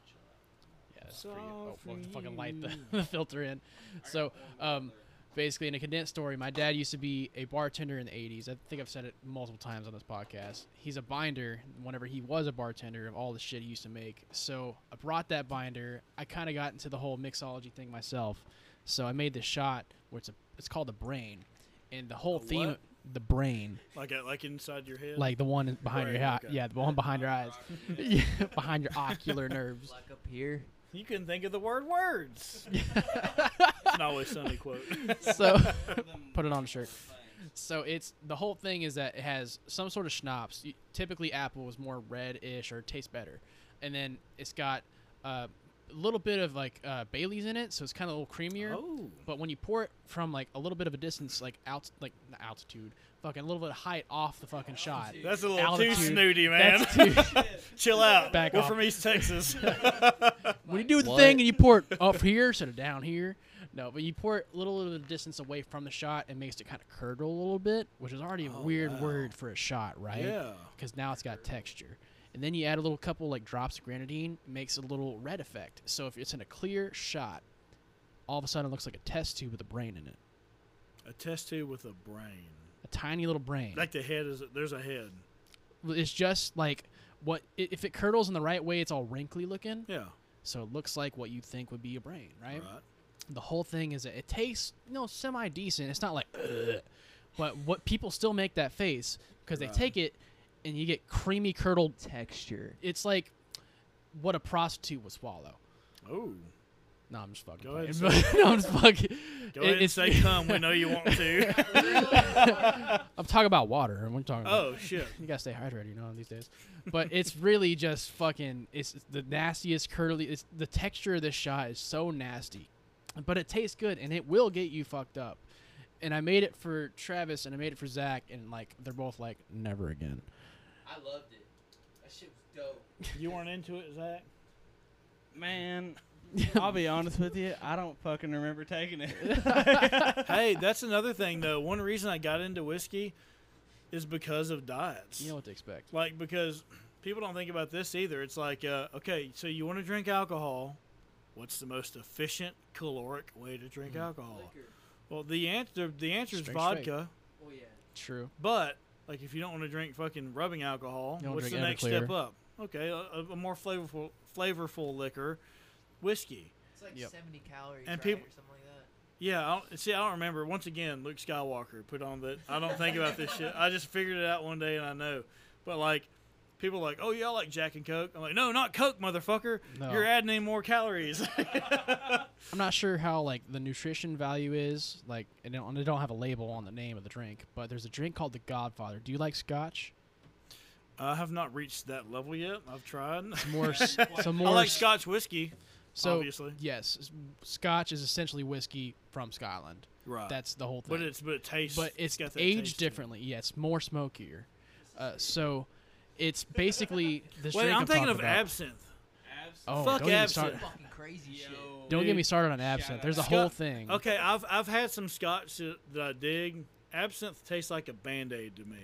Yeah, that's for you. Oh, well, fucking light the, the filter in. So, um, basically, in a condensed story, my dad used to be a bartender in the 80s. I think I've said it multiple times on this podcast. He's a binder whenever he was a bartender of all the shit he used to make. So I brought that binder. I kind of got into the whole mixology thing myself. So I made this shot where it's a it's called the brain, and the whole A theme what? The brain, like a, like inside your head. like the one in- behind your Brain, eye, okay. yeah, the one behind your eyes, yeah, behind your ocular nerves. Like up here. you can think of the word words. it's an always sunny quote. So put it on a shirt. So it's the whole thing is that it has some sort of schnapps. Y- Typically, apple is more red-ish or tastes better, and then it's got uh, a little bit of like uh, Bailey's in it, so it's kind of a little creamier. oh, But when you pour it from like a little bit of a distance, like out, like not altitude, fucking a little bit of height off the fucking shot. that's a little Altitude. too snooty, man. Too, Chill out. Back We're off. from East Texas. when you do the What? thing and you pour it up here instead of down here. No, but you pour it a little bit of distance away from the shot, it makes it kind of curdle a little bit, which is already a Oh, weird wow. word for a shot, right? Yeah. because now it's got texture. And then you add a little couple like drops of grenadine, makes a little red effect. So if it's in a clear shot, all of a sudden it looks like a test tube with a brain in it, A test tube with a brain. a tiny little brain. Like the head is. There's a head. it's just like what if it curdles in the right way, it's all wrinkly looking, Yeah. so it looks like what you think would be a brain, right? Right. The whole thing is that it tastes you know semi decent. It's not like, Ugh. but what people still make that face because they take it and you get creamy curdled. Texture. It's like what a prostitute would swallow. Oh. No, I'm just fucking. Go playing. ahead and no, I'm just fucking. Go It- ahead and it's- say come. We know you want to. I'm talking about water. and We're talking. About, oh shit. you gotta stay hydrated, you know, these days. But it's really just fucking. It's it's the nastiest curly. It's the texture of this shot is so nasty, but it tastes good and it will get you fucked up. And I made it for Travis and I made it for Zach, and like they're both like never again. I loved it. That shit was dope. You weren't into it, Zach. Man, I'll be honest with you. I don't fucking remember taking it. hey, that's another thing though. One reason I got into whiskey is because of diets. You know what to expect. like because people don't think about this either. It's like, uh, okay, so you want to drink alcohol. What's the most efficient caloric way to drink alcohol? Liquor. Well, the answer the answer is Straight straight. vodka, Oh yeah. True. but Like if you don't want to drink fucking rubbing alcohol, what's the next Everclear. step up? Okay, a, a- a more flavorful flavorful liquor, whiskey. It's like Yep. 70 calories, And right, people- or something like that. Yeah, I don't, see, I don't remember. Once again, Luke Skywalker put on that. I don't think about this shit. I just figured it out one day, and I know. But like, people are like, "Oh yeah, I like Jack and Coke." I'm like, "No, not Coke, motherfucker. No. You're adding in more calories." I'm not sure how like the nutrition value is. Like, and they don't, they don't have a label on the name of the drink, but there's a drink called the Godfather. Do you like Scotch? I have not reached that level yet. I've tried. It's more, some I more. like Scotch whiskey. so obviously. yes, Scotch is essentially whiskey from Scotland. Right. That's the whole thing. but it's but it tastes. but it's got aged it. differently. Yeah, it's more smokier. Uh, so it's basically this Wait, drink I'm thinking of about. absinthe. Oh, Fuck don't get me absinthe. started. Fucking crazy shit. Don't get me started on absinthe. There's a Scott- whole thing. Okay, I've I've had some Scotch that, that I dig. Absinthe tastes like a band aid to me.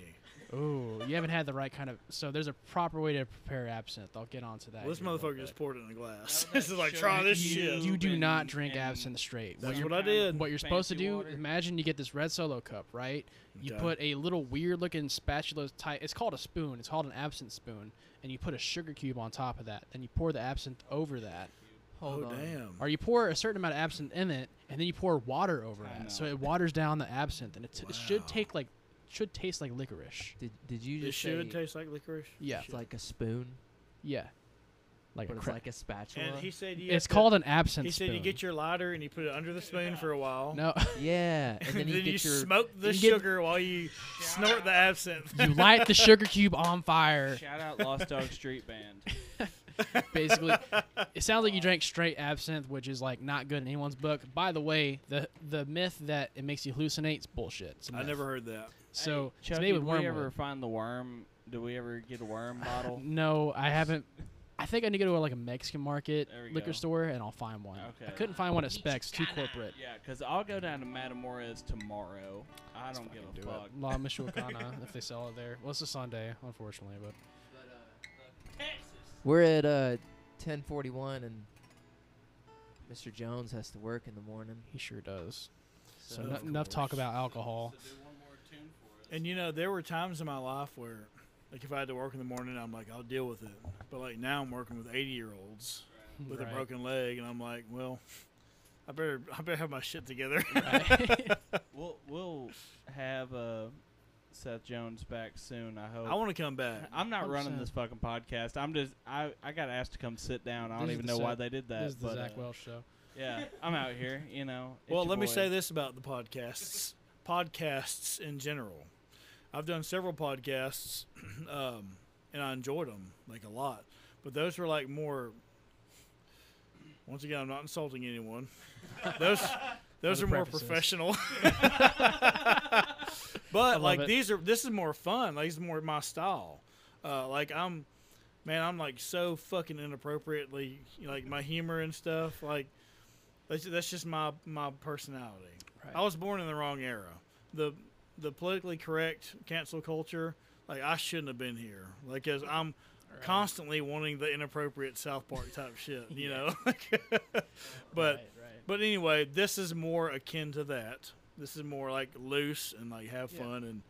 Ooh, you haven't had the right kind of. So there's a proper way to prepare absinthe. I'll get onto that. Well, this here in a little motherfucker just poured it in a glass. This is like sugar try this you- shit. You do not drink absinthe straight. That's what, what you're, I did. what you're supposed to do, water. imagine you get this red solo cup, right? You Okay. put a little weird looking spatula type. It's called a spoon. It's called an absinthe spoon, and you put a sugar cube on top of that. Then you pour the absinthe over that, Hold oh on. damn. or you pour a certain amount of absinthe in it, and then you pour water over I that, so it waters down the absinthe, and it, t- it should take like should taste like licorice. Did, did you It just should say taste like licorice. Yeah. it's like a spoon, Yeah, like but a it's cra- like a spatula? And he said you it's have to- called an absinthe. He said you spoon. get your lighter and you put it under the spoon for a while. no. yeah, and then you you get your smoke the you get- sugar while you snort the absinthe. you light the sugar cube on fire. Shout out Lost Dog Street Band. Basically, it sounds like you drank straight absinthe, which is like not good in anyone's book. By the way, the the myth that it makes you hallucinate is bullshit. It's a I myth. never heard that. So hey, it's Chuck, made did with we ever find the worm? Do we ever get a worm bottle? No, I haven't. I think I need to go to like a Mexican market liquor go. store and I'll find one. I couldn't find one at Specs, too corporate. Yeah, because I'll go down to Matamoros tomorrow. I don't give a do fuck. it. La Michoacana, if they sell it there. Well, it's a Sunday, unfortunately, but We're at uh 10:41 and Mr. Jones has to work in the morning. he sure does. So, So, no- Of enough talk about alcohol. And you know, there were times in my life where, like, if I had to work in the morning, I'm like, I'll deal with it. But like now, I'm working with 80 year olds with Right. a broken leg, and I'm like, well, I better, I better have my shit together. Right. We'll we'll have uh, Seth Jones back soon. I hope. I want to come back. I'm not running 100%. this fucking podcast. I'm just I I got asked to come sit down. I don't This even the know why they did that. this is the but, Zach uh, Welch show. yeah, I'm out here. You know. Well, your let me say this about the podcasts. podcasts in general. I've done several podcasts, um, and I enjoyed them like a lot. But those were like more. Once again, I'm not insulting anyone. Those those are more professional. But like it. these are this is more fun. Like this is more my style. Uh, like I'm, man, I'm like so fucking inappropriately like my humor and stuff. Like that's that's just my my personality. Right. I was born in the wrong era. The the politically correct cancel culture, like I shouldn't have been here. Like as I'm Right. constantly wanting the inappropriate South Park type shit, you know. but Right, right. but anyway, this is more akin to that. This is more like loose and like have Yeah. fun and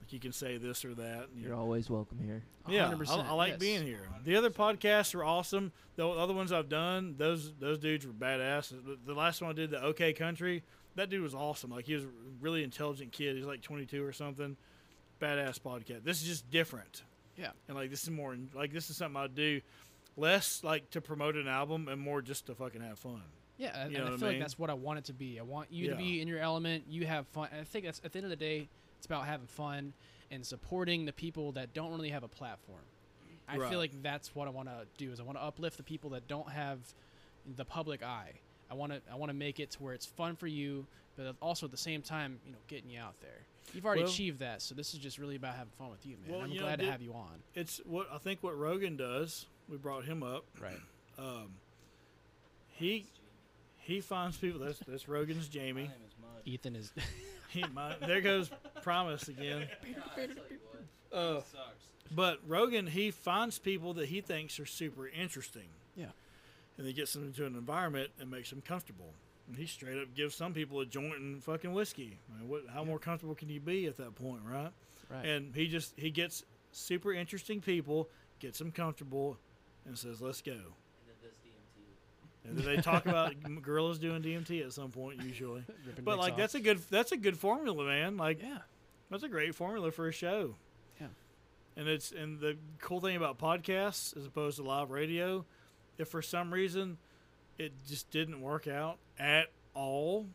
like you can say this or that. and You're always welcome here. yeah, 100%, I, I like yes. being here. The other podcasts are awesome. The other ones I've done, those those dudes were badass. The, the last one I did, the OK Country, that dude was awesome. Like he was a really intelligent kid. He's like 22 or something. Badass podcast. This is just different. Yeah. And like this is more like this is something I do less like to promote an album and more just to fucking have fun. Yeah, and, You and I feel I like that's what I want it to be. I want you Yeah. to be in your element. You have fun. And I think that's at the end of the day, it's about having fun and supporting the people that don't really have a platform. I Right. feel like that's what I want to do. Is I want to uplift the people that don't have the public eye. I want to I want to make it to where it's fun for you, but also at the same time, you know, getting you out there. You've already Well- achieved that, so this is just really about having fun with you, man. Well, I'm you know, glad to did- have you on. It's what I think what Rogan does. We brought him up. Right. Um, he he finds people. That's that's Rogan's My Jamie. name is Ethan is He, my, there goes Promise again. Uh, Sucks. but Rogan, he finds people that he thinks are super interesting. Yeah. And he gets them into an environment and makes them comfortable. And he straight up gives some people a joint and fucking whiskey. I mean, what, how more comfortable can you be at that point, right? Right. And he just he gets super interesting people, gets them comfortable, and says, "Let's go." And then they talk about gorillas doing DMT at some point usually. Ripping But like off. that's a good that's a good formula, man. Like yeah. that's a great formula for a show. Yeah. And it's and the cool thing about podcasts as opposed to live radio, if for some reason it just didn't work out at all,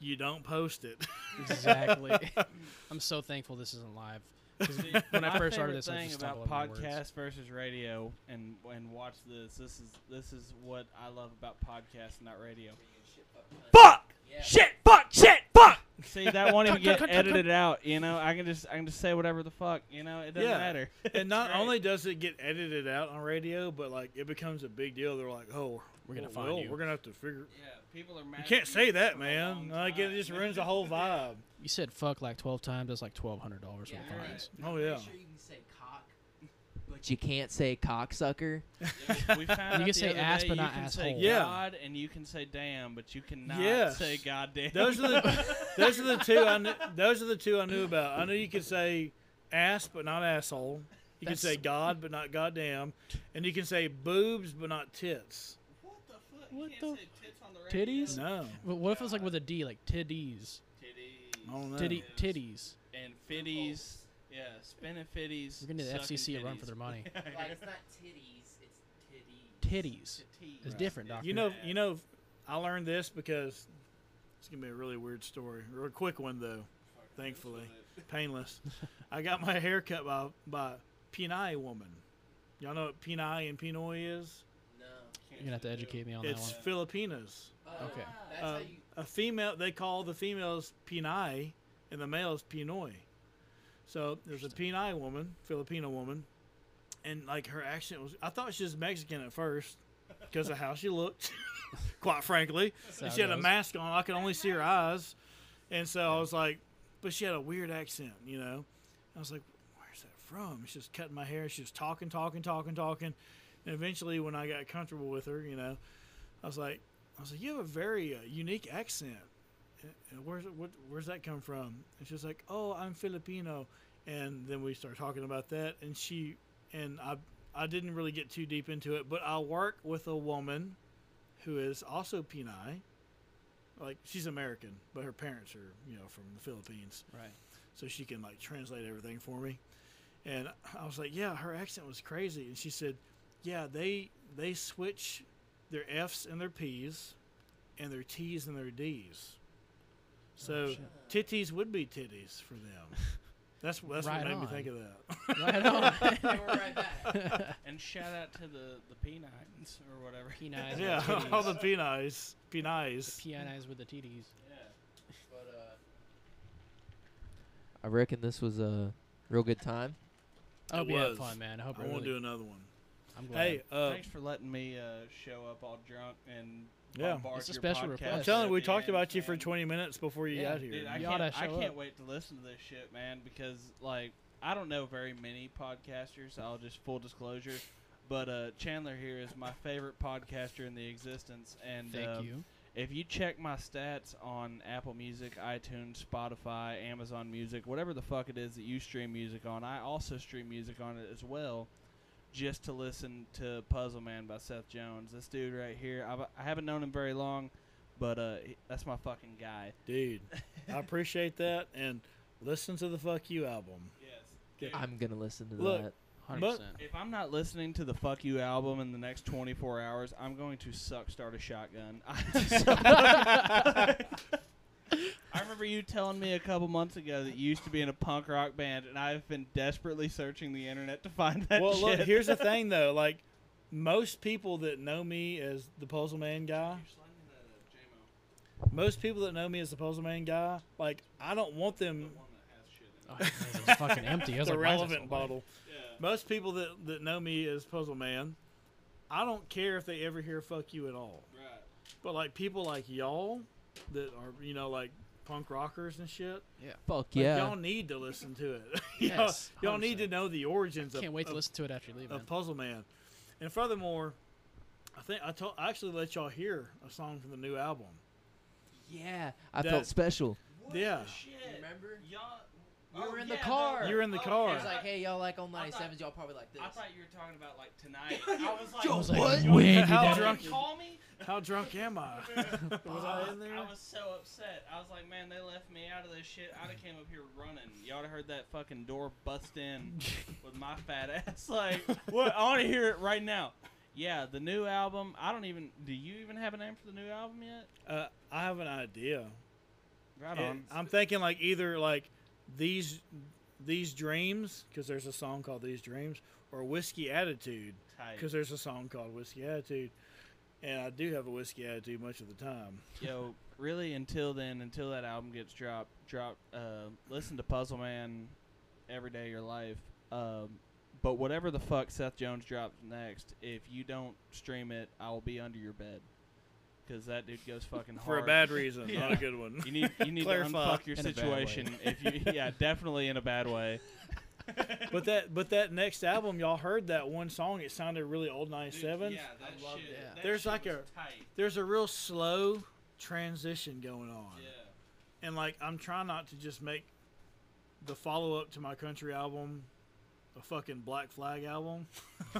you don't post it. Exactly. I'm so thankful this isn't live. 'Cause when I first started favorite this, I just about stumbled over podcast versus radio, and and watch this. This is this is what I love about podcast, not radio. Fuck! Shit! Fuck! Shit! Fuck! See, that won't even get edited out. You know, I can just I can just say whatever the fuck. You know, it doesn't Yeah. matter. and not It's only does it get edited out on radio, but like it becomes a big deal. They're like, "Oh, We're gonna well, find well, you. We're gonna have to figure." yeah, people are. Mad You can't say that, man. Like it just ruins the whole vibe. You said fuck like 12 times. That's like $1,200 worth Yeah, of fines. Oh yeah. Sure you can say cock, but you can't say cocksucker. Yeah, we found You can say other ass, day but you not can say asshole. Yeah. God and you can say damn, but you cannot Yes. say goddamn. Those are the those are the two I knew, those are the two I knew about. I knew you could say ass but not asshole. You can say God but not goddamn, and you can say boobs but not tits. what the fuck? What you can't the- say tits on the. Titties? No, But what if it's like with a D, like titties? Titties. I don't know. Titty, titties. and fitties. Yeah, spinning fitties. We're gonna give the sucking FCC a run for their money. Like it's not titties, it's titties. Titties. Titties. It's different, doctor. You know, you know, I learned this because it's gonna be a really weird story, or a quick one though. Thankfully, painless. I got my hair cut by by Pinay woman. Y'all know what Pinay and Pinoy is? No. You're gonna have to educate me on that It's one. Filipinas. Okay. That's Uh, how you. a female they call the females Pinay and the males Pinoy. So there's a Pinay woman, Filipino woman, and like her accent was I thought she was Mexican at first because of how she looked, quite frankly. And she had a mask on, I could only see her eyes. And so I was like, but she had a weird accent, you know. I was like, where's that from? She's just cutting my hair, she's just talking, talking, talking, talking. And eventually when I got comfortable with her, you know, I was like I was like, you have a very uh, unique accent. And- and where's what, where's that come from? And she's like, oh, I'm Filipino. And then we start talking about that, and she and I I didn't really get too deep into it, but I work with a woman who is also Pinay. Like she's American, but her parents are you know from the Philippines, Right. so she can like translate everything for me. And I was like, yeah, her accent was crazy, and she said, yeah, they they switch their F's and their P's, and their T's and their D's. So titties would be titties for them. That's that's Right what made me think of that. Right on. They were right back. And shout out to the the Pinays or whatever. Pinays. yeah, the all the titties. Pinay's, Pinay's. Pinays with the TDs. But uh, I reckon this was a real good time. I hope It you had was. fun, man. I hope I it want to really, do another one. I'm glad. Hey, uh, Thanks for letting me uh, show up all drunk and Yeah. It's a special request. I'm telling you, we talked end, about you for 20 minutes before you Yeah, got here. Dude, I You can't, I can't up. wait to listen to this shit, man, because like I don't know very many podcasters. I'll just full disclosure, but uh, Chandler here is my favorite podcaster in the existence, and Thank uh, you. if you check my stats on Apple Music, iTunes, Spotify, Amazon Music, whatever the fuck it is that you stream music on, I also stream music on it as well. Just to listen to Puzzle Man by Seth Jones. This dude right here, I've, I haven't known him very long, but uh, that's my fucking guy. Dude, I appreciate that. And listen to the Fuck You album. Yes. I'm gonna listen to Look, that. 100%. but- If I'm not listening to the Fuck You album in the next 24 hours, I'm going to suck start a shotgun. I remember you telling me a couple months ago that you used to be in a punk rock band, and I've been desperately searching the internet to find that well, shit. look, here's the thing, though. Like, most people that know me as the Puzzle Man guy, most people that know me as the Puzzle Man guy, like, I don't want them Oh, it's fucking empty. I was the like, why is it so relevant light? bottle. Most people that, that know me as Puzzle Man, I don't care if they ever hear "fuck you" at all. Right. But like people like y'all, that are you know like punk rockers and shit, Yeah. Fuck like, yeah. y'all need to listen to it. y'all, Yes, y'all need to know the origins of, Can't wait to of, listen to it after you leave, man. Puzzle Man. And furthermore, I think I told I actually let y'all hear a song from the new album. yeah, I That- felt special. yeah, Shit. Remember? Y'all, We Oh, were in the yeah, car. no, You were in the oh, car. He was like, hey, y'all like on I thought- 97s? Y'all probably like this. I thought you were talking about like tonight. I was like, I was like, What? when did How that drunk- happen? Call me. How drunk am I? was I in there? I was so upset. I was like, man, they left me out of this shit. I'd have came up here running. Y'all have heard that fucking door bust in with my fat ass. Like, what? I want to hear it right now. Yeah, the new album. I don't even. Do you even have a name for the new album yet? Uh, I have an idea. Right It- on. I'm thinking like either like these these dreams because there's a song called These Dreams or Whiskey Attitude because there's a song called Whiskey Attitude, and I do have a whiskey attitude much of the time. Yo, really, until then, until that album gets dropped, drop. Uh, listen to Puzzle Man every day of your life. Um, but whatever the fuck Seth Jones drops next, if you don't stream it, I will be under your bed. Because that dude goes fucking hard. For a bad reason, not a good one. You need you need to Clarify. unfuck your In a bad way. situation. If you yeah, definitely in a bad way. but that but that next album, y'all heard that one song. It sounded really old '97. yeah, that I loved shit. it. that There's shit like was a- tight. There's a real slow transition going on. Yeah. and like I'm trying not to just make the follow up to my country album a fucking Black Flag album.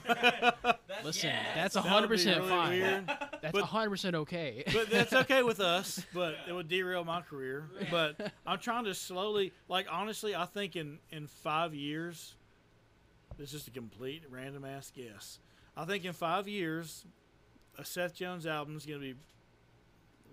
That's, Listen, yeah, that's That would hundred percent really fine. weird. That's But- hundred percent okay. but that's okay with us. But it would derail my career. But I'm trying to slowly, like honestly, I think in in five years, this is a complete random ass guess. I think in five years, a Seth Jones album is going to be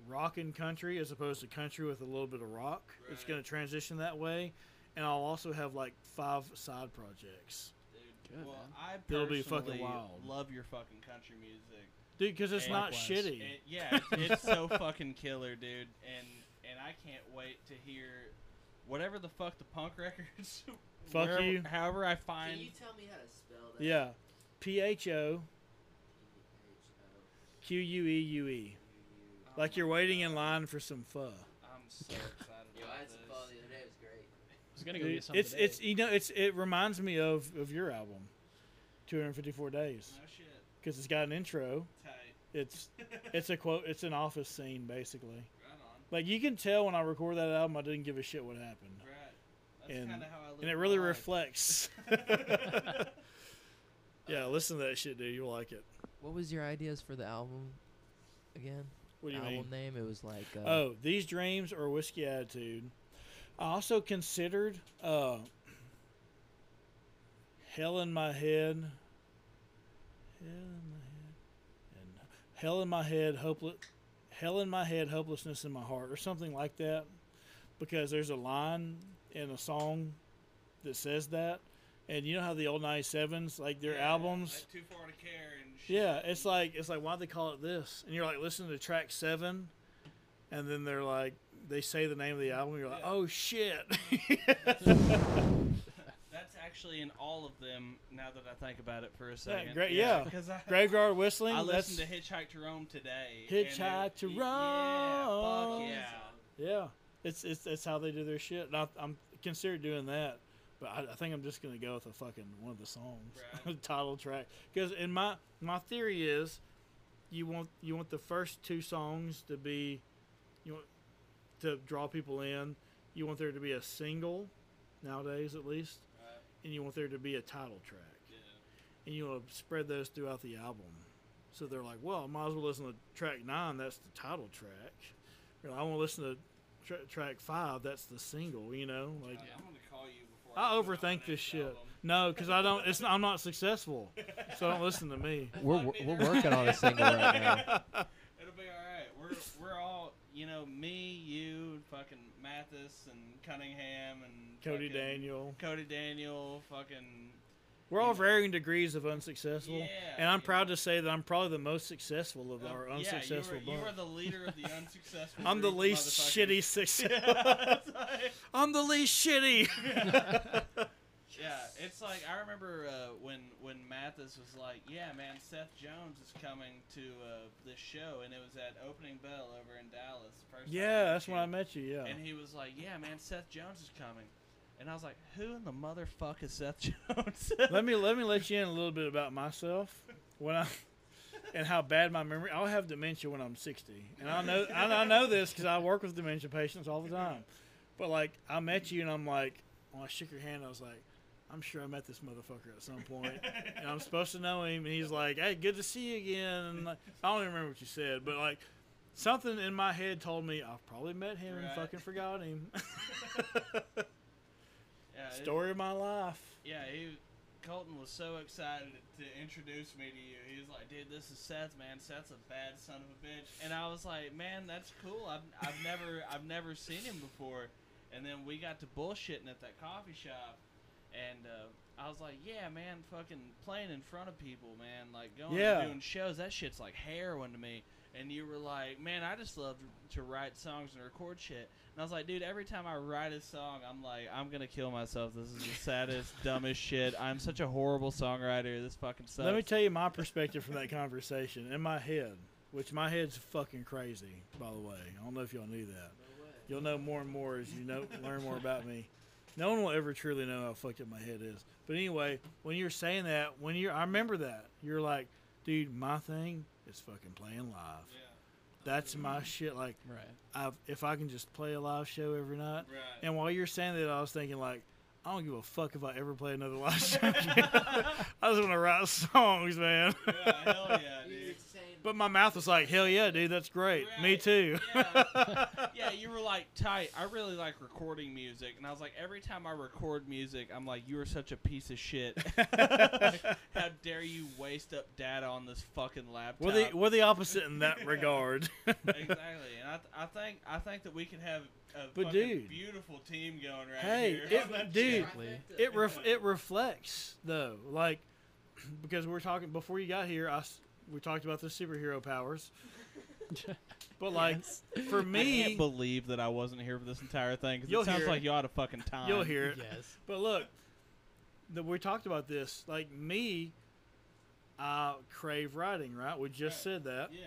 rock and country as opposed to country with a little bit of rock. It's going to transition that way, and I'll also have like five side projects, Dude, Good, well, man. I It'll be fucking personally wild. love your fucking country music. dude. Because it's And- not Likewise. shitty. It, yeah, it's, it's so fucking killer, dude. And and I can't wait to hear whatever the fuck the punk records. Fuck wherever- you. However, I find. Can you tell me how to spell that? yeah, P H O P-H-O. Q U E U E. Like you're waiting in uh, line for some pho. I'm so excited Yo, about I had some this. fun the other day. It was great. I was gonna go Dude, get some it's today. it's you know it's it reminds me of of your album, 254 days, No shit. because it's got an intro. Tight. It's it's a quote. It's an office scene basically. Right on. Like you can tell when I record that album, I didn't give a shit what happened, Right. That's And- kind of how I live. and it my really life. reflects. yeah, listen to that shit, dude. You'll like it. What was your ideas for the album again? What do you mean? album mean? name? It was like. Uh, Oh, these dreams or whiskey attitude. I also considered uh, hell in my head. Hell in my head. And hell in my head, hopeless. Hell in my head, hopelessness in my heart, or something like that, because there's a line in a song that says that, and you know how the old '97s, like their Yeah, albums, Like too far to care and shit. yeah, it's like it's like why'd they call it this? And you're like listening to track seven, and then they're like they say the name of the album. You're like, Yeah. oh shit. That's actually in all of them. Now that I think about it for a second. great- yeah. Because I, Graveyard whistling. I listened to Hitchhike to Rome today. Hitchhike to y- Yeah, Rome. fuck yeah. yeah. It's it's it's how they do their shit. And I, I'm considered doing that, but I, I think I'm just gonna go with a fucking one of the songs, Right. title track. Because in my my theory is, you want you want the first two songs to be, you want to draw people in. You want there to be a single, nowadays at least, Right. and you want there to be a title track, Yeah. and you want to spread those throughout the album. So they're like, well, I might as well listen to track nine. That's the title track. Or I want to listen to tra- track five. That's the single. You know, like I'm gonna call you before. I put out my overthink this shit. album. no, because I don't. It's I'm not successful, so don't listen to me. We're, we're, we're working on a single right now. It'll be all right. We're we're all you know me, you, fucking Mathis and Cunningham and Cody Daniel. Cody Daniel, fucking We're all varying degrees of unsuccessful, Yeah, and I'm proud know. to say that I'm probably the most successful of Uh, our yeah, unsuccessful you were, you were the leader of the unsuccessful. I'm the least shitty success. Yeah, it's I'm the least shitty. Yeah, it's like I remember uh, when when Mathis was like, "Yeah, man, Seth Jones is coming to uh, this show," and it was at Opening Bell over in Dallas. First yeah, that's when. I met you. Yeah. And he was like, "Yeah, man, Seth Jones is coming," and I was like, "Who in the motherfuck is Seth Jones?" let me let me let you in a little bit about myself when I and how bad my memory. I'll have dementia when I'm 60, and I know I, I know this because I work with dementia patients all the time. But like I met you and I'm like when I shook your hand, I was like, I'm sure I met this motherfucker at some point, and I'm supposed to know him. And he's like, "Hey, good to see you again." And like, I don't even remember what you said, but like something in my head told me I've probably met him and fucking forgot him. Yeah, it- Story of my life. Yeah, he Colton was so excited to introduce me to you. He was like, "Dude, this is Seth, man. Seth's a bad son of a bitch." And I was like, "Man, that's cool. I've I've never I've never seen him before." And then we got to bullshitting at that coffee shop, and uh, I was like, "Yeah, man, fucking playing in front of people, man. Like going Yeah. and doing shows. That shit's like heroin to me." And you were like, "Man, I just love to write songs and record shit." And I was like, dude, every time I write a song, I'm like, I'm gonna kill myself. This is the saddest, dumbest shit. I'm such a horrible songwriter. This fucking sucks. Let me tell you my perspective from that conversation in my head, which my head's fucking crazy. By the way, I don't know if y'all knew that. You'll know more and more as you know learn more about me. No one will ever truly know how fucked up my head is. But anyway, when you're saying that, when you're, I remember that you're like, dude, my thing is fucking playing live. Yeah. That's my mm-hmm. shit. Like, Right. I've, if I can just play a live show every night. Right. And while you're saying that, I was thinking like, I don't give a fuck if I ever play another live show. I just want to write songs, man. yeah, hell yeah, dude. But my mouth was like, hell yeah, dude, that's great. Me too. Yeah. yeah, you were like tight. I really like recording music, and I was like, every time I record music, I'm like, you are such a piece of shit. How dare you waste up data on this fucking laptop? we're the we're the opposite in that regard. exactly, and I, th- I think I think that we can have a But dude. beautiful team going right hey, here. it, dude, Exactly. it ref, it reflects though, like because we're talking before you got here. I s- we talked about the superhero powers, but like for me, I can't believe that I wasn't here for this entire thing because You'll it sounds hear like you ought a fucking time. you'll hear it. yes. But look, the, we talked about this. Like me, I crave writing. Right, we just said that. Yeah.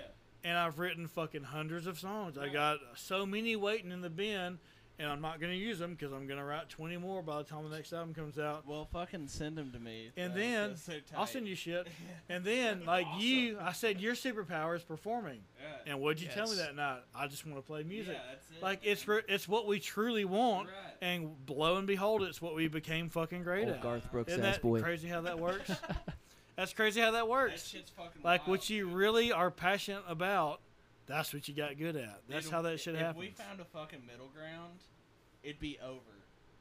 and I've written fucking hundreds of songs. I got so many waiting in the bin, and I'm not gonna use them because I'm gonna write 20 more by the time the next album comes out. Well, fucking send them to me. And then so I'll send you shit. And then like you, I said your superpower is performing. Yeah. And what'd you tell me that night? I just want to play music. Yeah, that's it. Like it's re- it's what we truly want, Right. and lo and behold, it's what we became fucking great Old at. Garth Brooks Isn't ass that boy. crazy how that works? That's crazy how that That works. shit's fucking Like wild, what you dude. really are passionate about, that's what you got good at. That's Dude, how that shit if we found a fucking middle ground, it'd be over.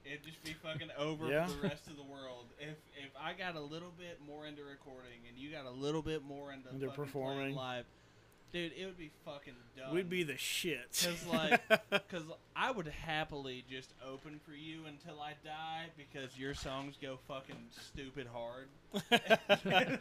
It'd just be fucking over Yeah. for the rest of the world. If if I got a little bit more into recording and you got a little bit more into, performing. live, dude, it would be fucking done. We'd be the shit. Cause like, cause I would happily just open for you until I die because your songs go fucking stupid hard.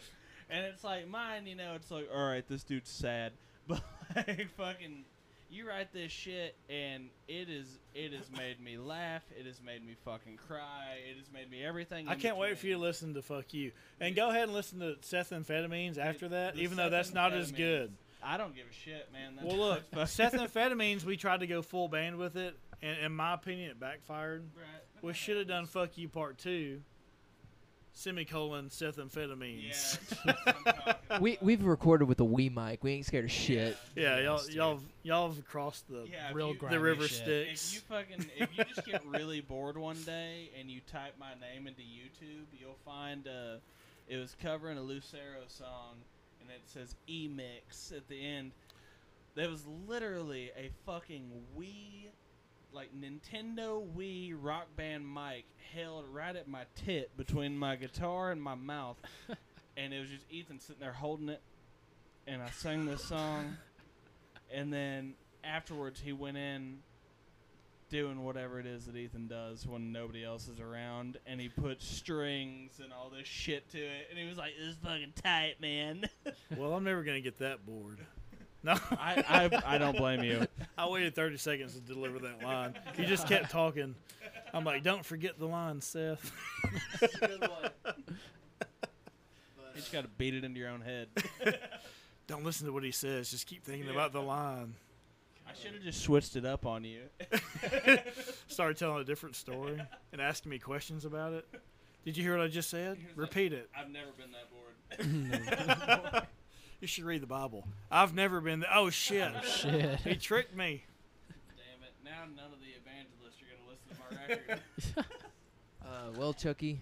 and it's like mine, you know, it's like, all right, this dude's sad, but like fucking, you write this shit and it is, it has made me laugh. It has made me fucking cry. It has made me everything. I can't wait for you to listen to "Fuck You" and go ahead and listen to Seth Amphetamines after that, even though that's not as good. I don't give a shit, man. That's, Well, look, Seth Amphetamines, we tried to go full band with it, and in my opinion, it backfired. Right. We should have done "Fuck You" part two. Semicolon Seth Yeah, Amphetamines. that's what I'm talking We about. we've recorded with a Wii mic. We ain't scared of shit. Yeah, y'all, y'all, y'all have crossed the Yeah, Real you- the river shit. Styx. If you fucking if you just get really bored one day and you type my name into YouTube, you'll find uh, it was covering a Lucero song and it says E-mix at the end. There was literally a fucking Wii, like Nintendo Wii Rock Band mic held right at my tit between my guitar and my mouth, and it was just Ethan sitting there holding it, and I sang this song, and then afterwards he went in doing whatever it is that Ethan does when nobody else is around, and he put strings and all this shit to it, and he was like, "This is fucking tight, man." well, I'm never gonna get that bored. No, I, I I don't blame you. I waited 30 seconds to deliver that line. He just kept talking. I'm like, don't forget the line, Seth. It's a good one. But, You just got to beat it into your own head. Don't listen to what he says. Just keep thinking Yeah. about the line. I should have just switched it up on you. Started telling a different story and asking me questions about it. Did you hear what I just said? He like- Repeat it. I've never been that bored. You should read the Bible. I've never been. Th- oh shit! Oh, Shit. he tricked me. Damn it! Now none of the evangelists are gonna listen to my record. Uh, well, Chucky,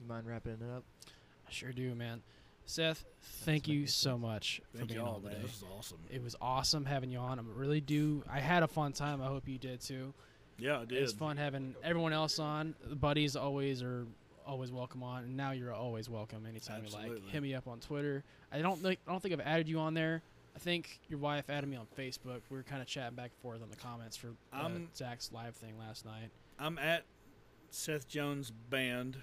you mind wrapping it up? I sure do, man. Seth, thank make you so close. much for Thank being y'all, on man. today. This is awesome. It was awesome having you on. I really do. I had a fun time. I hope you did too. Yeah, I did. It's fun having everyone else on. The buddies always are always welcome on, and now you're always welcome anytime you like. Hit me up on Twitter. I don't think I don't think I've added you on there. I think your wife added me on Facebook. We were kind of chatting back and forth on the comments for uh, Zach's live thing last night. I'm at Seth Jones Band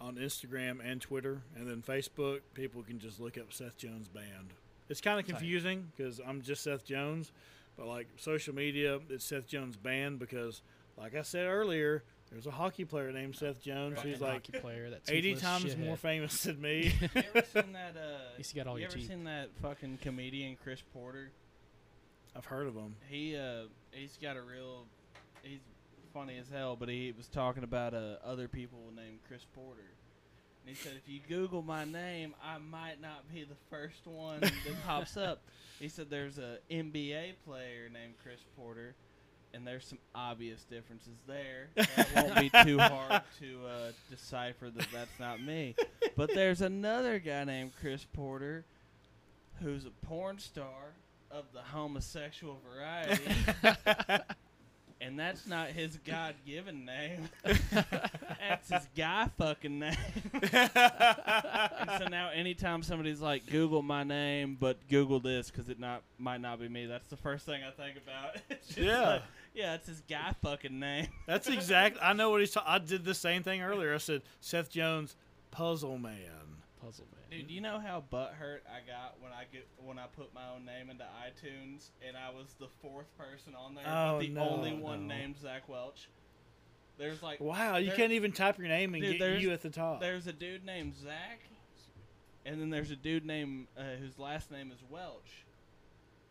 on Instagram and Twitter, and then Facebook. People can just look up Seth Jones Band. It's kind of confusing because I'm just Seth Jones, but like social media, it's Seth Jones Band because, like I said earlier, there's a hockey player named Seth Jones Fucking who's like hockey player that 80 times shithead. more famous than me. you ever seen that? Uh, least you got all you your ever teeth. seen that fucking comedian Chris Porter? I've heard of him. He uh, he's got a real, he's funny as hell. But he was talking about uh, other people named Chris Porter. And he said, if you Google my name, I might not be the first one that pops up. He said there's a NBA player named Chris Porter, and there's some obvious differences there. It won't be too hard to uh, decipher that that's not me. But there's another guy named Chris Porter, who's a porn star of the homosexual variety. And that's not his God given name. that's his guy fucking name. and so now, anytime somebody's like, Google my name, but Google this because it not might not be me, that's the first thing I think about. Yeah. like, yeah, it's his guy fucking name. That's exact. I know what he's. Ta- I did the same thing earlier. I said Seth Jones, Puzzle Man. Puzzle man. Dude, do you know how butthurt I got when I get when I put my own name into iTunes and I was the fourth person on there, Oh, but the no, only one no. named Zach Welch? There's like Wow, you There- can't even type your name and Dude, get there's- you at the top. There's a dude named Zach, and then there's a dude named uh, whose last name is Welch,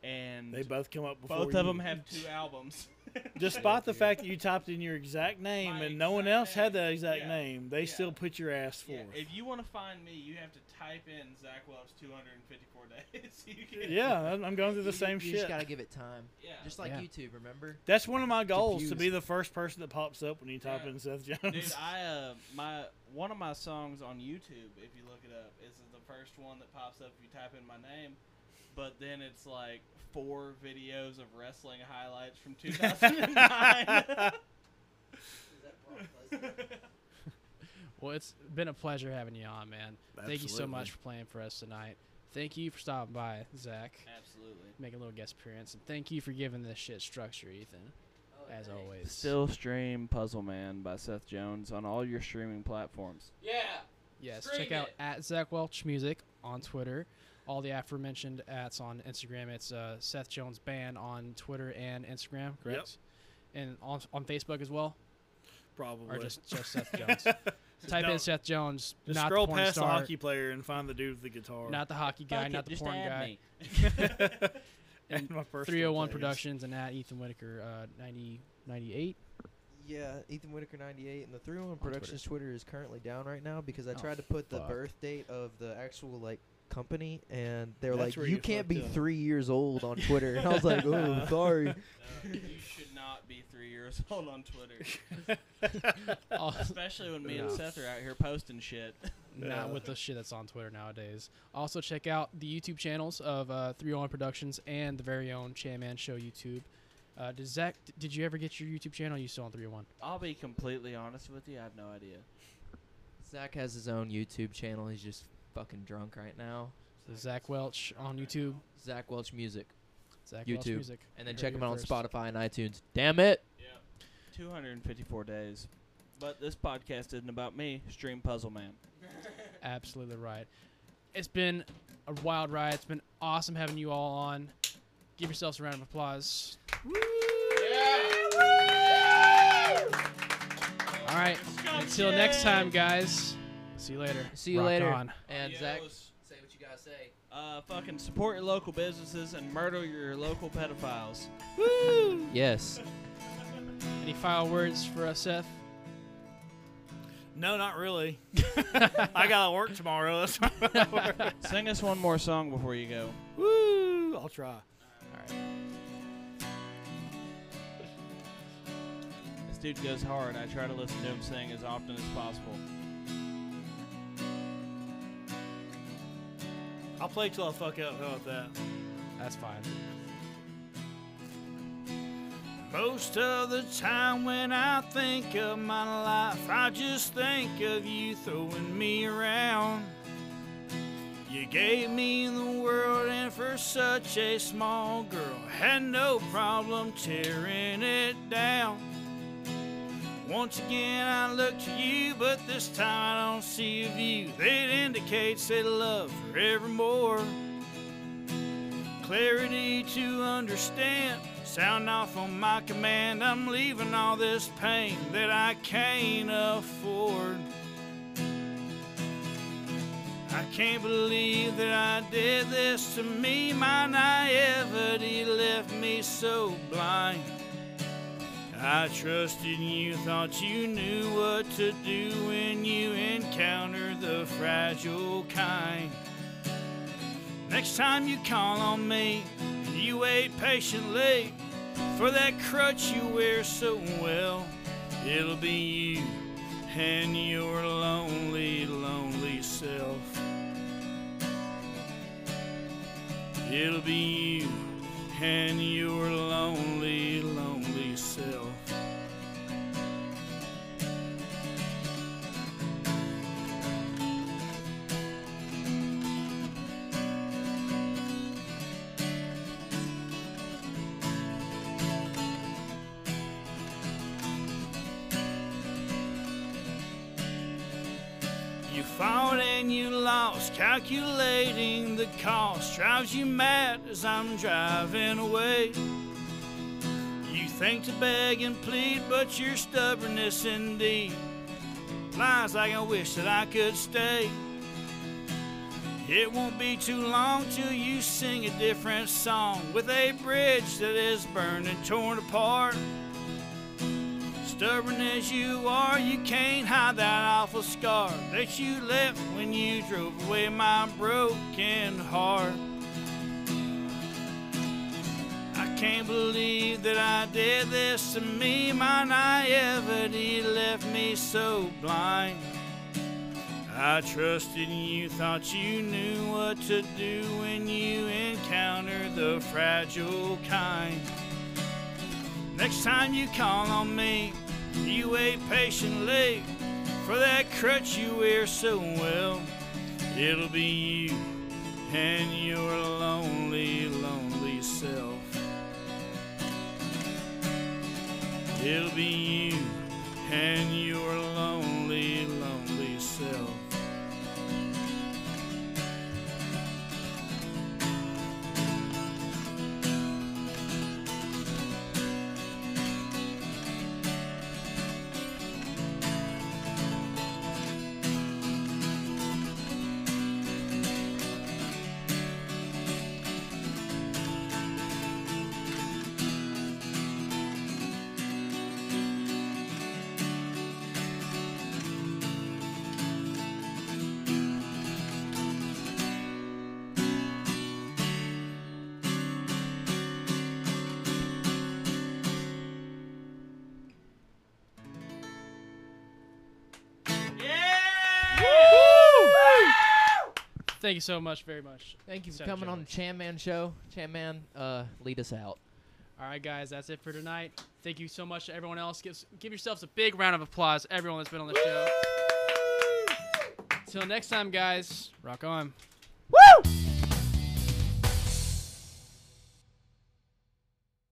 and They both come up before. both you. of them have two albums. Despite the fact that you typed in your exact name My and no one exact else had name. that exact Yeah. name, they Yeah. still put your ass yeah, forth. if you want to find me, you have to type in Zach Welch 254 days. You can- Yeah, I'm- I'm going through the You- same you shit. You just gotta give it time, yeah. just like Yeah. YouTube. Remember? That's one of my goals to be the first person that pops up when you type Yeah. in Seth Jones. Dude, I uh my one of my songs on YouTube, if you look it up, is the first one that pops up if you type in my name. But then it's like four videos of wrestling highlights from 2009. Well, it's been a pleasure having you on, man. Thank you so much for playing for us tonight. Thank you for stopping by, Zach, Absolutely. making a little guest appearance, and thank you for giving this shit structure, Ethan, oh, as always. Still stream Puzzle Man by Seth Jones on all your streaming platforms. Yeah. Yes. stream Check out at Zach Welch Music on Twitter. All the aforementioned ads on Instagram. It's uh, Seth Jones Band on Twitter and Instagram, correct? And on on Facebook as well, Probably. or just just Seth Jones. Type No, in Seth Jones, Just not scroll the porn past star, the hockey player and find the dude with the guitar. not the hockey guy, Fuck not it, the just porn add guy. me. and my personal 301 tags. Productions and at Ethan Whitaker, uh, 90, 98. Yeah, Ethan Whitaker 98, and the 301 Productions Twitter. is currently down right now because I Oh, tried to put the fuck. birth date of the actual like company, and they're That's like, where "You you can't be fucked up." three years old on Twitter," and I was like, "Oh, sorry." No, you should not be three years old on Twitter. Especially when me and No. Seth are out here posting shit. Not with the shit that's on Twitter nowadays. Also, check out the YouTube channels of uh, 301 Productions and the very own Chan Man Show YouTube. Uh, did Zach, d- did you ever get your YouTube channel? Or you still on 301? I'll be completely honest with you, I have no idea. Zach has his own YouTube channel. He's just fucking drunk right now. So Zach Welch on YouTube. Zach Welch Music, Zach Welch YouTube. Music. and then check him it out on. Spotify and iTunes. Damn it! Yeah. 254 days. But this podcast isn't about me. Stream Puzzle Man. Absolutely right. It's been a wild ride. It's been awesome having you all on. Give yourselves a round of applause. Yeah. All right. Until next time, guys. See you later. See you Rock later. on. And Zach, say what you gotta say. Uh, fucking support your local businesses and murder your local pedophiles. Woo! Yes. Any final words for us, Seth? No, not really. I gotta work tomorrow. That's Sing us one more song before you go. Woo! I'll try. All right. It's dude goes hard. I try to listen to him sing as often as possible. I'll play till I fuck out. How about that? That's fine. Most of the time when I think of my life, I just think of you throwing me around. You gave me the world, and for such a small girl, had no problem tearing it down. Once again, I look to you, but this time I don't see a view that indicates a love forevermore. Clarity to understand, sound off on my command. I'm leaving all this pain that I can't afford. I can't believe that I did this to me. My naivety left me so blind. I trusted you, thought you knew what to do when you encounter the fragile kind. Next time you call on me, you wait patiently for that crutch you wear so well. It'll be you and your lonely, lonely self. It'll be you and your lonely, lonely self. You lost, calculating the cost drives you mad as I'm driving away. You think to beg and plead, but your stubbornness indeed lies like I wish that I could stay. It won't be too long till you sing a different song with a bridge that is burned and torn apart. Stubborn as you are, you can't hide that awful scar that you left when you drove away my broken heart. I can't believe that I did this to me. My naivety left me so blind. I trusted you, thought you knew what to do when you encountered the fragile kind. Next time you call on me, you wait patiently for that crutch you wear so well. It'll be you and your lonely, lonely self. It'll be you and your lonely, Thank you so much, very much. Thank you for coming on the. Chan Man Show. Chan Man, uh, lead us out. All right, guys, that's it for tonight. Thank you so much to everyone else. Give, give yourselves a big round of applause, everyone that's been on the show. Till next time, guys, rock on. Woo!